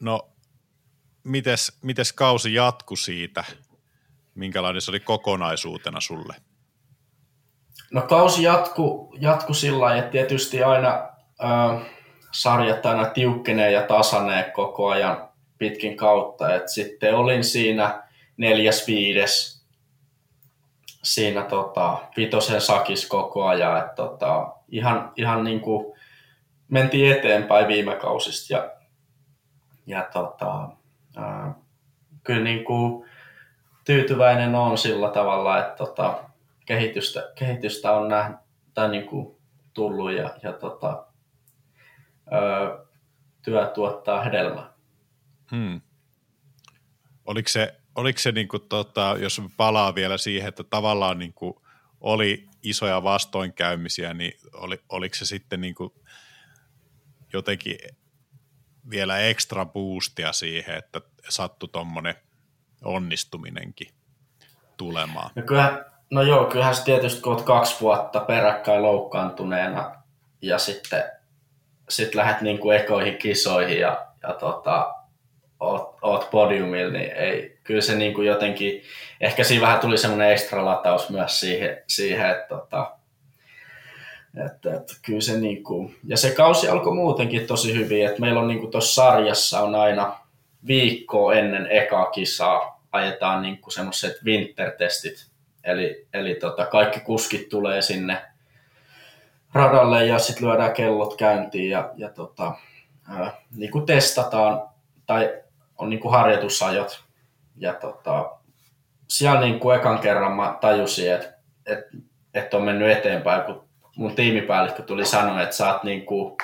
no, mites, mites kausi jatku siitä? Minkälainen se oli kokonaisuutena sulle? No kausi jatku, jatku sillä lailla, että tietysti aina ö, sarjat aina tiukkenee ja tasanee koko ajan pitkin kautta. Et sitten olin siinä neljäs, viides siinä tota, vitosen sakis koko ajan. Et, tota, ihan, ihan niin kuin mentiin eteenpäin viime kausista ja, ja tota, ää, kyllä niin kuin tyytyväinen on sillä tavalla, että tota, kehitystä, kehitystä on nähnyt, tai niin kuin tullut ja, ja tota, ää, työ tuottaa hedelmää. Hmm. Oliko se oliko se, niin kuin, tota, jos palaa vielä siihen, että tavallaan niin kuin, oli isoja vastoinkäymisiä, niin oli, oliko se sitten niin kuin, jotenkin vielä ekstra boostia siihen, että sattui tuommoinen onnistuminenkin tulemaan? No, kyllähän, no joo, kyllähän se tietysti kun olet kaksi vuotta peräkkäin loukkaantuneena ja sitten sit lähdet niin kuin ekoihin kisoihin ja, ja tota, oot, oot podiumilla, niin ei, kyllä se niin kuin jotenkin, ehkä siinä vähän tuli semmoinen ekstra lataus myös siihen, siihen että, tota, että, että kyllä se niin kuin, ja se kausi alkoi muutenkin tosi hyvin, että meillä on niin kuin tuossa sarjassa on aina viikko ennen ekaa kisaa ajetaan niin kuin semmoiset wintertestit, eli, eli tota, kaikki kuskit tulee sinne radalle ja sitten lyödään kellot käyntiin ja, ja tota, ää, niin kuin testataan tai on niin kuin harjoitusajot. Ja tota, siellä niin kuin ekan kerran mä tajusin, että, että, että on mennyt eteenpäin, kun mun tiimipäällikkö tuli sanoa, että sä oot niin kuin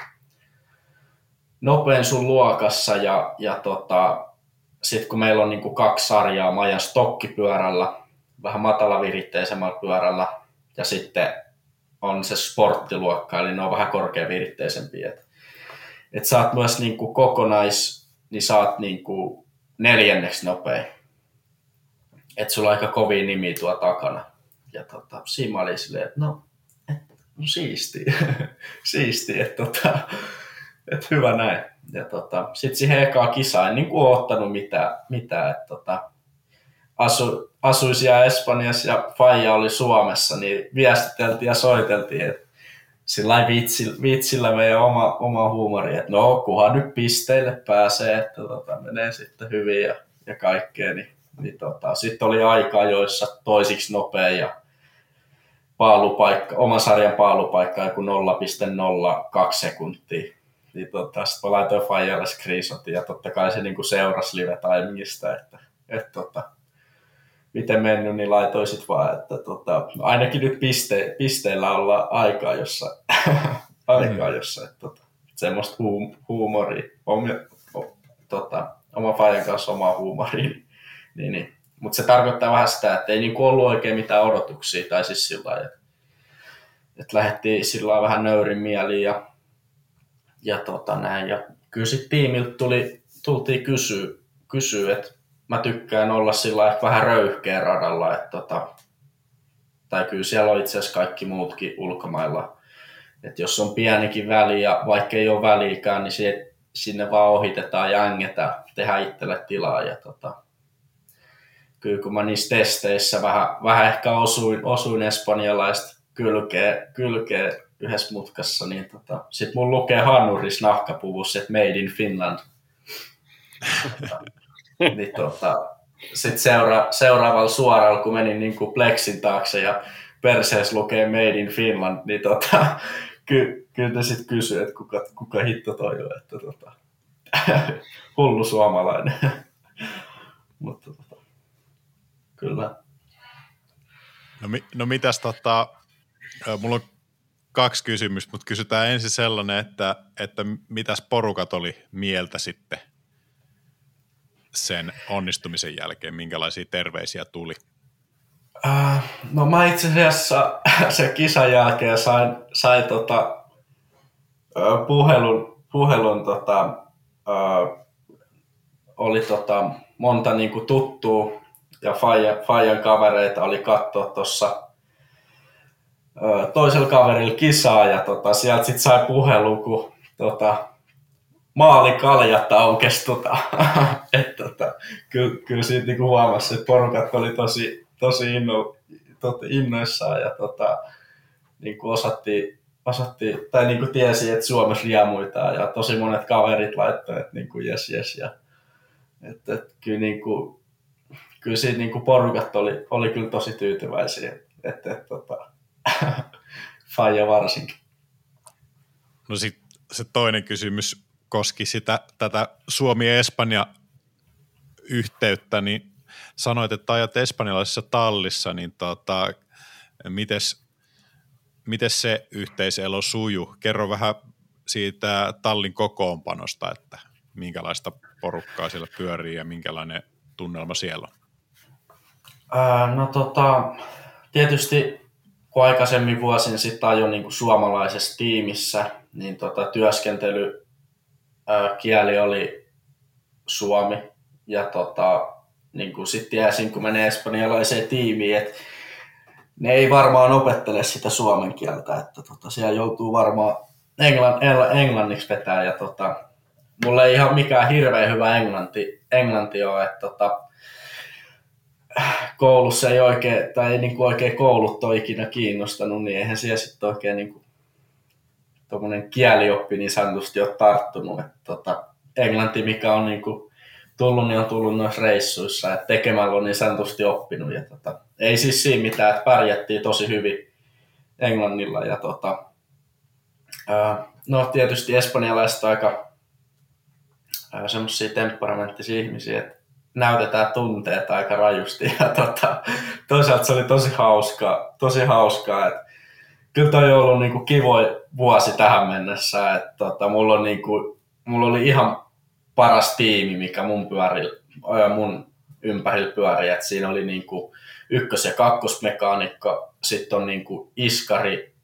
nopein sun luokassa ja, ja tota, sitten kun meillä on niin kuin kaksi sarjaa, mä ajan stokkipyörällä, vähän matalaviritteisemmalla pyörällä ja sitten on se sporttiluokka, eli ne on vähän korkeaviritteisempiä. Et, et sä oot myös niin kuin kokonais, niin sä oot niin kuin neljänneksi nopein. Että sulla on aika kovin nimi tuo takana. Ja tota, siinä mä olin silleen, että no, et, no siisti, siisti, että tota, et hyvä näin. Ja tota, sitten siihen ekaa kisaan en niin kuin ottanut mitään, mitään että tota, asu, asuin siellä Espanjassa ja Faija oli Suomessa, niin viestiteltiin ja soiteltiin, että sillä vitsillä, vitsillä meidän oma, oma huumori, että no kunhan nyt pisteille pääsee, että tota, menee sitten hyvin ja, ja kaikkea, niin, niin tota, sitten oli aika joissa toisiksi nopea ja paalupaikka, oman sarjan paalupaikka joku 0,02 sekuntia. Niin tota, sitten mä laitoin Firelle screenshotin ja totta kai se niinku seurasi live timingista, että, että tota, miten mennyt, niin laitoisit vaan, että tota, ainakin nyt piste, pisteillä olla aikaa, jossa aikaa, mm. jossa että, tota, semmoista huum, huumoria, on, o, tota, oma faijan kanssa omaa huumoria, niin, niin, niin. mutta se tarkoittaa vähän sitä, että ei niinku ollut oikein mitään odotuksia, tai siis sillä lailla, että, että lähdettiin sillä vähän nöyrin mieliin ja, ja tota näin, ja kyllä sitten tiimiltä tuli, tultiin kysyä, kysyä, että mä tykkään olla sillä ehkä vähän röyhkeä radalla, että tota, tai kyllä siellä on itse asiassa kaikki muutkin ulkomailla. että jos on pienikin väli ja vaikka ei ole väliikään, niin se, sinne vaan ohitetaan ja ängetään, tehdään itselle tilaa. Ja tota, kyllä kun mä niissä testeissä vähän, vähän ehkä osuin, osuin espanjalaista kylkeä, kylkeä yhdessä mutkassa, niin tota, sit mun lukee hannuris nahkapuvussa, että Made in Finland. niin tota, sitten seura, seuraavalla suoralla, kun menin niin kuin Plexin taakse ja perseessä lukee Made in Finland, niin tota, ky, kyllä te sitten kysyy, että kuka, kuka hitto toi on, että tota, hullu suomalainen. Mutta tota, kyllä. No, no mitäs tota, mulla on kaksi kysymystä, mutta kysytään ensin sellainen, että, että mitäs porukat oli mieltä sitten sen onnistumisen jälkeen? Minkälaisia terveisiä tuli? Uh, no mä itse asiassa sen kisan jälkeen sain, sain tota, uh, puhelun, puhelun tota, uh, oli tota, monta niinku tuttua ja Fajan, Fajan kavereita oli katsoa tuossa toisella kaverilla kisaa ja tota, sieltä sitten sai puhelun, kun tota, maalikaljat aukesi. Tota, että tota, kyllä, kyllä siitä niinku huomasi, että porukat oli tosi, tosi inno, tot, innoissaan ja tota, niinku osatti, osatti, tai niinku tiesi, että Suomessa riemuitaan ja tosi monet kaverit laittoi, että niinku jes jes. Ja, että, että kyllä, niinku, kyllä siitä niinku porukat oli, oli kyllä tosi tyytyväisiä, että, että tota, Faija varsinkin. No sitten se toinen kysymys koski sitä, tätä Suomi-Espanja yhteyttä, niin sanoit, että ajat espanjalaisessa tallissa, niin tota, mites, mites se yhteiselo suju? Kerro vähän siitä tallin kokoonpanosta, että minkälaista porukkaa siellä pyörii ja minkälainen tunnelma siellä on? Ää, no tota, tietysti kun aikaisemmin vuosin sitten ajoin niin suomalaisessa tiimissä, niin tota, työskentely kieli oli suomi. Ja tota, niin kuin sitten tiesin, kun menee espanjalaiseen tiimiin, että ne ei varmaan opettele sitä suomen kieltä, että tota, siellä joutuu varmaan englann, englanniksi vetää ja tota, mulla ei ihan mikään hirveän hyvä englanti, englanti ole, että tota, koulussa ei oikein, tai ei niin kuin oikein koulut ole ikinä kiinnostanut, niin eihän siellä sitten oikein niin kuin tuommoinen kielioppi niin sanotusti ole tarttunut. Että tota, englanti, mikä on niin kuin tullut, niin on tullut noissa reissuissa, että tekemällä on niin sanotusti oppinut. Ja tota, ei siis siinä mitään, että pärjättiin tosi hyvin englannilla. Ja tota, ää, no tietysti espanjalaiset aika semmoisia temperamenttisia ihmisiä, että näytetään tunteet aika rajusti. Ja tota, toisaalta se oli tosi hauskaa, tosi hauskaa että kyllä toi on ollut niinku kivoi vuosi tähän mennessä. Että tota, mulla, on niinku, mulla oli ihan paras tiimi, mikä mun, pyörillä, mun ympärillä pyöri. Et siinä oli niinku ykkös- ja kakkosmekaanikko, sitten on niinku iskari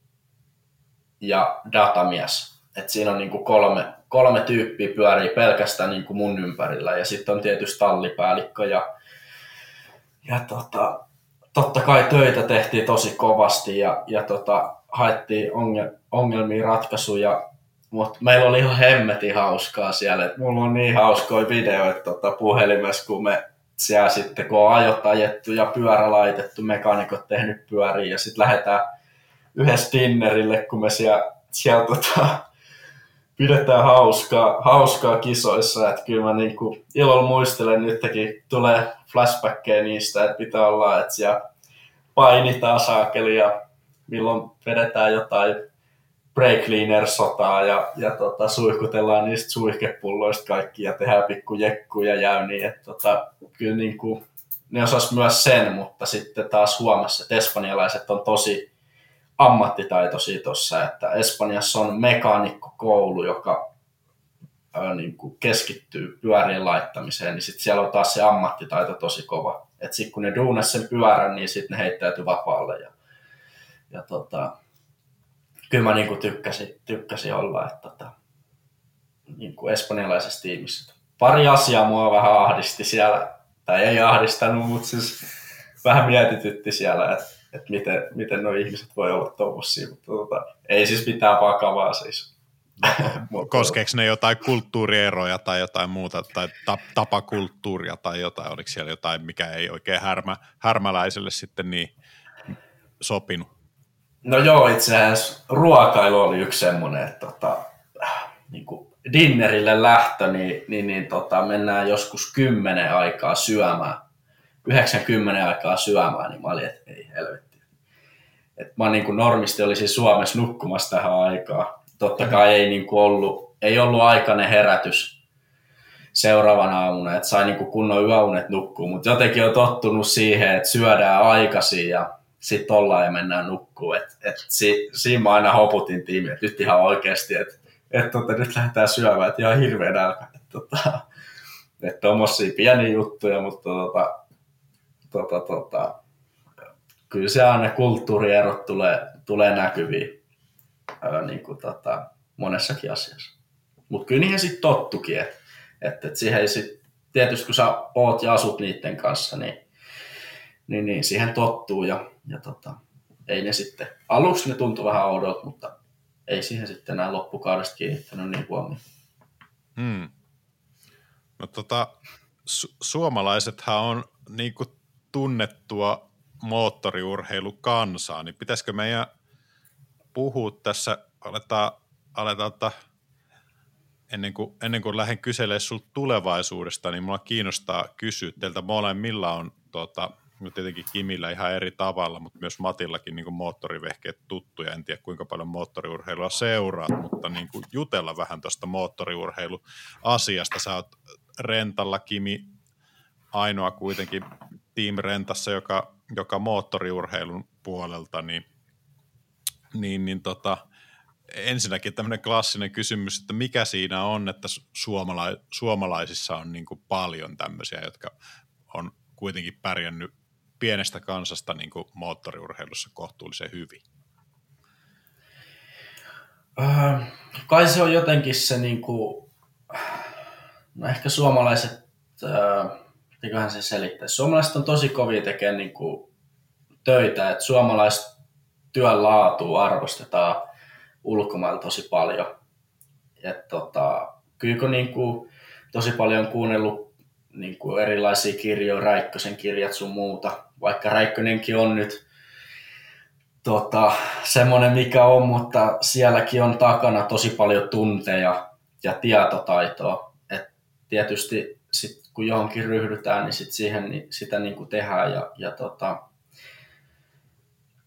ja datamies. Et siinä on niinku kolme, kolme tyyppiä pyörii pelkästään niinku mun ympärillä. Ja sitten on tietysti tallipäällikkö ja, ja tota, totta kai töitä tehtiin tosi kovasti ja, ja tota, haettiin ongelmiin ratkaisuja, mutta meillä oli ihan hemmetin hauskaa siellä. Et mulla on niin hauskoja videoita tota, puhelimessa, kun me siellä sitten, kun on ajot ajettu ja pyörä laitettu, mekaanikot tehnyt pyöriä ja sitten lähdetään yhdessä dinnerille, kun me siellä, siellä tota, pidetään hauskaa, hauskaa kisoissa. Että kyllä mä niinku ilolla muistelen nytkin, tulee flashbackkejä niistä, että pitää olla, että siellä painitaan saakeli ja milloin vedetään jotain break sotaa ja, ja tota, suihkutellaan niistä suihkepulloista kaikki ja tehdään pikku jekkuja jäyniä. Että tota, kyllä niin kuin, ne osas myös sen, mutta sitten taas huomassa, että espanjalaiset on tosi, ammattitaitoisia tuossa, että Espanjassa on mekaanikkokoulu, joka ää, niin kuin keskittyy pyörien laittamiseen, niin sitten siellä on taas se ammattitaito tosi kova. Että sitten kun ne duunas sen pyörän, niin sitten ne heittäytyy vapaalle. Ja, ja tota, kyllä mä niin kuin tykkäsin, tykkäsin olla että tota, niin kuin espanjalaisessa tiimissä. Pari asiaa mua vähän ahdisti siellä, tai ei ahdistanut, mutta siis vähän mietitytti siellä, että, että miten, miten nuo ihmiset voi olla tuommoisia, mutta tota, ei siis mitään vakavaa siis. Koskeeko ne jotain kulttuurieroja tai jotain muuta, tai tapakulttuuria tai jotain, oliko siellä jotain, mikä ei oikein härmä, härmäläiselle sitten niin sopinut? No joo, itse asiassa ruokailu oli yksi semmoinen, että tota, niin kuin dinnerille lähtö, niin, niin, niin tota, mennään joskus kymmenen aikaa syömään, 90 aikaa syömään, niin mä olin, että ei helvetti. Et mä niin kuin normisti olisin Suomessa nukkumassa tähän aikaan. Totta kai ei niin kuin ollut, ei ollut aikainen herätys seuraavana aamuna, että sai niin kuin kunnon yöunet nukkuu, mutta jotenkin on tottunut siihen, että syödään aikaisin ja sitten ollaan ja mennään nukkuu. Et, et si, siinä mä aina hoputin tiimi, että nyt ihan oikeasti, että et, tota, nyt lähdetään syömään, että ihan hirveä nälkä. Että tota, et tommosia pieniä juttuja, mutta tota, tota, tota, kyllä se aina kulttuurierot tulee, tulee näkyviin ää, niin kuin, tota, monessakin asiassa. Mutta kyllä niihin sitten tottukin, että et, et siihen sit, tietysti kun sä oot ja asut niiden kanssa, niin, niin, niin siihen tottuu ja ja tota, ei ne sitten, aluksi ne tuntui vähän oudolta, mutta ei siihen sitten enää loppukaudesta kiinnittänyt niin huomioon. Hmm. No tota, su- suomalaisethan on niin kuin tunnettua moottoriurheilukansaa, niin pitäisikö meidän puhua tässä, aletaan, aletaan ottaa, ennen kuin, ennen kuin lähden kyselemään sinulta tulevaisuudesta, niin minua kiinnostaa kysyä teiltä molemmilla on tota, no tietenkin Kimillä ihan eri tavalla, mutta myös Matillakin niin kuin moottorivehkeet tuttuja. En tiedä kuinka paljon moottoriurheilua seuraat, mutta niin kuin jutella vähän tuosta moottoriurheiluasiasta. Sä oot rentalla, Kimi, ainoa kuitenkin Team Rentassa, joka, joka moottoriurheilun puolelta, niin, niin, niin tota, ensinnäkin tämmöinen klassinen kysymys, että mikä siinä on, että suomala- suomalaisissa on niin kuin paljon tämmöisiä, jotka on kuitenkin pärjännyt pienestä kansasta niin kuin moottoriurheilussa kohtuullisen hyvin? Äh, kai se on jotenkin se, niin kuin, no ehkä suomalaiset, äh, mitäköhän se selittää, suomalaiset on tosi kovia tekemään niin kuin, töitä, että suomalaiset työn laatu arvostetaan ulkomailla tosi paljon. Et, tota, kyllä kun niin kuin, tosi paljon kuunnellut niin kuin erilaisia kirjoja, Räikkösen kirjat sun muuta, vaikka Räikkönenkin on nyt tota, semmoinen mikä on, mutta sielläkin on takana tosi paljon tunteja ja tietotaitoa. Et tietysti sit, kun johonkin ryhdytään, niin sit siihen, niin sitä niin kuin tehdään. Ja, ja tota,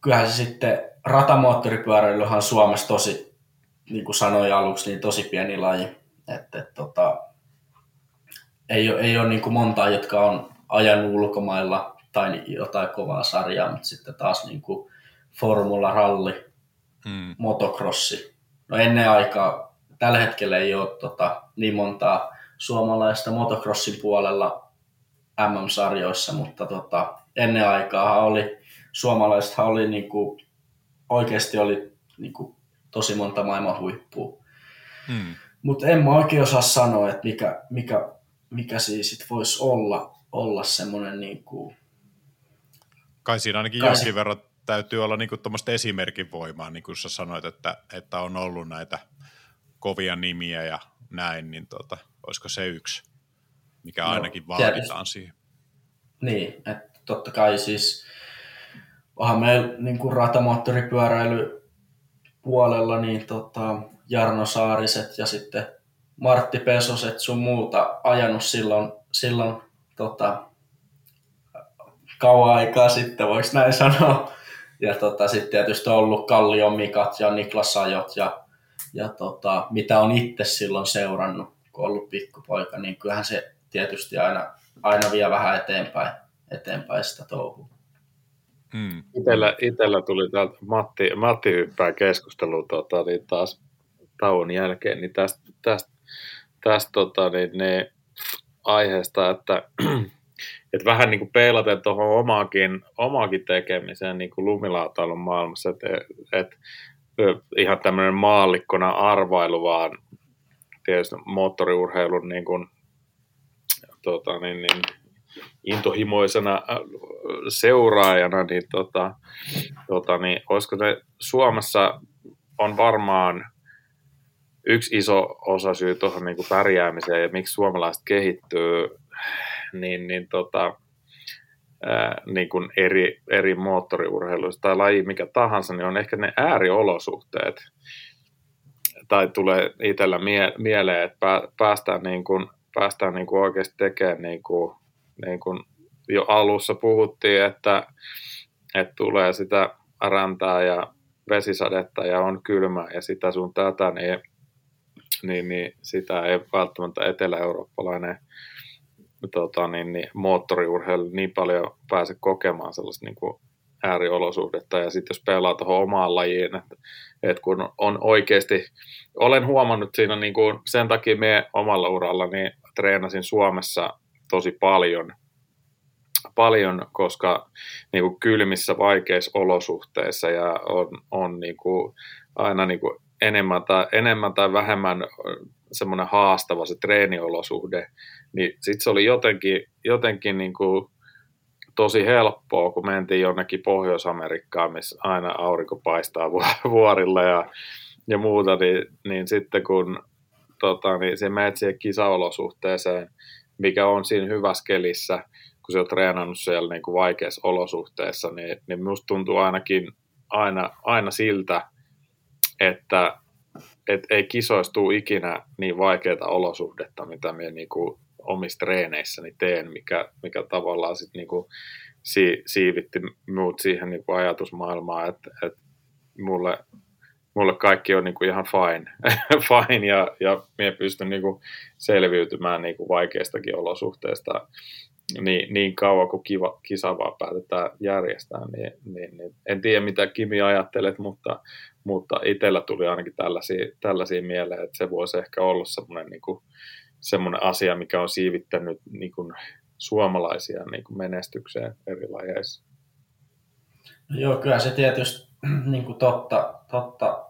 kyllähän se sitten, ratamoottoripyöräilyhän Suomessa tosi, niin kuin sanoin aluksi, niin tosi pieni laji. Et, et, tota, ei ole, ei ole niin kuin montaa, jotka on ajanut ulkomailla tai jotain kovaa sarjaa, mutta sitten taas niin kuin formula, ralli, hmm. motocrossi. No ennen aikaa, tällä hetkellä ei ole tota, niin montaa suomalaista motocrossin puolella MM-sarjoissa, mutta tota, ennen aikaa oli, suomalaisethan oli niin kuin, oikeasti oli niin kuin, tosi monta maailman huippua. Hmm. Mutta en mä oikein osaa sanoa, että mikä, mikä, mikä siis sit voisi olla, olla semmoinen niin kuin, Kai siinä ainakin Kai jonkin verran täytyy olla niin tuommoista esimerkin voimaa, niin kuin sä sanoit, että, että on ollut näitä kovia nimiä ja näin, niin tota, olisiko se yksi, mikä no, ainakin vaaditaan siihen? Niin, että totta kai siis onhan meillä niin kuin ratamoottoripyöräily puolella niin tota, Jarno Saariset ja sitten Martti Pesoset sun muuta ajanut silloin, silloin tota, kauan aikaa sitten, voiko näin sanoa. Ja tota, sitten tietysti on ollut Kallion Mikat ja Niklas Ajot ja, ja tota, mitä on itse silloin seurannut, kun on ollut pikkupoika, niin kyllähän se tietysti aina, aina vie vähän eteenpäin, eteenpäin sitä touhua. Hmm. Itellä, itellä tuli täältä Matti, Matti hyppää keskusteluun tota, niin taas tauon jälkeen, niin tästä, tästä, tästä tota, niin, niin, aiheesta, että, että vähän niin kuin peilaten tuohon omaakin, omaakin tekemiseen niin kuin lumilautailun maailmassa, että, että ihan tämmöinen maallikkona arvailu, vaan tietysti moottoriurheilun niin kuin, tota, niin, niin, intohimoisena äh, seuraajana, niin, tota, tota, niin olisiko se Suomessa on varmaan yksi iso osa syy tuohon niin pärjäämiseen ja miksi suomalaiset kehittyy, niin, niin, tota, ää, niin kuin eri, eri moottoriurheiluista tai laji mikä tahansa, niin on ehkä ne ääriolosuhteet. Tai tulee itsellä mie- mieleen, että päästään, niin kuin, päästään niin kuin oikeasti tekemään, niin kuin, niin kuin jo alussa puhuttiin, että, että tulee sitä räntää ja vesisadetta ja on kylmä ja sitä sun tätä, niin, niin, niin sitä ei välttämättä etelä-eurooppalainen tota, niin, niin, moottoriurheilu niin paljon pääse kokemaan sellaista niin kuin ääriolosuhdetta. Ja sitten jos pelaa tuohon omaan lajiin, että, että kun on oikeasti, olen huomannut siinä niin kuin, sen takia me omalla uralla niin treenasin Suomessa tosi paljon, paljon koska niin kuin kylmissä vaikeissa olosuhteissa ja on, on niin kuin, aina niin kuin enemmän, tai, enemmän tai vähemmän semmoinen haastava se treeniolosuhde, niin sitten se oli jotenkin, jotenkin niin kuin tosi helppoa, kun mentiin jonnekin Pohjois-Amerikkaan, missä aina aurinko paistaa vuorilla ja, ja muuta, niin, niin sitten kun tota, niin se menet siihen kisaolosuhteeseen, mikä on siinä hyvässä kelissä, kun se on treenannut siellä niin kuin vaikeissa olosuhteissa, niin, niin musta tuntuu ainakin aina, aina siltä, että et ei kisoistu ikinä niin vaikeita olosuhdetta, mitä minä niinku omissa treeneissäni teen, mikä, mikä tavallaan sit niinku si, siivitti muut siihen niinku ajatusmaailmaan, että et mulle, mulle kaikki on niinku ihan fine, fine ja, ja minä pystyn niinku selviytymään niinku vaikeistakin olosuhteista. Niin, niin kauan kuin kiva, kisa vaan päätetään järjestää, niin, niin, niin en tiedä mitä Kimi ajattelet, mutta, mutta itsellä tuli ainakin tällaisia, tällaisia mieleen, että se voisi ehkä olla semmoinen, niin kuin, semmoinen asia, mikä on siivittänyt niin kuin, suomalaisia niin kuin menestykseen eri lajeissa. No joo, kyllä se tietysti niin kuin totta, totta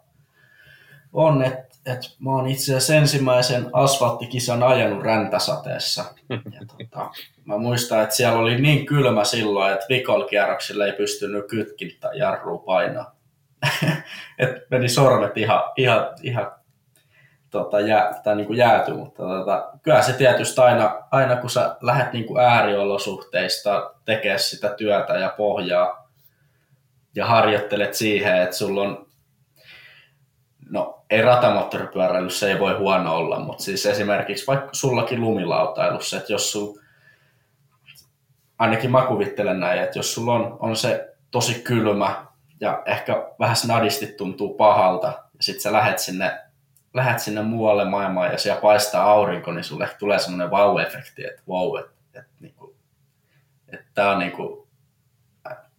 on, että et mä oon itse asiassa ensimmäisen asfalttikisan ajanut räntäsateessa. Ja tota, mä muistan, että siellä oli niin kylmä silloin, että vikolkierroksilla ei pystynyt kytkin tai jarrua painaa. että meni sormet ihan, ihan, ihan tota, jää, tai niin kuin jääty, mutta tota, kyllä se tietysti aina, aina kun sä lähdet niin kuin ääriolosuhteista tekemään sitä työtä ja pohjaa ja harjoittelet siihen, että sulla on no ei ratamoottoripyöräilyssä ei voi huono olla, mutta siis esimerkiksi vaikka sullakin lumilautailussa, että jos sul, ainakin mä kuvittelen näin, että jos sulla on, on se tosi kylmä ja ehkä vähän snadisti tuntuu pahalta, ja sitten sä lähet sinne, lähet sinne muualle maailmaan ja siellä paistaa aurinko, niin sulle tulee semmoinen vau-efekti, että wow, että, että, niinku, että tää on niinku,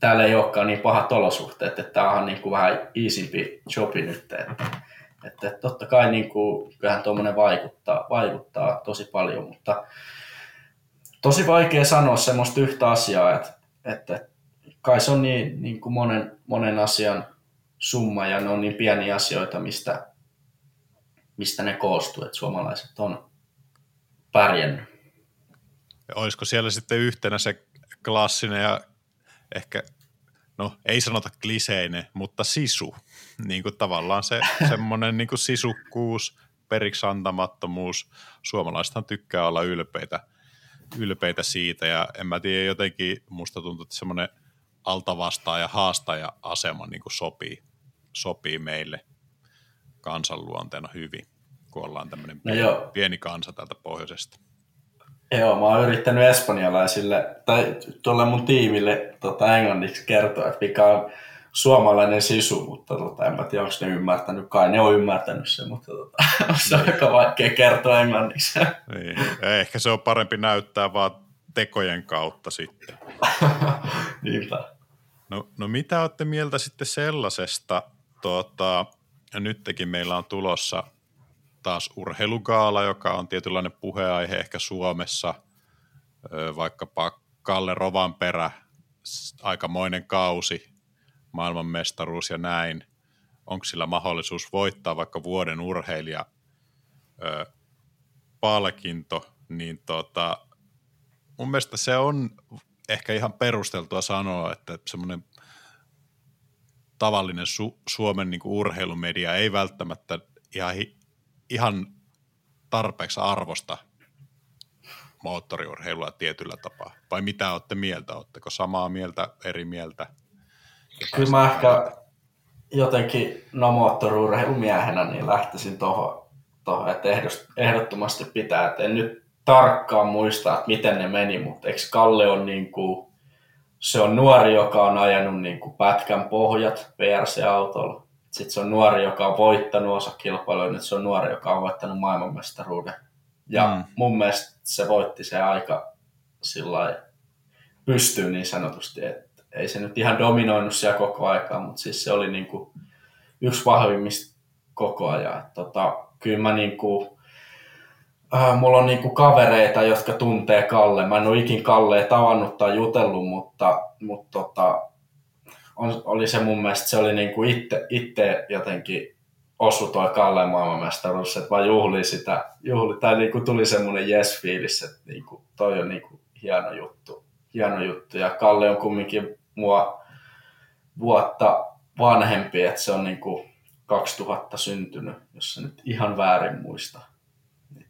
täällä ei olekaan niin pahat olosuhteet, että tämä on niin kuin vähän easimpi jobi nyt. Että, että totta kai niin kuin, kyllähän tuommoinen vaikuttaa, vaikuttaa tosi paljon, mutta tosi vaikea sanoa semmoista yhtä asiaa, että, että kai se on niin, niin kuin monen, monen asian summa ja ne on niin pieniä asioita, mistä, mistä ne koostuu, että suomalaiset on pärjännyt. Olisiko siellä sitten yhtenä se klassinen ja ehkä, no ei sanota kliseinen, mutta sisu. Niin kuin tavallaan se semmoinen niin kuin sisukkuus, periksi antamattomuus. Suomalaisethan tykkää olla ylpeitä, ylpeitä siitä ja en mä tiedä, jotenkin musta tuntuu, että semmoinen altavastaaja haastaja asema niin kuin sopii, sopii meille kansanluonteena hyvin, kun ollaan tämmöinen no pieni, pieni kansa täältä pohjoisesta. Joo, mä oon yrittänyt espanjalaisille, tai tuolle mun tiimille tota, englanniksi kertoa, että mikä on suomalainen sisu, mutta tota, en mä tiedä, onko ne ymmärtänyt. Kai ne on ymmärtänyt sen, mutta tota, se on aika vaikea kertoa englanniksi. Niin. Ehkä se on parempi näyttää vaan tekojen kautta sitten. Niinpä. No, no mitä olette mieltä sitten sellaisesta, tuota, ja nytkin meillä on tulossa taas urheilugaala, joka on tietynlainen puheaihe ehkä Suomessa, vaikkapa Kalle Rovanperä, aikamoinen kausi, maailmanmestaruus ja näin. Onko sillä mahdollisuus voittaa vaikka vuoden urheilija palkinto, niin tota, mun mielestä se on ehkä ihan perusteltua sanoa, että semmoinen tavallinen Su- Suomen niin kuin urheilumedia ei välttämättä ihan, ihan tarpeeksi arvosta moottoriurheilua tietyllä tapaa. Vai mitä olette mieltä? Oletteko samaa mieltä, eri mieltä? Kyllä mä ehkä jotenkin no moottoriurheilumiehenä niin lähtisin tuohon, toho, että ehdottomasti pitää. Et en nyt tarkkaan muista, että miten ne meni, mutta eikö Kalle on niin kuin, se on nuori, joka on ajanut niin kuin pätkän pohjat PRC-autolla. Sitten se on nuori, joka on voittanut osa kilpailuja, nyt se on nuori, joka on voittanut maailmanmestaruuden. Ja mm. mun mielestä se voitti se aika sillä pystyyn niin sanotusti, että ei se nyt ihan dominoinut siellä koko aikaa, mutta siis se oli niin kuin yksi vahvimmista koko ajan. tota, kyllä mä niin kuin, äh, mulla on niinku kavereita, jotka tuntee Kalle. Mä en ole ikin Kalleen tavannut tai jutellut, mutta, mutta tota, on, oli se mun mielestä, se oli niinku itse, itse jotenkin osu toi Kalleen maailmanmestaruus, että vaan juhli sitä, juhli, tai niinku tuli semmoinen yes-fiilis, että niinku, toi on niinku hieno juttu, hieno juttu. Ja Kalle on kumminkin mua vuotta vanhempi, että se on niinku 2000 syntynyt, jos se nyt ihan väärin muista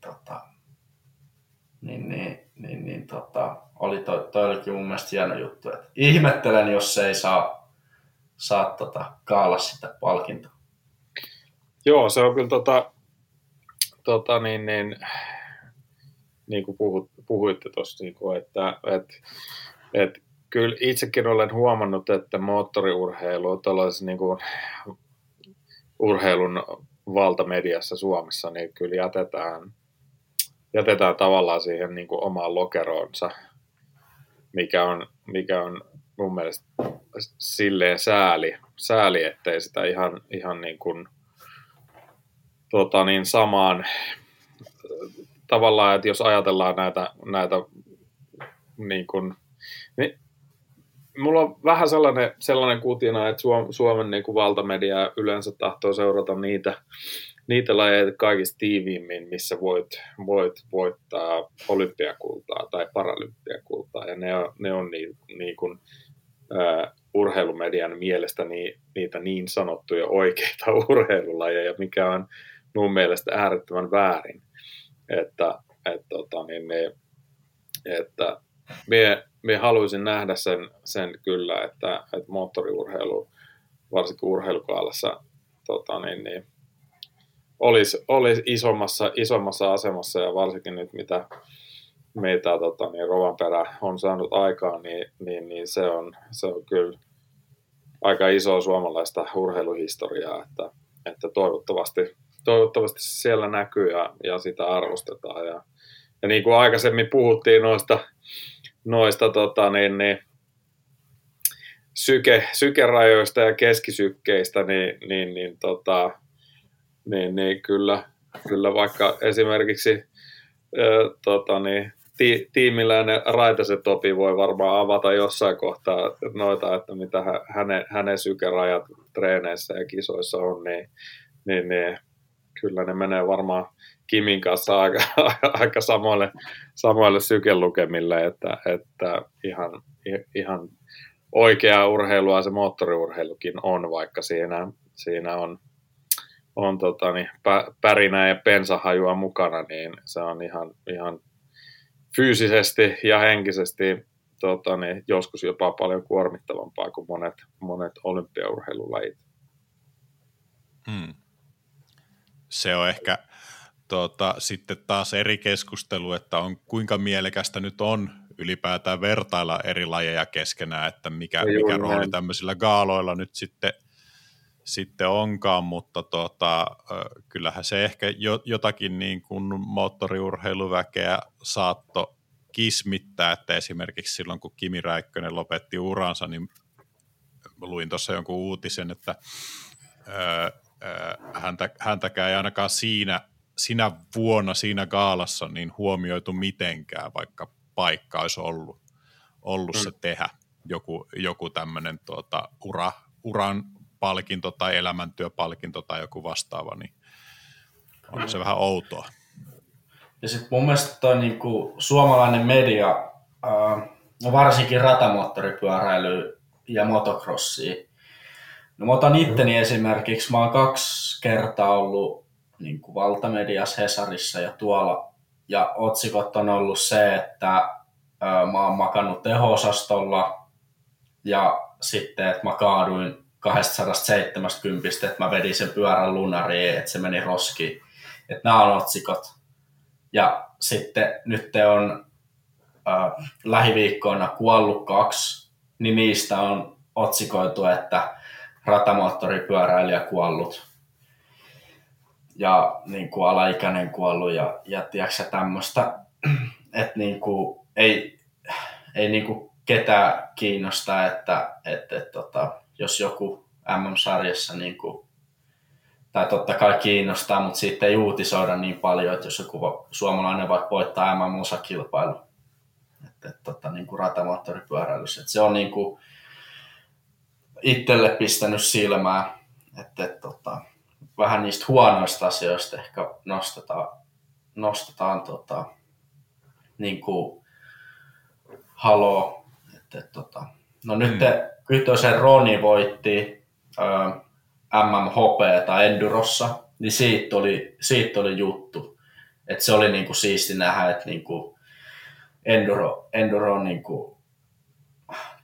tota, niin, niin, niin, niin tota, oli toi, toi olikin mun mielestä hieno juttu. Et ihmettelen, jos se ei saa, saa tota, kaala sitä palkintoa. Joo, se on kyllä tota, tota niin, niin, niin kuin puhut, puhuitte tuossa, niin kuin, että et, et, kyllä itsekin olen huomannut, että moottoriurheilu, tällaisen niin kuin, urheilun valtamediassa Suomessa, niin kyllä jätetään jätetään tavallaan siihen niin kuin omaan lokeroonsa, mikä on, mikä on mun mielestä silleen sääli, sääli ettei sitä ihan, ihan niin kuin, tota niin samaan tavallaan, että jos ajatellaan näitä, näitä niin kuin, niin mulla on vähän sellainen, sellainen kutina, että Suomen niin kuin valtamedia yleensä tahtoo seurata niitä, niitä lajeja kaikista tiiviimmin, missä voit, voit voittaa olympiakultaa tai paralympiakultaa. Ja ne on, ne on niin, niin kuin, uh, urheilumedian mielestä niin, niitä niin sanottuja oikeita urheilulajeja, mikä on mun mielestä äärettömän väärin. Että, et, tota, niin ne, että me, me haluaisin nähdä sen, sen kyllä, että, että moottoriurheilu, varsinkin urheilukaalassa, tota, niin, niin, olisi, olisi isommassa, isommassa asemassa ja varsinkin nyt mitä meitä tota, niin Rovanperä on saanut aikaan, niin, niin, niin se, on, se on kyllä aika iso suomalaista urheiluhistoriaa, että, että toivottavasti, toivottavasti siellä näkyy ja, ja sitä arvostetaan. Ja, ja niin kuin aikaisemmin puhuttiin noista, noista tota, niin, niin, syke, sykerajoista ja keskisykkeistä, niin, niin, niin tota, niin, niin kyllä, kyllä vaikka esimerkiksi ö, tota, niin, ti, tiimiläinen Raitasen Topi voi varmaan avata jossain kohtaa noita, että mitä hänen, hänen sykerajat treeneissä ja kisoissa on, niin, niin, niin kyllä ne menee varmaan Kimin kanssa aika, aika samoille, samoille sykelukemille, että, että ihan, ihan oikeaa urheilua se moottoriurheilukin on, vaikka siinä, siinä on on tota, niin, pärinää ja pensahajua mukana, niin se on ihan, ihan fyysisesti ja henkisesti tota, niin, joskus jopa paljon kuormittavampaa kuin monet, monet olympiaurheilulajit. Hmm. Se on ehkä tota, sitten taas eri keskustelu, että on kuinka mielekästä nyt on ylipäätään vertailla eri lajeja keskenään, että mikä, mikä rooli tämmöisillä gaaloilla nyt sitten – sitten onkaan, mutta tota, kyllähän se ehkä jotakin niin kuin moottoriurheiluväkeä saatto kismittää, että esimerkiksi silloin kun Kimi Räikkönen lopetti uransa, niin luin tuossa jonkun uutisen, että öö, öö, häntä, häntäkään ei ainakaan siinä, siinä vuonna siinä gaalassa niin huomioitu mitenkään, vaikka paikka olisi ollut, ollut mm. se tehdä joku, joku tämmöinen tuota, ura, uran palkinto tai elämäntyöpalkinto tai joku vastaava, niin on se vähän outoa. Ja sitten mun mielestä toi niinku suomalainen media, ää, no varsinkin ratamoottoripyöräily ja motocrossi. No mä otan itteni esimerkiksi, mä oon kaksi kertaa ollut niin kuin valtamediassa Hesarissa ja tuolla, ja otsikot on ollut se, että ää, mä oon makannut teho-osastolla, ja sitten, että mä kaaduin 270, että mä vedin sen pyörän lunariin, että se meni roskiin. Että nämä on otsikot. Ja sitten nyt te on äh, lähiviikkoina kuollut kaksi, niin niistä on otsikoitu, että ratamoottoripyöräilijä kuollut ja niin kuin alaikäinen kuollut ja, ja tiedätkö tämmöistä, että niin kuin, ei, ei niin kuin ketään kiinnosta, että, että, että tota, jos joku MM-sarjassa niin kuin, tai totta kai kiinnostaa, mutta siitä ei uutisoida niin paljon, että jos joku suomalainen vaikka voittaa MM-musakilpailu, että, että tota, niin kuin ratamoottoripyöräilyssä. Että se on niin kuin itselle pistänyt silmää, että, että tota, vähän niistä huonoista asioista ehkä nostetaan, nostetaan tota, niin kuin haloo. Että, että, tota, no nyt te, Kytösen Roni voitti äh, MMHP tai Endurossa, niin siitä oli, siitä oli juttu. Et se oli niinku siisti nähdä, että niinku Enduro, Enduro niinku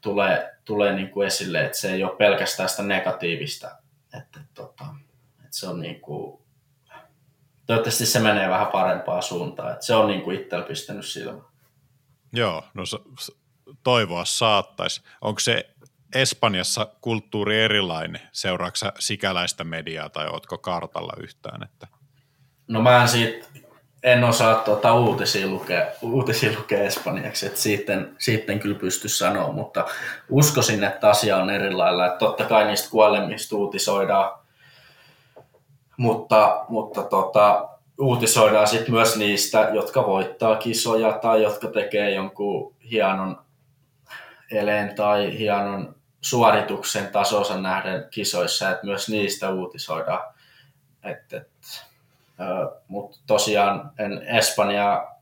tulee, tulee niinku esille, että se ei ole pelkästään sitä negatiivista. Että, tota, että se on niinku, toivottavasti se menee vähän parempaa suuntaan. Että se on niinku itsellä pistänyt silmään. Joo, no toivoa saattaisi. Onko se Espanjassa kulttuuri erilainen? Seuraatko sikäläistä mediaa tai ootko kartalla yhtään? Että... No mä en siitä, en osaa tuota uutisia, lukea, uutisia lukea espanjaksi, että sitten, sitten kyllä pysty sanoa, mutta uskoisin, että asia on erilailla. Että totta kai niistä kuolemista uutisoidaan, mutta, mutta tota, uutisoidaan sitten myös niistä, jotka voittaa kisoja tai jotka tekee jonkun hienon eleen tai hienon suorituksen tasonsa nähden kisoissa, että myös niistä uutisoidaan. Et, et, Mutta tosiaan en Espanjaa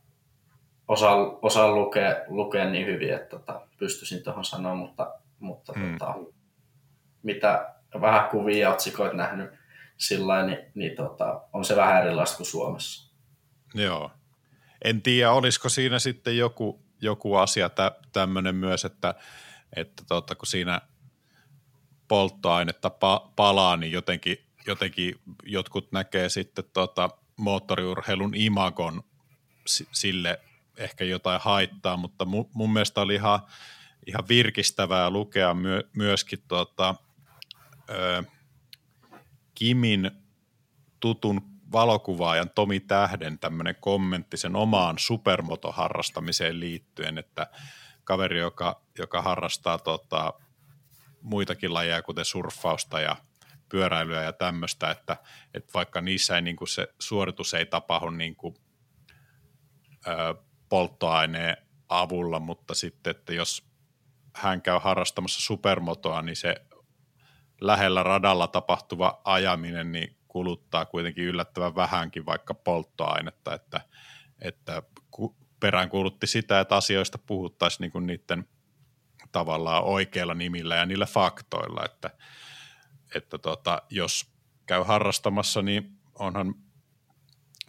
osaa, osaa lukea, lukea niin hyvin, että tota, pystyisin tuohon sanoa, mutta, mutta mm. tota, mitä vähän kuvia ja otsikoita nähnyt sillä niin, niin tota, on se vähän erilaista kuin Suomessa. Joo. En tiedä, olisiko siinä sitten joku, joku asia tä, tämmöinen myös, että, että tota, kun siinä – polttoainetta pa- palaa, niin jotenkin, jotenkin jotkut näkee sitten tota moottoriurheilun imagon sille ehkä jotain haittaa, mutta mu- mun mielestä oli ihan, ihan virkistävää lukea my- myöskin tota, ö, Kimin tutun valokuvaajan Tomi Tähden tämmöinen kommentti sen omaan supermotoharrastamiseen liittyen, että kaveri, joka, joka harrastaa tota, muitakin lajeja, kuten surffausta ja pyöräilyä ja tämmöistä, että, että vaikka niissä ei niin kuin se suoritus ei tapahdu niin kuin, ö, polttoaineen avulla, mutta sitten, että jos hän käy harrastamassa supermotoa, niin se lähellä radalla tapahtuva ajaminen niin kuluttaa kuitenkin yllättävän vähänkin vaikka polttoainetta, että, että perään kuulutti sitä, että asioista puhuttaisiin niin kuin niiden tavallaan oikeilla nimillä ja niillä faktoilla, että, että tota, jos käy harrastamassa, niin onhan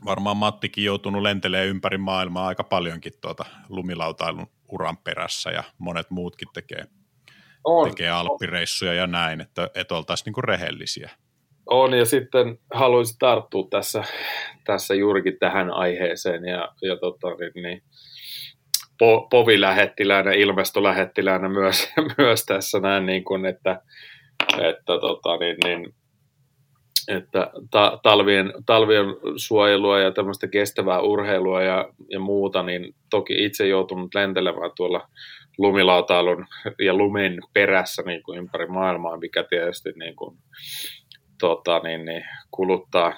varmaan Mattikin joutunut lentelee ympäri maailmaa aika paljonkin tuota lumilautailun uran perässä ja monet muutkin tekee, on. tekee alppireissuja ja näin, että, että oltaisiin niin rehellisiä. On ja sitten haluaisin tarttua tässä, tässä juurikin tähän aiheeseen. Ja, ja tota, niin, niin, po, povilähettiläänä, ilmestolähettiläänä myös, myös tässä näin, niin kuin, että, että tota, niin, niin, että ta- talvien, talvien suojelua ja tämmöistä kestävää urheilua ja, ja muuta, niin toki itse joutunut lentelemään tuolla lumilautailun ja lumen perässä niin kuin ympäri maailmaa, mikä tietysti niin kuin, tota, niin, niin, kuluttaa,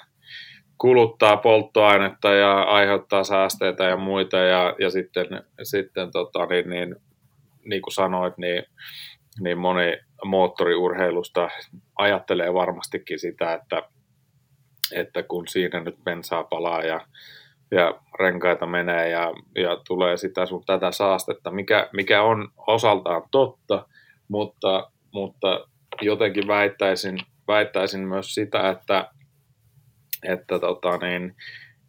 kuluttaa polttoainetta ja aiheuttaa säästeitä ja muita. Ja, ja sitten, sitten tota, niin, niin, niin kuin sanoit, niin, niin moni moottoriurheilusta ajattelee varmastikin sitä, että, että kun siinä nyt bensaa palaa ja, ja renkaita menee ja, ja tulee sitä sun tätä saastetta, mikä, mikä on osaltaan totta, mutta, mutta jotenkin väittäisin, väittäisin myös sitä, että, että, tota niin,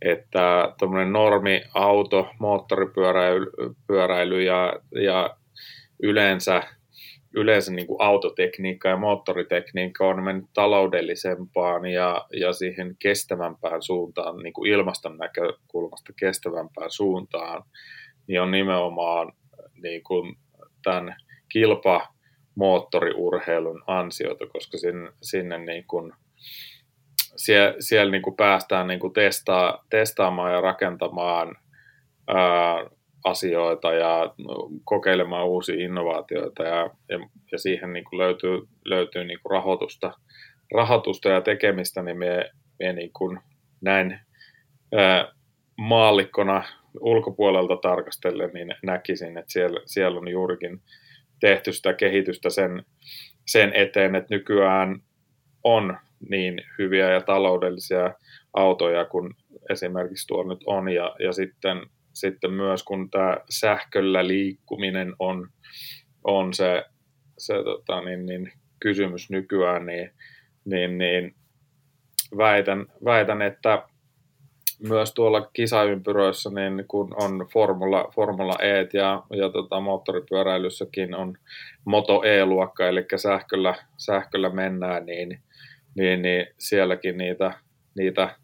että normi auto, moottoripyöräily ja, ja yleensä yleensä niin kuin autotekniikka ja moottoritekniikka on mennyt taloudellisempaan ja, ja siihen kestävämpään suuntaan, niin kuin ilmaston näkökulmasta kestävämpään suuntaan, niin on nimenomaan niin kuin tämän kilpamoottoriurheilun ansiota, koska sinne, sinne niin kuin, siellä, siellä niin kuin päästään niin kuin testaa, testaamaan ja rakentamaan ää, asioita ja kokeilemaan uusia innovaatioita ja, ja, ja siihen niin kuin löytyy, löytyy niin kuin rahoitusta, rahoitusta ja tekemistä, niin me, me niin kuin näin ää, maallikkona ulkopuolelta tarkastellen niin näkisin, että siellä, siellä on juurikin tehty sitä kehitystä sen, sen eteen, että nykyään on niin hyviä ja taloudellisia autoja kuin esimerkiksi tuo nyt on, ja, ja sitten sitten myös kun tämä sähköllä liikkuminen on, on se, se tota, niin, niin, kysymys nykyään, niin, niin, niin väitän, väitän, että myös tuolla kisaympyröissä, niin kun on Formula, Formula E ja, ja tota, moottoripyöräilyssäkin on Moto E-luokka, eli sähköllä, sähköllä mennään, niin, niin, niin sielläkin niitä, niitä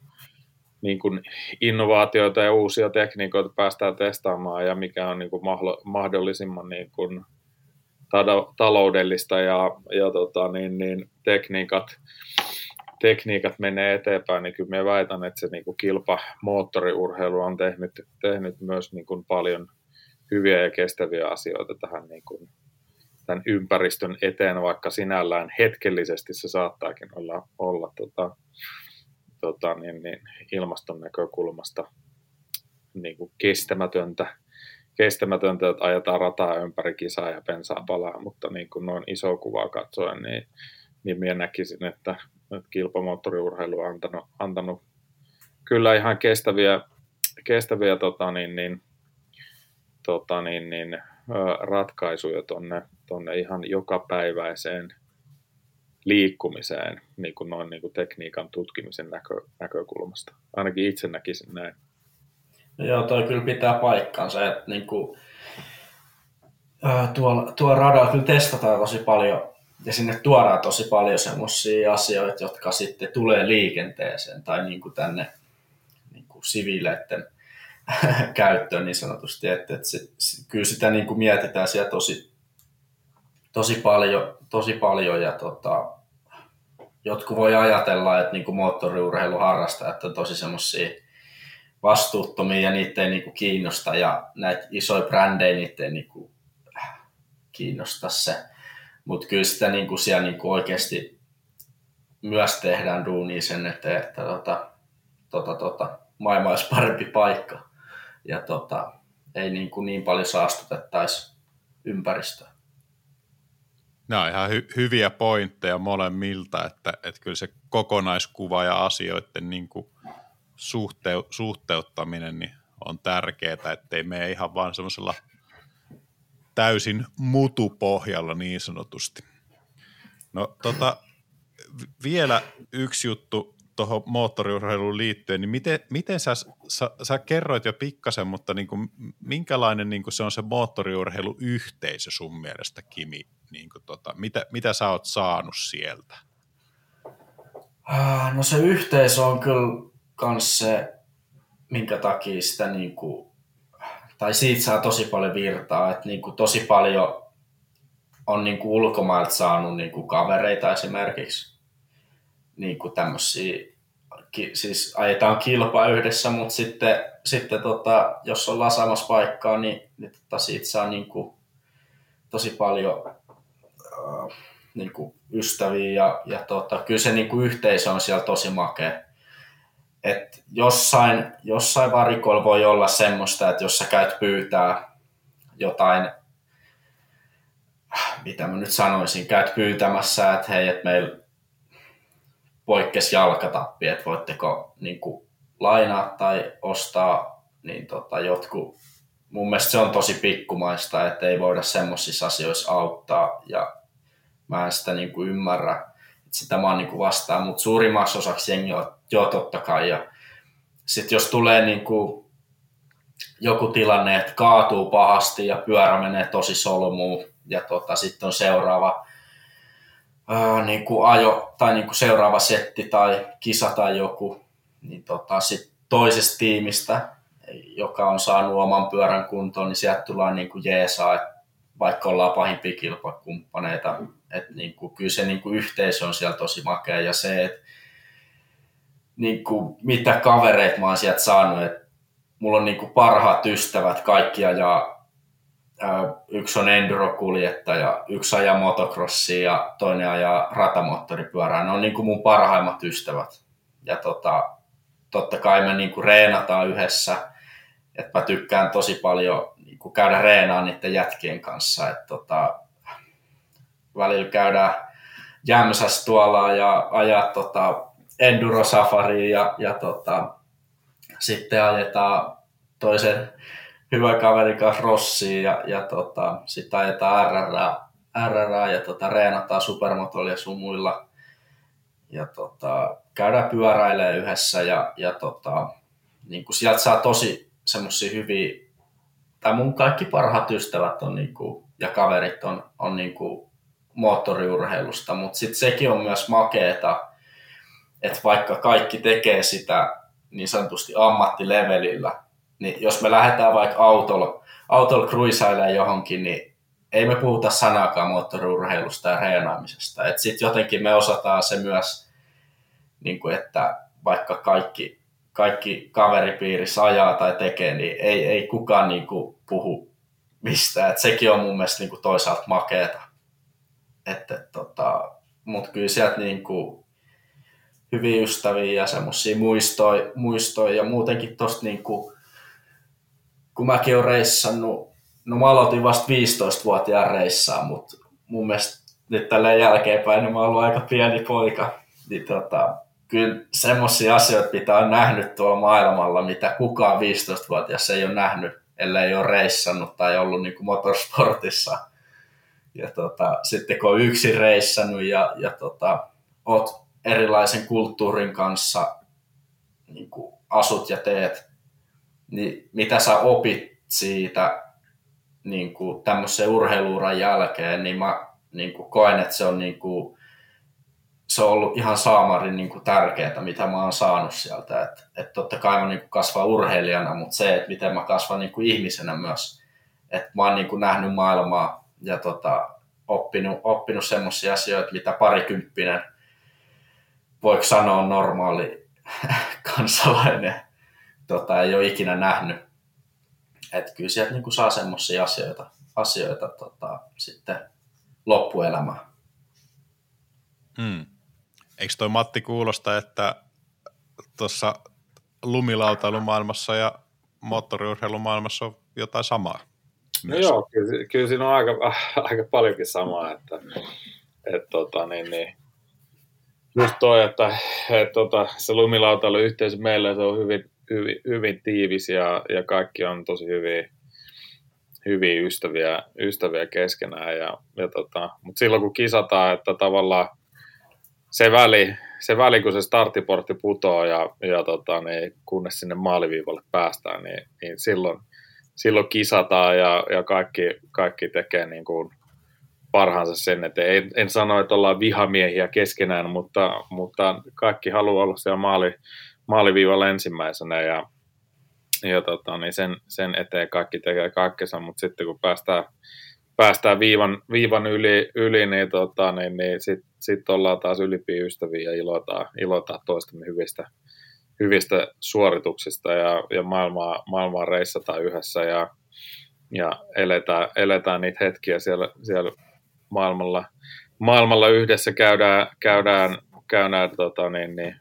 niin kuin innovaatioita ja uusia tekniikoita päästään testaamaan ja mikä on niin kuin mahdollisimman niin kuin taloudellista ja, ja tota, niin, niin tekniikat, tekniikat menee eteenpäin, niin kyllä minä väitän, että se niin kuin kilpamoottoriurheilu on tehnyt, tehnyt myös niin kuin paljon hyviä ja kestäviä asioita tähän niin kuin, tämän ympäristön eteen, vaikka sinällään hetkellisesti se saattaakin olla, olla tota, tota, niin, niin ilmaston näkökulmasta niin kuin kestämätöntä, kestämätöntä, että ajetaan rataa ympäri kisaa ja pensaa palaa, mutta niin kuin noin iso kuvaa katsoen, niin, niin minä näkisin, että, että kilpamoottoriurheilu on antanut, antanut kyllä ihan kestäviä, kestäviä tota, niin, niin, tota, niin, niin, ratkaisuja tuonne tonne ihan jokapäiväiseen liikkumiseen niin kuin noin niin kuin tekniikan tutkimisen näkö, näkökulmasta. Ainakin itse näkisin näin. No joo, toi kyllä pitää paikkansa, että niin kuin, tuolla, tuo radalla kyllä testataan tosi paljon ja sinne tuodaan tosi paljon semmoisia asioita, jotka sitten tulee liikenteeseen tai niin kuin tänne niin kuin siviileiden käyttöön niin sanotusti, että, että se, kyllä sitä niin kuin mietitään siellä tosi, tosi paljon, tosi paljon ja tota, jotkut voi ajatella, että niin moottoriurheiluharrastajat on tosi semmoisia vastuuttomia ja niitä ei niin kiinnosta ja näitä isoja brändejä niitä ei niin kuin kiinnosta se. Mutta kyllä sitä niin kuin siellä niin kuin oikeasti myös tehdään duunia sen eteen, että tota, tota, tota, maailma olisi parempi paikka ja tota, ei niin, kuin niin paljon saastutettaisi ympäristöä. Nämä on ihan hy- hyviä pointteja molemmilta, että, että kyllä se kokonaiskuva ja asioiden niin kuin suhteu- suhteuttaminen niin on tärkeää, ettei mene ihan vaan semmoisella täysin mutupohjalla niin sanotusti. No tota, vielä yksi juttu tuohon moottoriurheiluun liittyen, niin miten, miten sä, sä, sä kerroit jo pikkasen, mutta niin kuin, minkälainen niin kuin se on se moottoriurheiluyhteisö sun mielestä, Kimi? Niin kuin tota, mitä, mitä sä oot saanut sieltä? Ah, no se yhteisö on kyllä kans se, minkä takia sitä niin kuin, tai siitä saa tosi paljon virtaa, että niin kuin tosi paljon on niin kuin ulkomailta saanut niin kuin kavereita esimerkiksi niin kuin tämmöisiä, siis ajetaan kilpaa yhdessä, mutta sitten, sitten tota, jos ollaan samassa paikkaa, niin, niin tota, siitä saa niin kuin, tosi paljon äh, niin kuin ystäviä ja, ja tota, kyllä se niin kuin yhteisö on siellä tosi makea. Et jossain, jossain varikoilla voi olla semmoista, että jos sä käyt pyytää jotain, mitä mä nyt sanoisin, käyt pyytämässä, että hei, että meillä poikkesi jalkatappi, että voitteko niin kuin, lainaa tai ostaa, niin tota, jotkut, mun mielestä se on tosi pikkumaista, että ei voida semmoisissa asioissa auttaa ja mä en sitä niin kuin ymmärrä, sitä mä oon niin vastaan, mutta suurimmaksi osaksi jengi on joo totta kai. Ja sitten jos tulee niin joku tilanne, että kaatuu pahasti ja pyörä menee tosi solmuun ja tota, sitten on seuraava ää, niin ajo tai niin seuraava setti tai kisa tai joku, niin tota, sit toisesta tiimistä, joka on saanut oman pyörän kuntoon, niin sieltä tullaan niin jeesaa, että vaikka ollaan pahimpia kilpakumppaneita, että niin kuin, kyllä se niin kuin yhteisö on siellä tosi makea ja se, että niin kuin, mitä kavereita mä oon sieltä saanut, että mulla on niin kuin parhaat ystävät kaikkia ja yksi on endurokuljettaja, yksi ajaa motocrossia ja toinen ajaa ratamoottoripyörää. Ne on niin kuin mun parhaimmat ystävät. Ja tota, totta kai me niin kuin reenataan yhdessä. että mä tykkään tosi paljon kuin käydä reenaan niiden jätkien kanssa. Et tota, välillä käydään jämsäs tuolla ja ajaa tota enduro safari ja, ja tota, sitten ajetaan toisen hyvä kaveri kanssa Rossiin ja, ja tota, sitten ajetaan RRA, RRA ja tota, reenataan supermotolla ja sun muilla. Ja tota, käydään pyöräilee yhdessä ja, ja tota, niin sieltä saa tosi semmoisia hyviä, tai mun kaikki parhaat ystävät on niin kuin, ja kaverit on, on niin kuin moottoriurheilusta, mutta sitten sekin on myös makeeta, että vaikka kaikki tekee sitä niin sanotusti ammattilevelillä, niin jos me lähdetään vaikka autolla, autolla cruisailemaan johonkin, niin ei me puhuta sanakaan moottoriurheilusta ja reenaamisesta. Sitten jotenkin me osataan se myös, niin kuin että vaikka kaikki, kaikki kaveripiirissä ajaa tai tekee, niin ei, ei kukaan niin kuin puhu mistään. Et sekin on mun mielestä niin kuin toisaalta makeeta. Tota, Mutta kyllä sieltä niin kuin hyviä ystäviä ja semmoisia muistoja, muistoja ja muutenkin tosta niin kuin, kun mäkin olen reissannut, no mä aloitin vasta 15-vuotiaan reissaa, mutta mun mielestä nyt tällä jälkeenpäin niin mä oon ollut aika pieni poika, niin tota, kyllä semmoisia asioita, mitä on nähnyt tuolla maailmalla, mitä kukaan 15-vuotias ei ole nähnyt, ellei ole reissannut tai ollut niin kuin motorsportissa. Ja tota, sitten kun on yksin reissannut ja, ja tota, oot erilaisen kulttuurin kanssa niin kuin asut ja teet, niin mitä sä opit siitä niin kuin tämmöisen urheiluuran jälkeen, niin mä niin kuin koen, että se on, niin kuin, se on ollut ihan saamarin niin kuin tärkeää, mitä mä oon saanut sieltä. Että et totta kai mä niin kuin kasvan urheilijana, mutta se, että miten mä kasvan niin kuin ihmisenä myös. Että mä oon niin kuin nähnyt maailmaa ja tota, oppinut, oppinut semmoisia asioita, mitä parikymppinen – voiko sanoa normaali kansalainen tota, ei ole ikinä nähnyt. Että kyllä sieltä niin saa semmoisia asioita, asioita tota, sitten loppuelämään. Hmm. Eikö toi Matti kuulosta, että tuossa lumilautailumaailmassa ja moottoriurheilumaailmassa on jotain samaa? No joo, kyllä, kyllä siinä on aika, aika paljonkin samaa, että, että tota, niin, niin, just toi, että, että tota, se lumilautailuyhteisö meillä se on hyvin, hyvin, hyvin tiivis ja, ja kaikki on tosi hyviä, hyviä ystäviä, ystäviä keskenään. Ja, ja tota, mutta silloin kun kisataan, että tavallaan se väli, se väli kun se starttiportti putoo ja, ja tota, niin kunnes sinne maaliviivalle päästään, niin, niin silloin, silloin kisataan ja, ja kaikki, kaikki tekee niin kuin parhaansa sen eteen. En, en sano, että ollaan vihamiehiä keskenään, mutta, mutta kaikki haluaa olla siellä maali, maaliviivalla ensimmäisenä ja, ja tota, niin sen, sen eteen kaikki tekee kaikkensa, mutta sitten kun päästään, päästään viivan, viivan yli, yli niin, tota, niin, niin sitten sit ollaan taas ylipiä ystäviä ja ilotaan, ilotaan toistemme hyvistä, hyvistä suorituksista ja, ja maailmaa, maailmaa reissataan yhdessä ja, ja eletään, eletään niitä hetkiä siellä, siellä maailmalla, maailmalla yhdessä, käydään, käydään, käydään tota, niin, niin,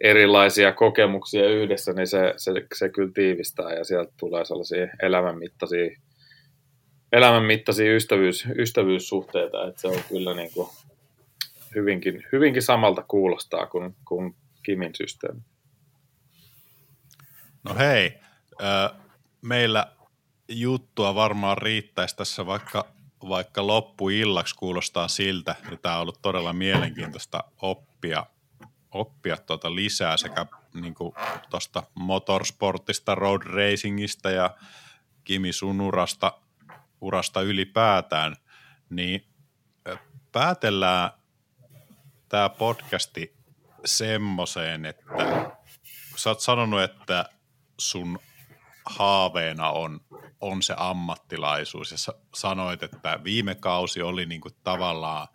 erilaisia kokemuksia yhdessä, niin se, se, se kyllä tiivistää ja sieltä tulee sellaisia elämänmittaisia, elämänmittaisia ystävyys, ystävyyssuhteita, että se on kyllä niin kuin hyvinkin, hyvinkin samalta kuulostaa kuin, kuin Kimin systeemi. No hei, meillä juttua varmaan riittäisi tässä vaikka, vaikka loppuillaksi kuulostaa siltä, ja tämä on ollut todella mielenkiintoista oppia, oppia tuota lisää sekä niin tuosta motorsportista, road racingista ja Kimi sun urasta, ylipäätään, niin päätellään tämä podcasti semmoiseen, että sä oot sanonut, että sun haaveena on, on se ammattilaisuus. Ja sanoit, että viime kausi oli niin kuin tavallaan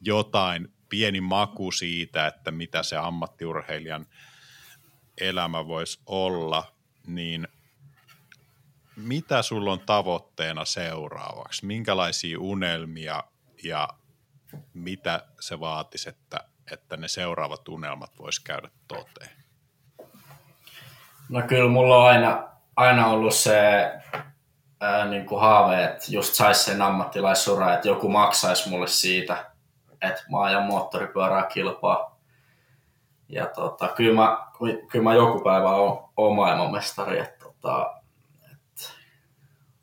jotain pieni maku siitä, että mitä se ammattiurheilijan elämä voisi olla, niin mitä sulla on tavoitteena seuraavaksi? Minkälaisia unelmia ja mitä se vaatisi, että, että ne seuraavat unelmat voisi käydä toteen? No kyllä mulla on aina, aina ollut se ää, niin kuin haave, että just saisi sen ammattilaissura, että joku maksaisi mulle siitä, että mä ajan moottoripyörää kilpaa. Ja tota, kyllä, mä, kyllä mä joku päivä oon, oon maailmanmestari. Että, tota,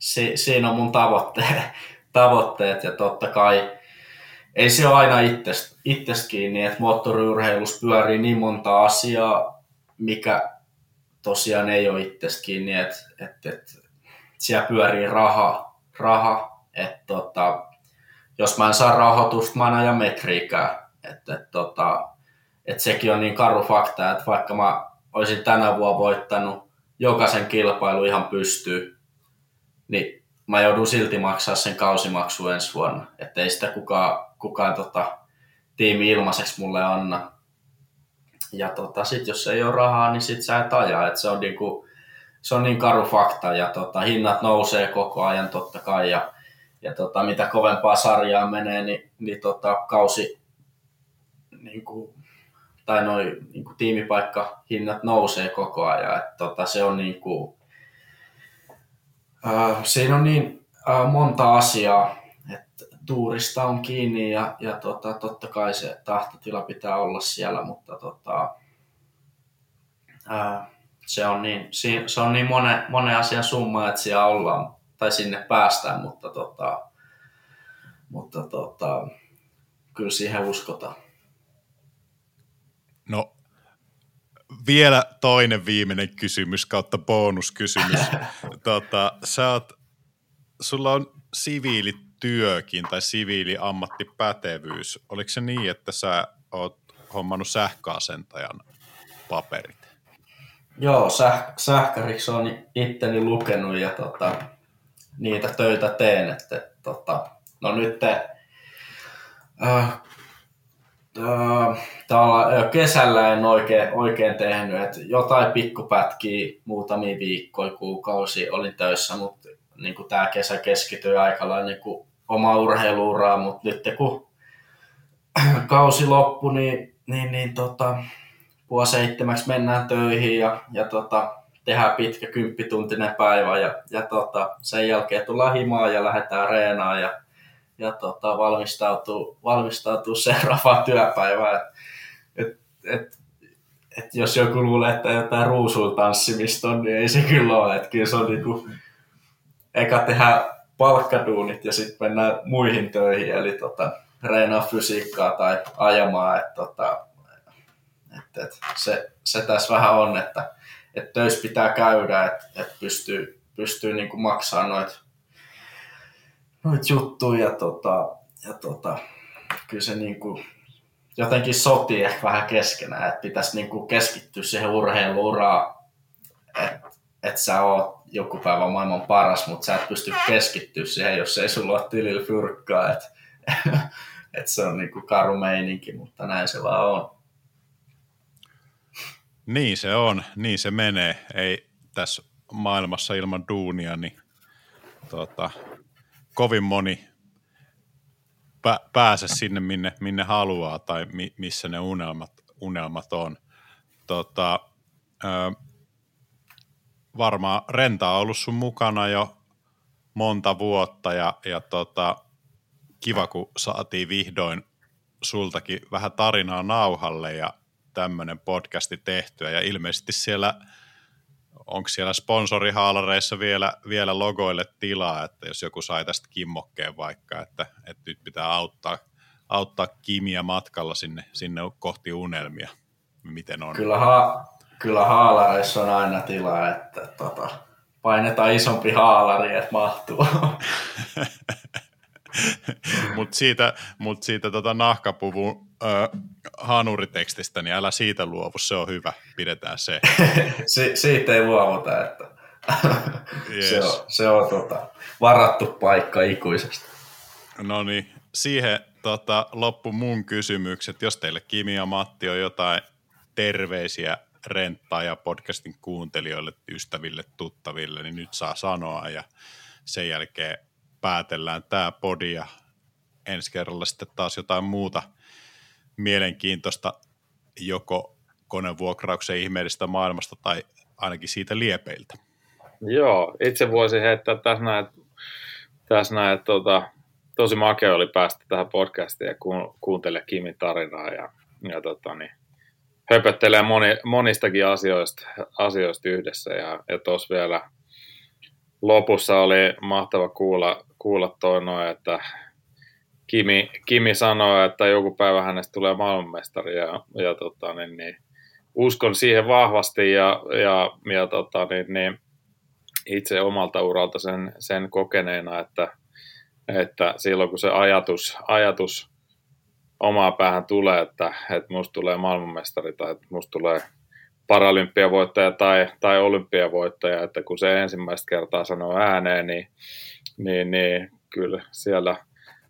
si, siinä on mun tavoitteet, tavoitteet ja totta kai ei se ole aina itsestä, kiinni, että moottoriurheilussa pyörii niin monta asiaa, mikä tosiaan ei ole itsestä kiinni, että, että, että siellä pyörii raha, raha että tota, jos mä en saa rahoitusta, mä en aja metriikää. Että, että, tota, että sekin on niin karu fakta, että vaikka mä olisin tänä vuonna voittanut jokaisen kilpailu ihan pystyy, niin mä joudun silti maksaa sen kausimaksu ensi vuonna. Että ei sitä kukaan, kukaan tota, tiimi ilmaiseksi mulle anna ja tota, sit jos ei ole rahaa, niin sit sä et aja. Et se, on niinku, se on niin karu fakta ja tota, hinnat nousee koko ajan totta kai ja, ja tota, mitä kovempaa sarjaa menee, niin, niin tota, kausi niinku, tai noi niinku, tiimipaikka hinnat nousee koko ajan. Et, tota, se on niinku, äh, siinä on niin äh, monta asiaa, että tuurista on kiinni ja, ja tota, totta kai se tahtotila pitää olla siellä, mutta tota, ää, se on niin, se on niin monen, monen asian summa, että siellä ollaan tai sinne päästään, mutta, tota, mutta tota, kyllä siihen uskotaan. No vielä toinen viimeinen kysymys kautta bonuskysymys. tota, sä oot, sulla on siviilit työkin tai siviili ammattipätevyys, oliko se niin, että sä oot hommannut sähköasentajan paperit? Joo, säh- sähkäriksi on itteni lukenut ja tota, niitä töitä teen. Että, tota, no nyt te, äh, äh, kesällä en oikein, oikein tehnyt, että jotain pikkupätkiä muutamia viikkoja, kuukausi olin töissä, mutta niin tämä kesä keskityi aika lailla niin omaa urheiluuraa, mutta nyt kun kausi loppui, niin, niin, niin tota, puoli seitsemäksi mennään töihin ja, ja tota, tehdään pitkä kymppituntinen päivä ja, ja tota, sen jälkeen tullaan himaan ja lähdetään reenaan ja, ja tota, valmistautuu, valmistautuu seuraavaan työpäivään. Et, et, et, et jos joku luulee, että jotain ruusuun tanssimista on, niin ei se kyllä ole. Et kyllä se on niinku, eka tehdä palkkaduunit ja sitten mennään muihin töihin, eli tota, reenaa fysiikkaa tai ajamaan. Et, tota, et, et, se, se tässä vähän on, että et töissä pitää käydä, että et pystyy, pystyy niinku maksamaan noita noit juttuja. Ja, tota, ja tota, kyllä se niinku, jotenkin sotii ehkä vähän keskenään, että pitäisi niinku keskittyä siihen urheiluuraan. Et, että sä oot joku päivä maailman paras, mutta sä et pysty keskittyä siihen, jos ei sulla ole tilillä fyrkkaa. Että et se on niinku karu meininki, mutta näin se vaan on. Niin se on, niin se menee. Ei tässä maailmassa ilman duunia, niin tota, kovin moni pä- pääse sinne, minne, minne haluaa tai mi- missä ne unelmat, unelmat on. Tota, ö, varmaan Renta on ollut sun mukana jo monta vuotta ja, ja tota, kiva, kun saatiin vihdoin sultakin vähän tarinaa nauhalle ja tämmöinen podcasti tehtyä ja ilmeisesti siellä onko siellä sponsorihaalareissa vielä, vielä logoille tilaa, että jos joku sai tästä kimmokkeen vaikka, että, että nyt pitää auttaa, auttaa Kimiä matkalla sinne, sinne kohti unelmia, miten on? Kyllä, ha, kyllä haalareissa on aina tilaa, että tota, painetaan isompi haalari, että mahtuu. Mutta siitä, mut siitä tota nahkapuvun ö, hanuritekstistä, niin älä siitä luovu, se on hyvä, pidetään se. si- siitä ei luovuta, että yes. se on, se on tota, varattu paikka ikuisesti. No niin, siihen tota, loppu mun kysymykset. Jos teille Kimi ja Matti on jotain terveisiä renttaa ja podcastin kuuntelijoille, ystäville, tuttaville, niin nyt saa sanoa ja sen jälkeen päätellään tämä podi ja ensi kerralla sitten taas jotain muuta mielenkiintoista joko konevuokrauksen ihmeellistä maailmasta tai ainakin siitä liepeiltä. Joo, itse voisin heittää tässä näin, tässä näin tota, tosi makea oli päästä tähän podcastiin ja ku, kuuntele Kimin tarinaa ja, ja tota, niin, höpöttelee moni, monistakin asioista, asioista yhdessä ja, ja tuossa vielä lopussa oli mahtava kuulla, kuulla toi noin, että Kimi, Kimi sanoi, että joku päivä hänestä tulee maailmanmestari ja, ja tota, niin, niin, uskon siihen vahvasti ja, ja, ja tota, niin, niin, itse omalta uralta sen, sen kokeneena, että, että silloin kun se ajatus, ajatus omaa päähän tulee, että, että musta tulee maailmanmestari tai että musta tulee paralympiavoittaja tai, tai olympiavoittaja, että kun se ensimmäistä kertaa sanoo ääneen, niin, niin, niin kyllä siellä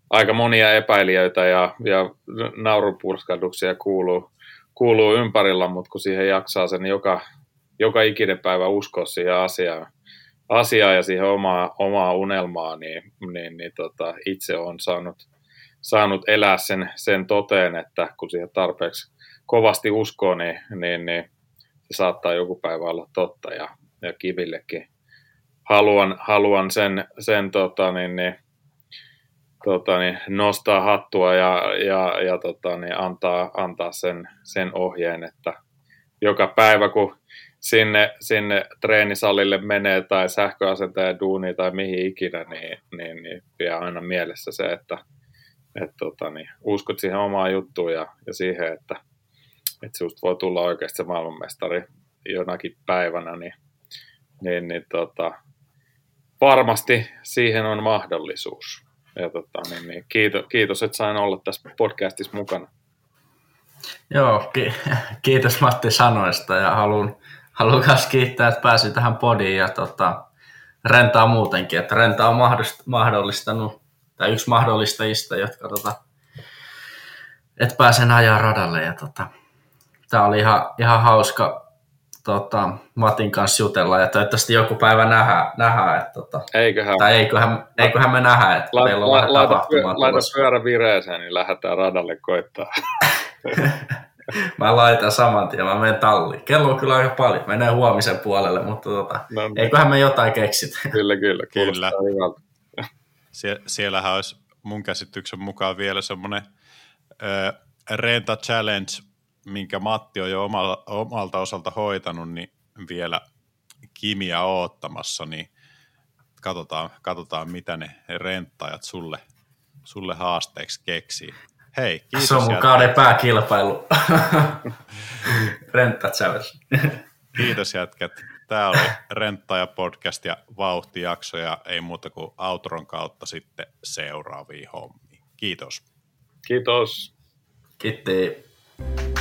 aika monia epäilijöitä ja, ja naurupurskahduksia kuuluu, kuuluu ympärillä, mutta kun siihen jaksaa sen joka, joka ikinen päivä uskoa siihen asiaan, asiaan ja siihen omaa, omaa unelmaa, niin, niin, niin tota, itse on saanut, saanut elää sen, sen toteen, että kun siihen tarpeeksi kovasti uskoo, niin, niin, niin saattaa joku päivä olla totta ja, ja kivillekin. Haluan, haluan sen, sen tota, niin, niin, tota, niin, nostaa hattua ja, ja, ja tota, niin, antaa, antaa sen, sen ohjeen, että joka päivä kun sinne, sinne treenisalille menee tai sähköasentaja duuni tai mihin ikinä, niin, niin, niin pidä aina mielessä se, että et, tota, niin, uskot siihen omaan juttuun ja, ja siihen, että että sinusta voi tulla oikeasti se maailmanmestari jonakin päivänä, niin, niin, niin tota, varmasti siihen on mahdollisuus. Ja tota, niin, niin, kiitos, kiitos, että sain olla tässä podcastissa mukana. Joo, ki- kiitos Matti sanoista ja haluan, myös kiittää, että pääsin tähän podiin ja tota, Rentaa muutenkin, että Renta on mahdollistanut, tai yksi mahdollistajista, jotka tota, että pääsen ajaa radalle ja tota, tämä oli ihan, ihan hauska tota, Matin kanssa jutella ja toivottavasti joku päivä nähdään, nähdään että, tota, eiköhän, tai eiköhän, eiköhän me nähdä, että la, meillä on la, vähän laita, tapahtumaa Laita pyörä vireeseen, niin lähdetään radalle koittaa. mä laitan saman tien, mä menen talliin. Kello on kyllä aika paljon, menee huomisen puolelle, mutta tota, no, niin. eiköhän me jotain keksitä. Kyllä, kyllä. Kyllä. Sie- siellähän olisi mun käsityksen mukaan vielä semmoinen äh, Renta Challenge minkä Matti on jo omalta, omalta osalta hoitanut, niin vielä Kimiä oottamassa, niin katsotaan, katsotaan mitä ne renttajat sulle, sulle haasteeksi keksii. Hei, kiitos. Se on mun kauden pääkilpailu. Renttat Kiitos jätkät. Tämä oli Renttaja podcast ja vauhtijakso ja ei muuta kuin Outron kautta sitten seuraaviin hommiin. Kiitos. Kiitos. Kiitos.